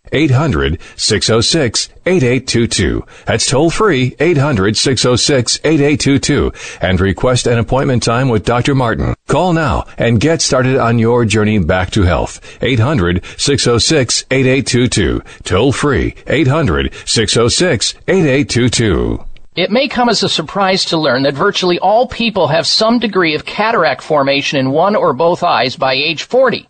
800 606 8822. That's toll free 800 606 8822 and request an appointment time with Dr. Martin. Call now and get started on your journey back to health. 800 606 8822. Toll free 800 606 8822. It may come as a surprise to learn that virtually all people have some degree of cataract formation in one or both eyes by age 40.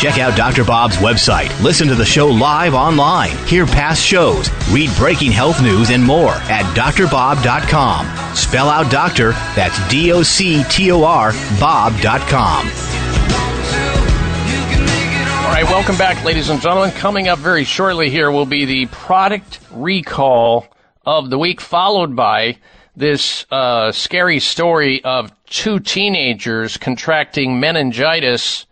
Check out Dr. Bob's website. Listen to the show live online. Hear past shows. Read breaking health news and more at drbob.com. Spell out doctor, that's D O C T O R, Bob.com. All right, welcome back, ladies and gentlemen. Coming up very shortly here will be the product recall of the week, followed by this uh, scary story of two teenagers contracting meningitis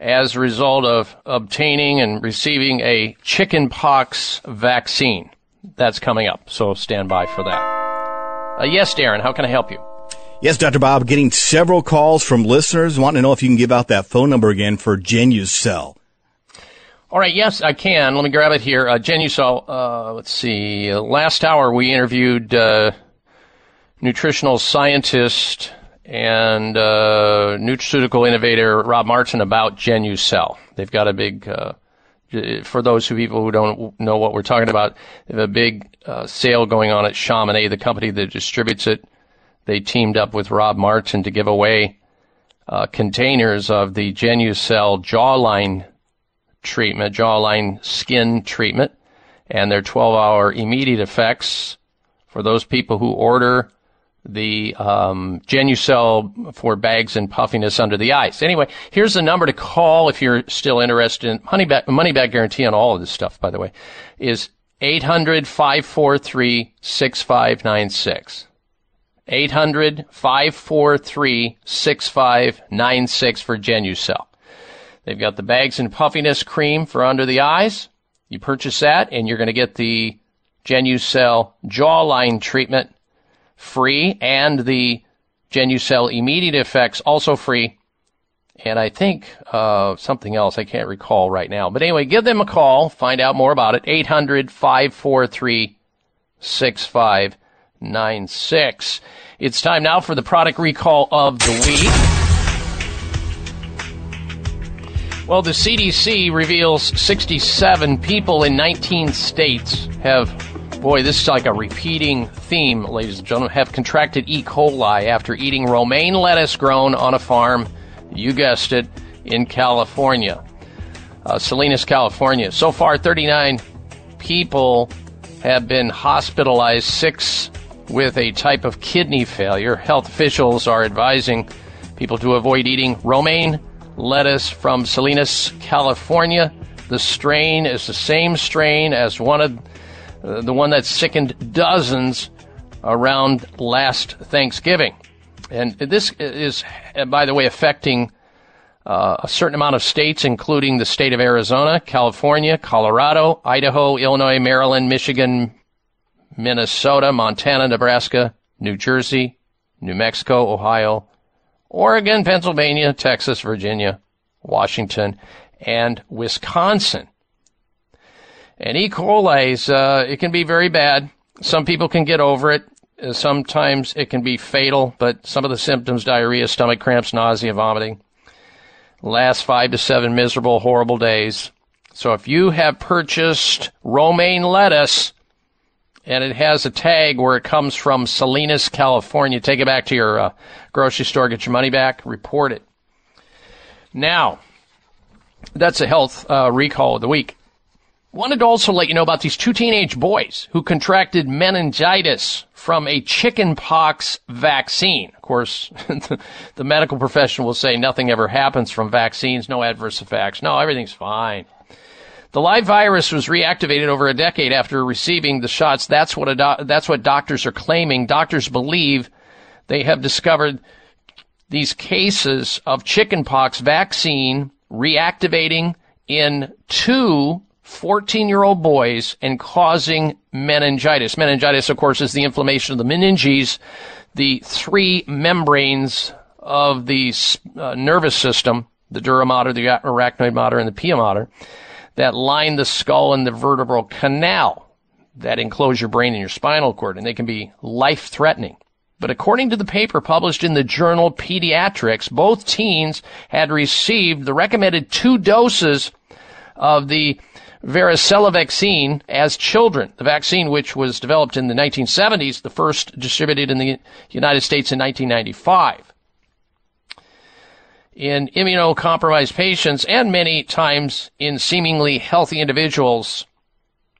as a result of obtaining and receiving a chickenpox vaccine. That's coming up, so stand by for that. Uh, yes, Darren, how can I help you? Yes, Dr. Bob, getting several calls from listeners wanting to know if you can give out that phone number again for Genucel. All right, yes, I can. Let me grab it here. Uh, Genucel, uh, let's see. Uh, last hour we interviewed uh, nutritional scientist and uh, nutraceutical innovator Rob Martin about Genucel. They've got a big, uh, for those who people who don't know what we're talking about, a big uh, sale going on at Chamonix, the company that distributes it. They teamed up with Rob Martin to give away uh, containers of the Genucel jawline treatment, jawline skin treatment, and their 12-hour immediate effects for those people who order the um, Genucel for bags and puffiness under the eyes. Anyway, here's the number to call if you're still interested in money back, money back guarantee on all of this stuff, by the way, is 800 543 6596. 800 543 6596 for Genucel. They've got the bags and puffiness cream for under the eyes. You purchase that and you're going to get the Genucel jawline treatment free and the Genucel immediate effects also free. And I think uh, something else I can't recall right now. But anyway, give them a call. Find out more about it. 800 543 6596. It's time now for the product recall of the week. Well, the CDC reveals 67 people in 19 states have Boy, this is like a repeating theme, ladies and gentlemen. Have contracted E. coli after eating romaine lettuce grown on a farm, you guessed it, in California. Uh, Salinas, California. So far, 39 people have been hospitalized, six with a type of kidney failure. Health officials are advising people to avoid eating romaine lettuce from Salinas, California. The strain is the same strain as one of the one that sickened dozens around last Thanksgiving. And this is, by the way, affecting uh, a certain amount of states, including the state of Arizona, California, Colorado, Idaho, Illinois, Maryland, Michigan, Minnesota, Montana, Nebraska, New Jersey, New Mexico, Ohio, Oregon, Pennsylvania, Texas, Virginia, Washington, and Wisconsin. And E. coli, uh, it can be very bad. Some people can get over it. Uh, Sometimes it can be fatal, but some of the symptoms diarrhea, stomach cramps, nausea, vomiting last five to seven miserable, horrible days. So if you have purchased romaine lettuce and it has a tag where it comes from Salinas, California, take it back to your uh, grocery store, get your money back, report it. Now, that's a health uh, recall of the week. Wanted to also let you know about these two teenage boys who contracted meningitis from a chickenpox vaccine. Of course, the, medical profession will say nothing ever happens from vaccines, no adverse effects. No, everything's fine. The live virus was reactivated over a decade after receiving the shots. That's what that's what doctors are claiming. Doctors believe they have discovered these cases of chickenpox vaccine reactivating in two 14 year old boys and causing meningitis. Meningitis, of course, is the inflammation of the meninges, the three membranes of the uh, nervous system, the dura mater, the arachnoid mater, and the pia mater, that line the skull and the vertebral canal that enclose your brain and your spinal cord, and they can be life threatening. But according to the paper published in the journal Pediatrics, both teens had received the recommended two doses of the varicella vaccine as children. The vaccine, which was developed in the 1970s, the first distributed in the United States in 1995. In immunocompromised patients and many times in seemingly healthy individuals,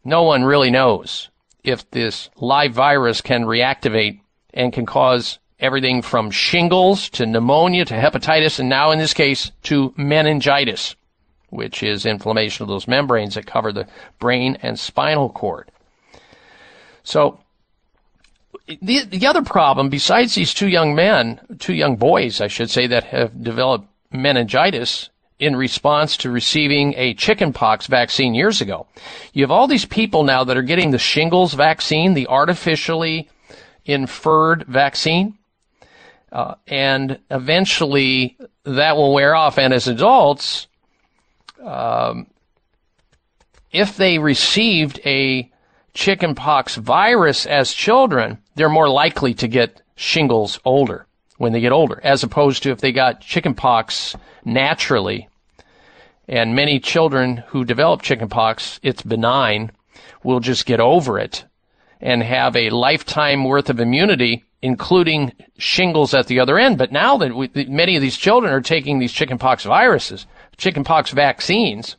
no one really knows if this live virus can reactivate and can cause everything from shingles to pneumonia to hepatitis and now in this case to meningitis which is inflammation of those membranes that cover the brain and spinal cord. So, the, the other problem, besides these two young men, two young boys, I should say, that have developed meningitis in response to receiving a chickenpox vaccine years ago, you have all these people now that are getting the shingles vaccine, the artificially inferred vaccine. Uh, and eventually that will wear off. And as adults, um, if they received a chickenpox virus as children, they're more likely to get shingles older when they get older, as opposed to if they got chickenpox naturally. And many children who develop chickenpox, it's benign, will just get over it and have a lifetime worth of immunity, including shingles at the other end. But now that we, many of these children are taking these chickenpox viruses, chickenpox vaccines.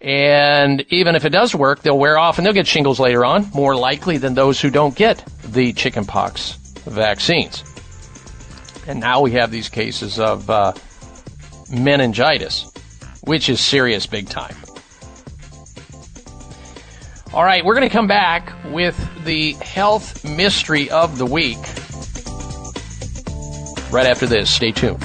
And even if it does work, they'll wear off and they'll get shingles later on, more likely than those who don't get the chickenpox vaccines. And now we have these cases of uh, meningitis, which is serious big time. All right, we're going to come back with the health mystery of the week right after this. Stay tuned.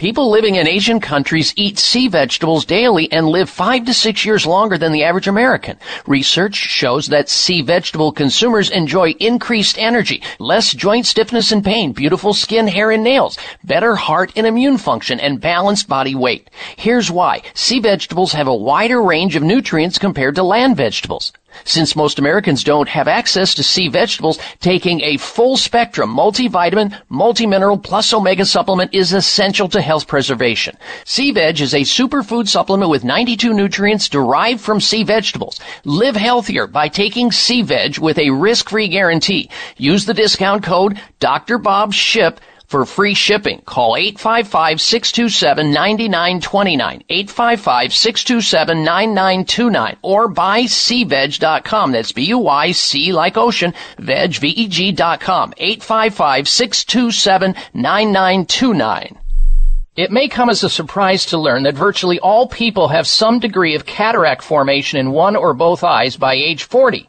People living in Asian countries eat sea vegetables daily and live five to six years longer than the average American. Research shows that sea vegetable consumers enjoy increased energy, less joint stiffness and pain, beautiful skin, hair, and nails, better heart and immune function, and balanced body weight. Here's why. Sea vegetables have a wider range of nutrients compared to land vegetables. Since most Americans don't have access to sea vegetables, taking a full spectrum multivitamin, multimineral plus omega supplement is essential to health preservation. Sea Veg is a superfood supplement with 92 nutrients derived from sea vegetables. Live healthier by taking Sea Veg with a risk-free guarantee. Use the discount code Dr. Bob Ship for free shipping. Call 855-627-9929, 855-627-9929, or buy seaveg.com. That's B-U-Y-C like ocean, veg, dot com, 855-627-9929. It may come as a surprise to learn that virtually all people have some degree of cataract formation in one or both eyes by age 40.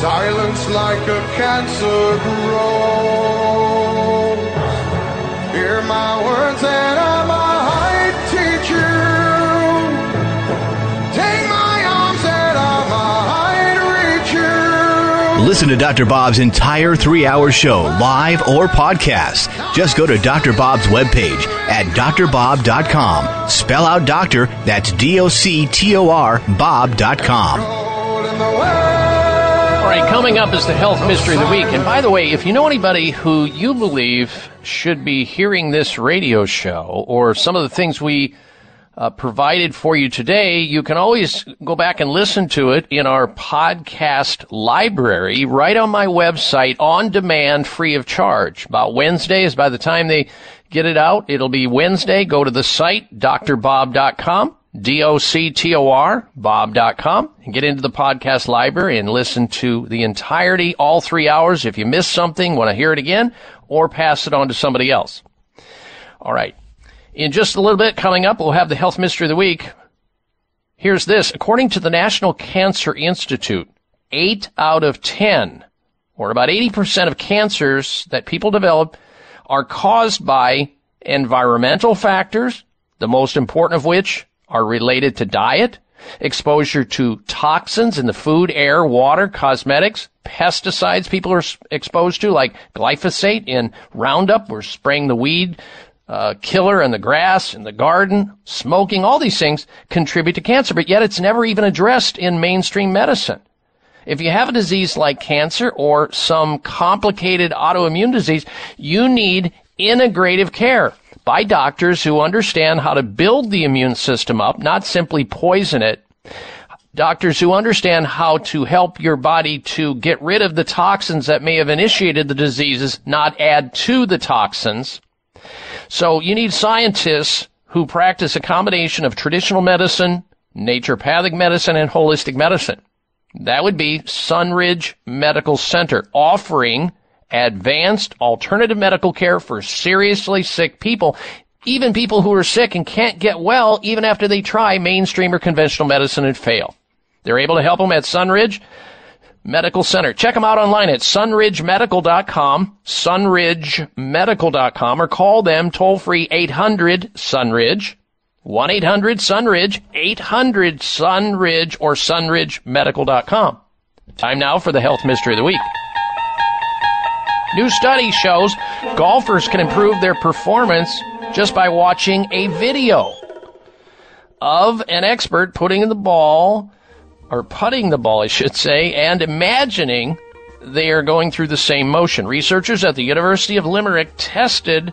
Silence like a cancer grows. Hear my words and I might teach you. Take my arms and I might reach you. Listen to Dr. Bob's entire three hour show, live or podcast. Just go to Dr. Bob's webpage at drbob.com. Spell out doctor, that's D O C T O R, Bob.com. All right, coming up is the health mystery of the week. And by the way, if you know anybody who you believe should be hearing this radio show or some of the things we uh, provided for you today, you can always go back and listen to it in our podcast library right on my website on demand free of charge. About Wednesdays, by the time they get it out, it'll be Wednesday. Go to the site, drbob.com. D-O-C-T-O-R, bob.com, and get into the podcast library and listen to the entirety, all three hours. If you missed something, want to hear it again, or pass it on to somebody else. All right. In just a little bit coming up, we'll have the health mystery of the week. Here's this. According to the National Cancer Institute, eight out of 10, or about 80% of cancers that people develop are caused by environmental factors, the most important of which are related to diet, exposure to toxins in the food, air, water, cosmetics, pesticides people are exposed to, like glyphosate in Roundup. We're spraying the weed uh, killer in the grass, in the garden, smoking, all these things contribute to cancer, but yet it's never even addressed in mainstream medicine. If you have a disease like cancer or some complicated autoimmune disease, you need integrative care by doctors who understand how to build the immune system up, not simply poison it. Doctors who understand how to help your body to get rid of the toxins that may have initiated the diseases, not add to the toxins. So you need scientists who practice a combination of traditional medicine, naturopathic medicine, and holistic medicine. That would be Sunridge Medical Center offering advanced alternative medical care for seriously sick people, even people who are sick and can't get well even after they try mainstream or conventional medicine and fail. They're able to help them at Sunridge Medical Center. Check them out online at sunridgemedical.com, sunridgemedical.com, or call them toll free 800 Sunridge, 1 800 Sunridge, 800 Sunridge, or sunridgemedical.com. Time now for the health mystery of the week. New study shows golfers can improve their performance just by watching a video of an expert putting the ball, or putting the ball, I should say, and imagining they are going through the same motion. Researchers at the University of Limerick tested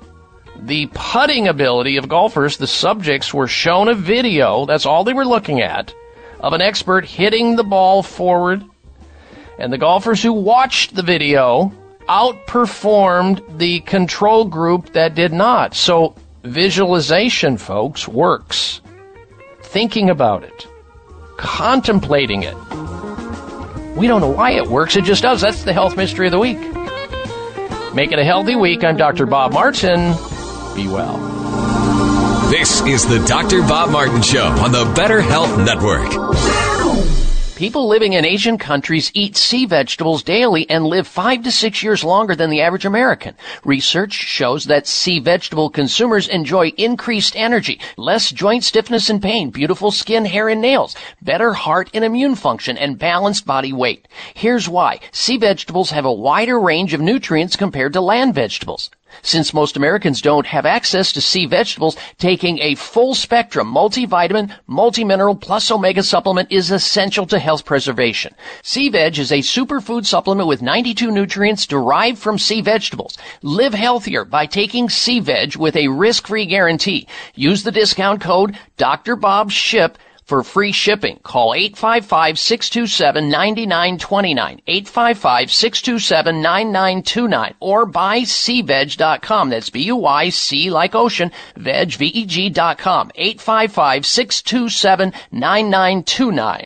the putting ability of golfers. The subjects were shown a video, that's all they were looking at, of an expert hitting the ball forward And the golfers who watched the video outperformed the control group that did not. So visualization, folks, works. Thinking about it, contemplating it. We don't know why it works, it just does. That's the health mystery of the week. Make it a healthy week. I'm Dr. Bob Martin. Be well. This is the Dr. Bob Martin Show on the Better Health Network. People living in Asian countries eat sea vegetables daily and live five to six years longer than the average American. Research shows that sea vegetable consumers enjoy increased energy, less joint stiffness and pain, beautiful skin, hair, and nails, better heart and immune function, and balanced body weight. Here's why. Sea vegetables have a wider range of nutrients compared to land vegetables. Since most Americans don't have access to sea vegetables, taking a full spectrum multivitamin, multimineral plus omega supplement is essential to health preservation. Sea Veg is a superfood supplement with 92 nutrients derived from sea vegetables. Live healthier by taking Sea Veg with a risk-free guarantee. Use the discount code Dr. Bob Ship for free shipping. Call 855-627-9929, 855-627-9929, or buy seaveg.com. That's B-U-Y-C like ocean, veg, V-E-G dot com, 855-627-9929.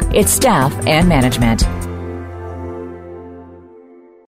its staff, and management.